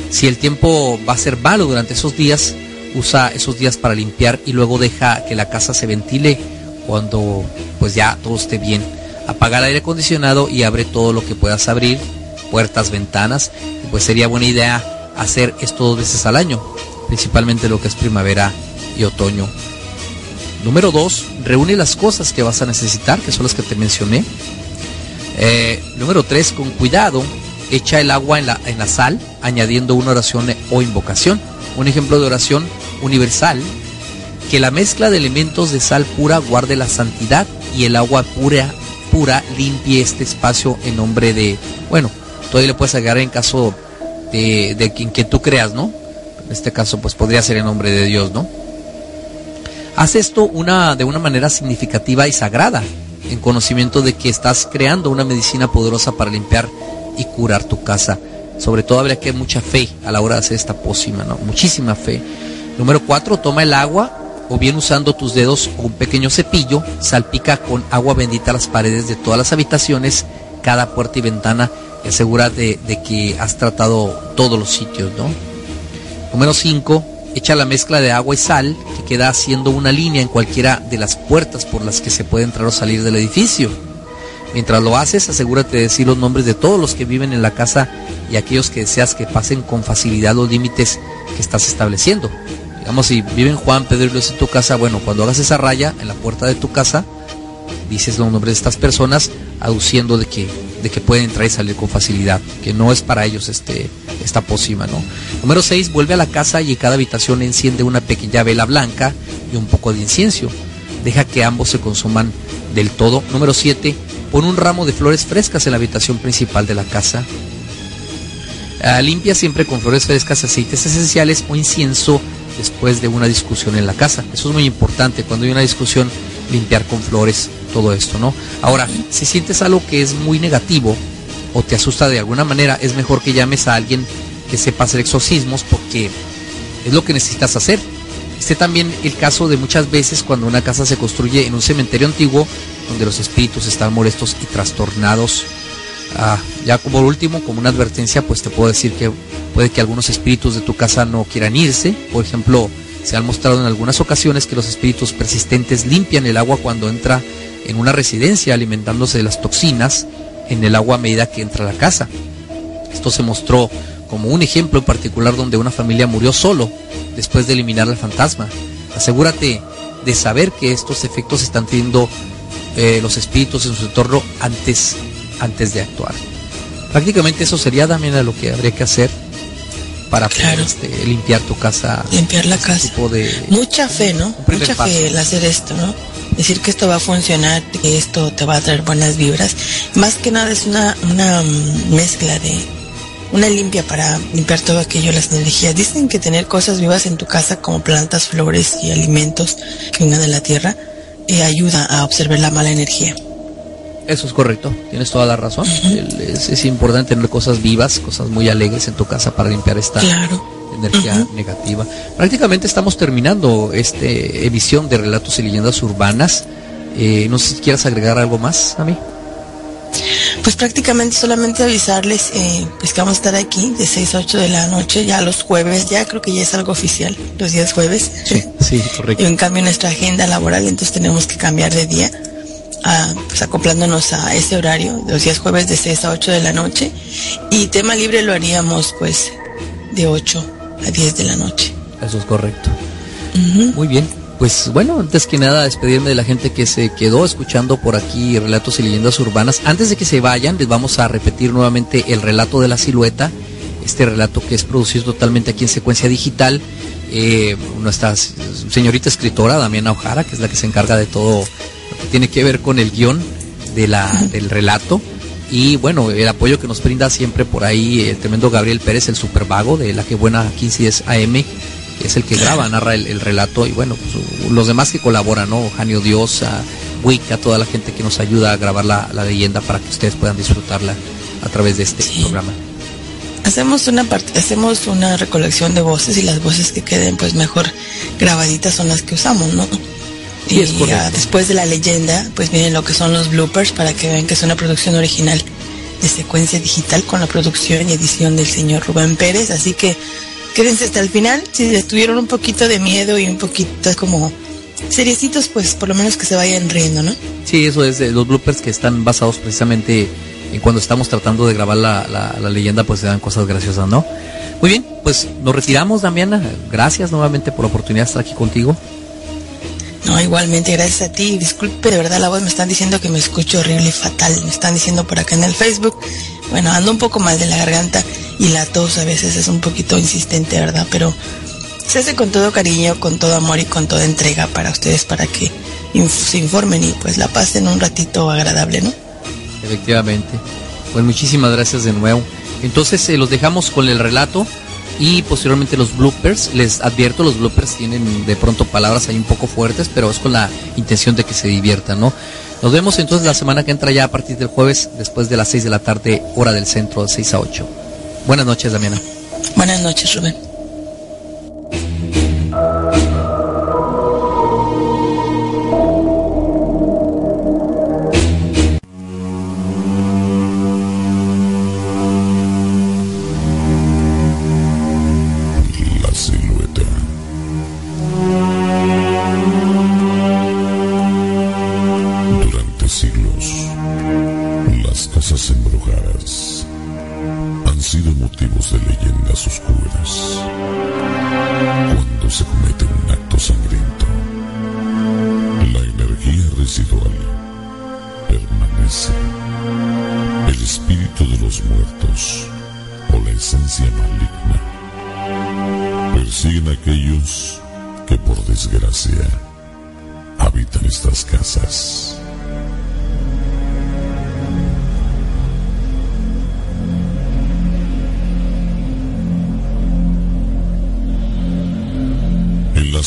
Si el tiempo va a ser malo durante esos días, usa esos días para limpiar y luego deja que la casa se ventile cuando pues ya todo esté bien. Apaga el aire acondicionado y abre todo lo que puedas abrir, puertas, ventanas, pues sería buena idea hacer esto dos veces al año, principalmente lo que es primavera y otoño. Número dos, reúne las cosas que vas a necesitar, que son las que te mencioné. Eh, número tres, con cuidado, echa el agua en la, en la sal, añadiendo una oración o invocación. Un ejemplo de oración universal, que la mezcla de elementos de sal pura guarde la santidad y el agua pura, limpie este espacio en nombre de, bueno, todavía le puedes agregar en caso de, de quien que tú creas, ¿no? En este caso, pues podría ser en nombre de Dios, ¿no? Haz esto una, de una manera significativa y sagrada, en conocimiento de que estás creando una medicina poderosa para limpiar y curar tu casa. Sobre todo habría que mucha fe a la hora de hacer esta pócima, ¿no? Muchísima fe. Número cuatro, toma el agua o bien usando tus dedos o un pequeño cepillo, salpica con agua bendita las paredes de todas las habitaciones, cada puerta y ventana y asegura de, de que has tratado todos los sitios, ¿no? Número 5. Echa la mezcla de agua y sal que queda haciendo una línea en cualquiera de las puertas por las que se puede entrar o salir del edificio. Mientras lo haces, asegúrate de decir los nombres de todos los que viven en la casa y aquellos que deseas que pasen con facilidad los límites que estás estableciendo. Digamos, si viven Juan, Pedro y Luis en tu casa, bueno, cuando hagas esa raya en la puerta de tu casa, dices los nombres de estas personas, aduciendo de que, de que pueden entrar y salir con facilidad, que no es para ellos este, esta pócima, ¿no? Número 6, vuelve a la casa y en cada habitación enciende una pequeña vela blanca y un poco de incienso. Deja que ambos se consuman del todo. Número 7, pon un ramo de flores frescas en la habitación principal de la casa. Ah, limpia siempre con flores frescas, aceites esenciales o incienso después de una discusión en la casa. Eso es muy importante. Cuando hay una discusión, limpiar con flores todo esto, ¿no? Ahora, si sientes algo que es muy negativo o te asusta de alguna manera, es mejor que llames a alguien que sepa hacer exorcismos porque es lo que necesitas hacer. Este también el caso de muchas veces cuando una casa se construye en un cementerio antiguo donde los espíritus están molestos y trastornados. Ah, ya como último, como una advertencia, pues te puedo decir que puede que algunos espíritus de tu casa no quieran irse. Por ejemplo, se han mostrado en algunas ocasiones que los espíritus persistentes limpian el agua cuando entra en una residencia alimentándose de las toxinas en el agua a medida que entra a la casa. Esto se mostró como un ejemplo en particular donde una familia murió solo después de eliminar al fantasma. Asegúrate de saber que estos efectos están teniendo eh, los espíritus en su entorno antes, antes de actuar. Prácticamente eso sería también lo que habría que hacer para poder Claro. este, limpiar tu casa. Limpiar la casa. tipo de- Mucha fe, ¿no? Mucha paso. fe el hacer esto, ¿no? Decir que esto va a funcionar, que esto te va a traer buenas vibras. Más que nada es una, una mm, mezcla de una limpia para limpiar todo aquello, las energías. Dicen que tener cosas vivas en tu casa como plantas, flores y alimentos que vengan de la tierra eh, ayuda a observar la mala energía. Eso es correcto, tienes toda la razón. es, importante tener cosas vivas, cosas muy alegres en tu casa para limpiar esta energía negativa. Prácticamente estamos terminando esta emisión de relatos y leyendas urbanas. Eh, no sé si quieras agregar algo más a mí. Pues prácticamente solamente avisarles eh, pues que vamos a estar aquí de 6 a 8 de la noche, ya los jueves, ya creo que ya es algo oficial, los días jueves. Sí, sí, [LAUGHS] correcto. Y en cambio nuestra agenda laboral, entonces tenemos que cambiar de día pues acoplándonos a ese horario, los días jueves de 6 a 8 de la noche. Y tema libre lo haríamos pues de 8 a 10 de la noche. Eso es correcto. Muy bien. Pues bueno, antes que nada despedirme de la gente que se quedó escuchando por aquí relatos y leyendas urbanas. Antes de que se vayan, les vamos a repetir nuevamente el relato de la silueta. Este relato que es producido totalmente aquí en secuencia digital. Eh, nuestra señorita escritora, Damiana Ojara, que es la que se encarga de todo tiene que ver con el guion de la, del relato. Y bueno, el apoyo que nos brinda siempre por ahí el tremendo Gabriel Pérez, el super vago de la que buena 1510 AM, es el que graba, narra el, relato. Y bueno, pues, los demás que colaboran, ¿no? Janio Diosa, Wicca, toda la gente que nos ayuda a grabar la, leyenda para que ustedes puedan disfrutarla a través de este programa. Hacemos una parte, hacemos una recolección de voces y las voces que queden pues mejor grabaditas son las que usamos, ¿no? Y después de la leyenda, pues miren lo que son los bloopers para que vean que es una producción original de secuencia digital con la producción y edición del señor Rubén Pérez. Así que quédense hasta el final. Si les tuvieron un poquito de miedo y un poquito como seriecitos, pues por lo menos que se vayan riendo, ¿no? Sí, eso es los bloopers que están basados precisamente en cuando estamos tratando de grabar la, la leyenda, pues se dan cosas graciosas, ¿no? Muy bien, pues nos retiramos, Damiana. Gracias nuevamente por la oportunidad de estar aquí contigo. No, igualmente, gracias a ti. Disculpe, de verdad la voz me están diciendo que me escucho horrible y fatal. Me están diciendo por acá en el Facebook. Bueno, ando un poco mal de la garganta y la tos a veces es un poquito insistente, ¿verdad? Pero se hace con todo cariño, con todo amor y con toda entrega para ustedes, para que se informen y pues la pasen un ratito agradable, ¿no? Efectivamente. Pues muchísimas gracias de nuevo. Entonces eh, los dejamos con el relato y posteriormente los bloopers. Les advierto, los bloopers tienen de pronto palabras ahí un poco fuertes, pero es con la intención de que se diviertan, ¿no? Nos vemos entonces la semana que entra ya a partir del jueves, después de las 6 de la tarde, hora del centro, de 6 a 8. Buenas noches, Damiana. Buenas noches, Rubén.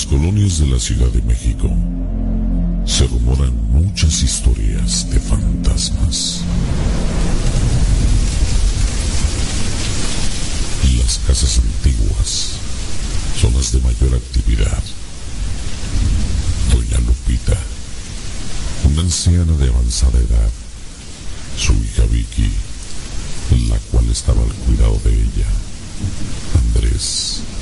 las colonias de la Ciudad de México se rumoran muchas historias de fantasmas. Las casas antiguas son las de mayor actividad. Doña Lupita, una anciana de avanzada edad, su hija Vicky, la cual estaba al cuidado de ella, Andrés,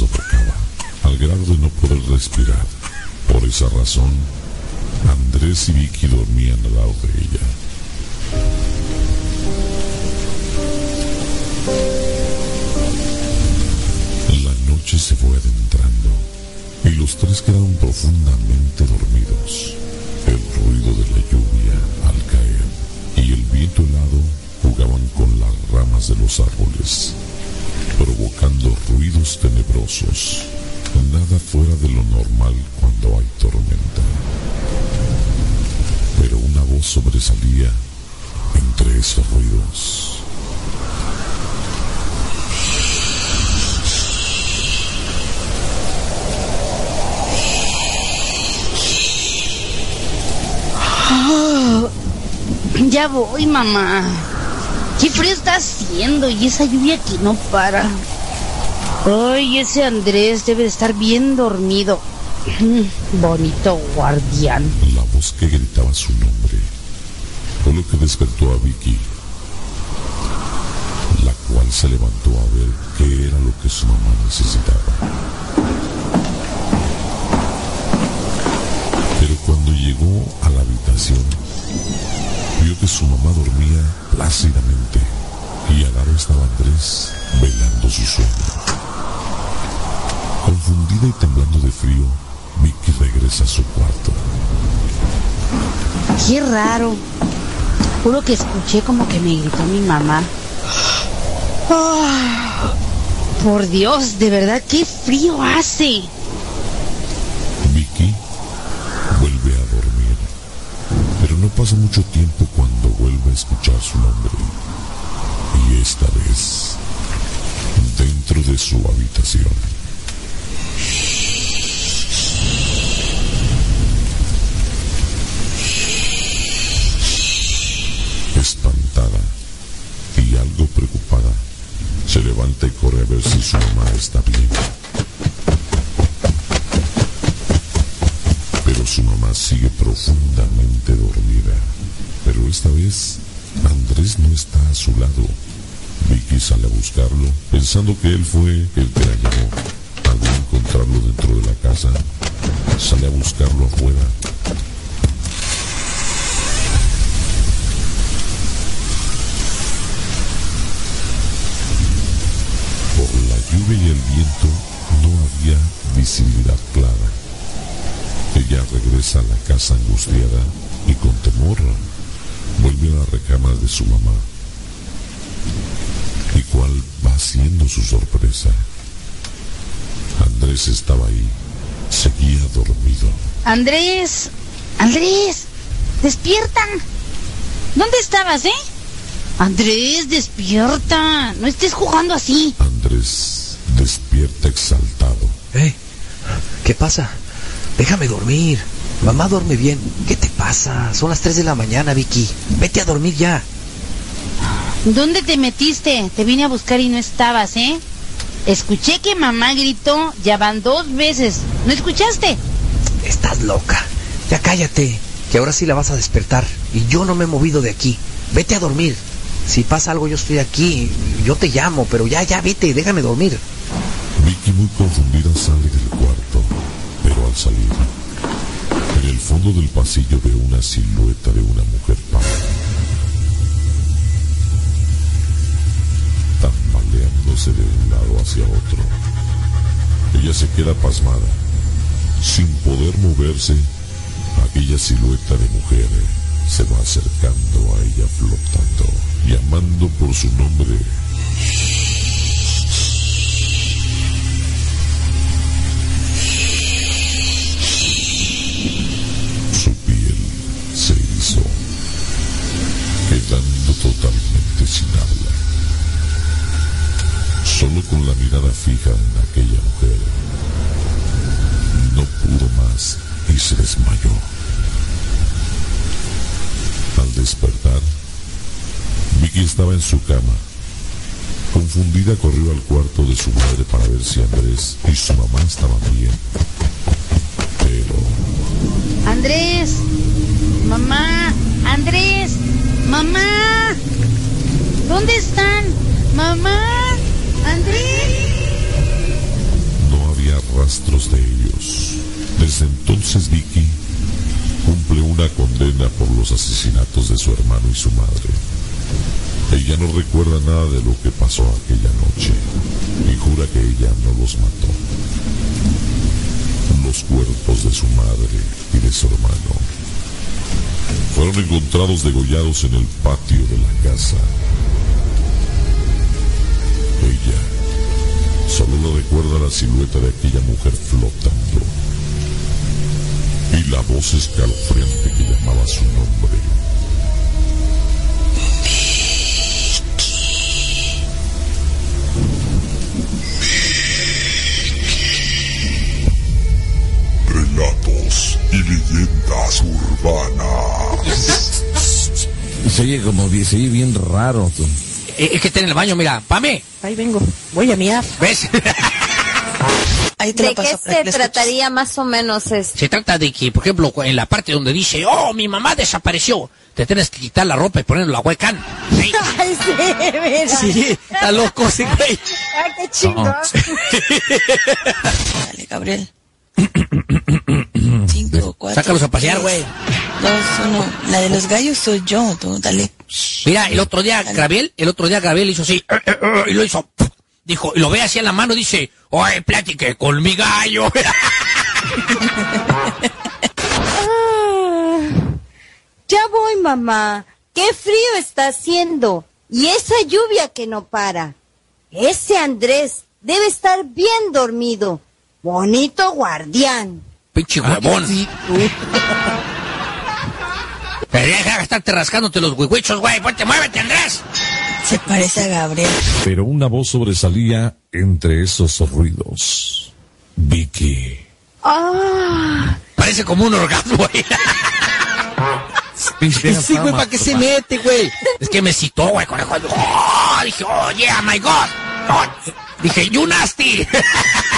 sofocaba, al grado de no poder respirar. Por esa razón, Andrés y Vicky dormían al lado de ella. La noche se fue adentrando y los tres quedaron profundamente dormidos. El ruido de la lluvia al caer y el viento helado jugaban con las ramas de los árboles, provocando ruidos tenebrosos. Nada fuera de lo normal cuando hay tormenta. Pero una voz sobresalía entre esos ruidos. Ya voy, mamá. Qué frío está haciendo y esa lluvia que no para. Ay, ese Andrés debe de estar bien dormido. Bonito guardián. La voz que gritaba su nombre fue lo que despertó a Vicky, la cual se levantó a ver qué era lo que su mamá necesitaba. Pero cuando llegó a la habitación, vio que su mamá dormía plácidamente y al lado estaba Andrés velando su sueño. Confundida y temblando de frío, Vicky regresa a su cuarto. Qué raro. Juro que escuché como que me gritó mi mamá. Ah, por Dios, de verdad, qué frío hace. Vicky vuelve a dormir, pero no pasa mucho tiempo su nombre. Y esta vez, dentro de su habitación. Espantada y algo preocupada, se levanta y corre a ver si su mamá está bien. Pero su mamá sigue profundamente dormida. Pero esta vez Andrés no está a su lado. Vicky sale a buscarlo, pensando que él fue el que la llamó. Al encontrarlo dentro de la casa, sale a buscarlo afuera. Por la lluvia y el viento no había visibilidad clara. Ella regresa a la casa angustiada y con temor vuelve a la recámara de su mamá. ¿Y cuál va siendo su sorpresa? Andrés estaba ahí, seguía dormido. Andrés, Andrés, despierta. ¿Dónde estabas, eh? Andrés, despierta. No estés jugando así. Andrés despierta exaltado. ¿Eh? ¿Qué pasa? Déjame dormir. Mamá duerme bien. ¿Qué te pasa? Son las 3 de la mañana, Vicky. Vete a dormir ya. ¿Dónde te metiste? Te vine a buscar y no estabas, ¿eh? Escuché que mamá gritó, ya van dos veces. ¿No escuchaste? Estás loca. Ya cállate, que ahora sí la vas a despertar. Y yo no me he movido de aquí. Vete a dormir. Si pasa algo yo estoy aquí. Yo te llamo, pero ya, ya vete, déjame dormir. Vicky muy confundida sale del cuarto, pero al salir, fondo del pasillo ve una silueta de una mujer pálida. Tambaleándose de un lado hacia otro. Ella se queda pasmada. Sin poder moverse, aquella silueta de mujer se va acercando a ella flotando, llamando por su nombre. Con la mirada fija en aquella mujer. No pudo más y se desmayó. Al despertar, Vicky estaba en su cama. Confundida corrió al cuarto de su madre para ver si Andrés y su mamá estaban bien. Pero Andrés, mamá, Andrés, mamá. ¿Dónde están? Mamá, Andrés. no había rastros de ellos. Desde entonces Vicky cumple una condena por los asesinatos de su hermano y su madre. Ella no recuerda nada de lo que pasó aquella noche y jura que ella no los mató. los cuerpos de su madre y de su hermano. Fueron encontrados degollados en el patio de la casa. Ella solo le recuerda la silueta de aquella mujer flotando y la voz escalofriante que llamaba su nombre. Relatos y leyendas urbanas. Se oye como se oye bien raro. tú. Eh, Es que está en el baño, mira. Pame, Ahí vengo. Voy a mirar. ¿ves? [LAUGHS] Ahí te ¿De qué se trataría más o menos esto? Se trata de que, por ejemplo, en la parte donde dice, oh, mi mamá desapareció, te tienes que quitar la ropa y ponerle la huecan. Sí, [LAUGHS] Ay, sí, mira. sí, está loco, sí, güey. Ah, qué chingón. [LAUGHS] Dale, Gabriel. Cinco, cuatro. Sácalos a pasear, güey. Dos, uno. La de los gallos soy yo, tú, dale. Mira, el otro día, Gabriel, el otro día Gabriel hizo así, eh, eh, eh, y lo hizo, dijo, y lo ve así en la mano, dice, oye, platique con mi gallo. Ah, [LAUGHS] ya voy, mamá. Qué frío está haciendo. Y esa lluvia que no para. Ese Andrés debe estar bien dormido. Bonito guardián. Pinche huevón. [LAUGHS] Pero deja de estarte rascándote los huehuichos, güey, ponte, muévete, Andrés. Se parece a Gabriel. Pero una voz sobresalía entre esos ruidos. Vicky. Ah, Parece como un orgasmo, güey. Sí, güey, ¿para qué se mete, güey? Es que me citó, güey, conejo. Oh, dije, oh, yeah, my God. Oh, dije, you nasty. [LAUGHS]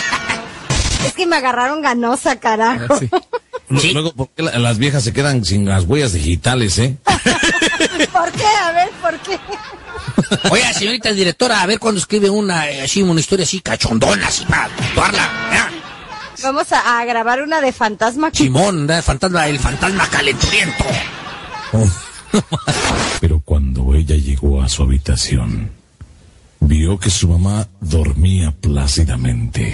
es que me agarraron ganosa, carajo. Sí. Sí. Luego, ¿por qué la- las viejas se quedan sin las huellas digitales, eh? [LAUGHS] ¿Por qué? A ver, ¿por qué? Oiga, señorita directora, a ver cuándo escribe una, eh, así, una historia así cachondona, así, para actuarla. ¿eh? Vamos a, a grabar una de fantasma. Simón, ¿eh? fantasma, el fantasma calenturiento. [LAUGHS] Pero cuando ella llegó a su habitación, vio que su mamá dormía plácidamente.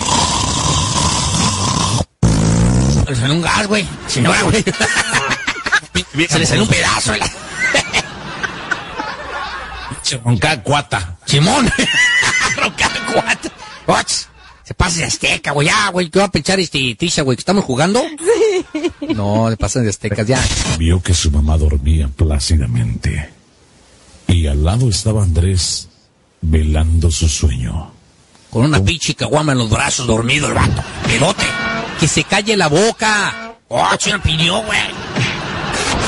Se le salió un gas, güey. Señora, güey. Se le salió un pedazo. la- Ronca cuata. Simón. Roncar cuatro. Och, Se pasa de azteca, güey. Ya, güey. ¿Qué va a pensar este Trisha, güey? ¿Que estamos jugando? No, le pasan de aztecas, ya. Vio que su mamá dormía plácidamente. Y al lado estaba Andrés, velando su sueño. Con una pinche caguama en los brazos, dormido el vato. Pedote. Que se calle la boca. Oh, pidió, güey.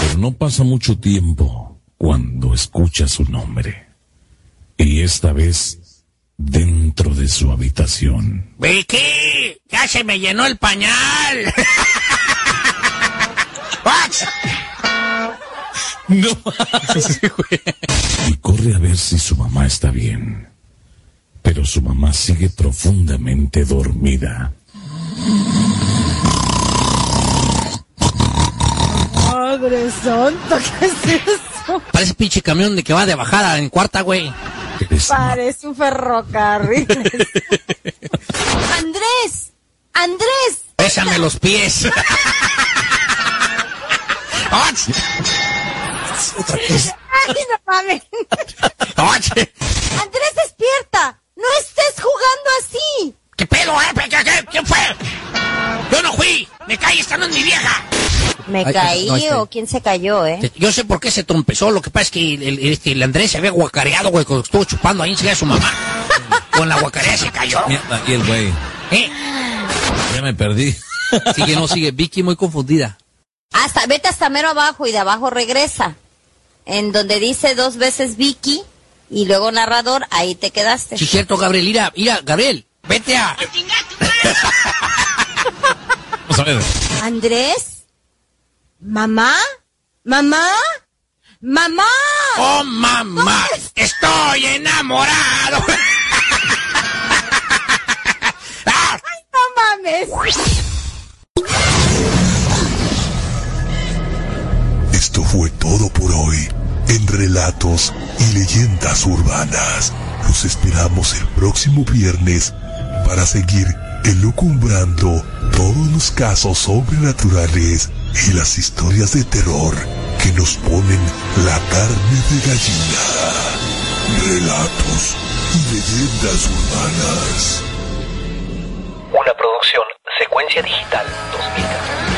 Pero no pasa mucho tiempo cuando escucha su nombre. Y esta vez dentro de su habitación. Vicky, ya se me llenó el pañal. No. y corre a ver si su mamá está bien. Pero su mamá sigue profundamente dormida. Madre santa, ¿qué es eso? Parece pinche camión de que va de bajada en cuarta, güey. Parece un ferrocarril. [LAUGHS] Andrés, Andrés. Pésame los pies. Ay, no mames. Andrés, despierta. No estés jugando así. ¿Qué pedo, eh? ¿Qué? ¿Quién fue? Yo no fui. Me caí, esta no es mi vieja. Me Ay, caí no, este- o quién se cayó, ¿eh? Yo sé por qué se trompezó. Lo que pasa es que el, el- este, el Andrés se había guacareado, güey, cuando estuvo chupando ahí enseguida a su mamá. [LAUGHS] Con la guacarea se cayó. Mierda, y el güey. ¿Eh? Ya me perdí. Sigue, no sigue. Vicky muy confundida. Hasta, vete hasta mero abajo y de abajo regresa. En donde dice dos veces Vicky y luego narrador, ahí te quedaste. Sí, cierto, Gabriel. Mira, mira, Gabriel. Vete a... Vamos a ver. Andrés, mamá, mamá, mamá. ¡Oh, mamá! ¡Estoy enamorado! [LAUGHS] ¡Ah! No mames. Esto fue todo por hoy en Relatos y Leyendas Urbanas. Los esperamos el próximo viernes para seguir elucumbrando todos los casos sobrenaturales y las historias de terror que nos ponen la carne de gallina. Relatos y leyendas urbanas. Una producción Secuencia Digital 2014.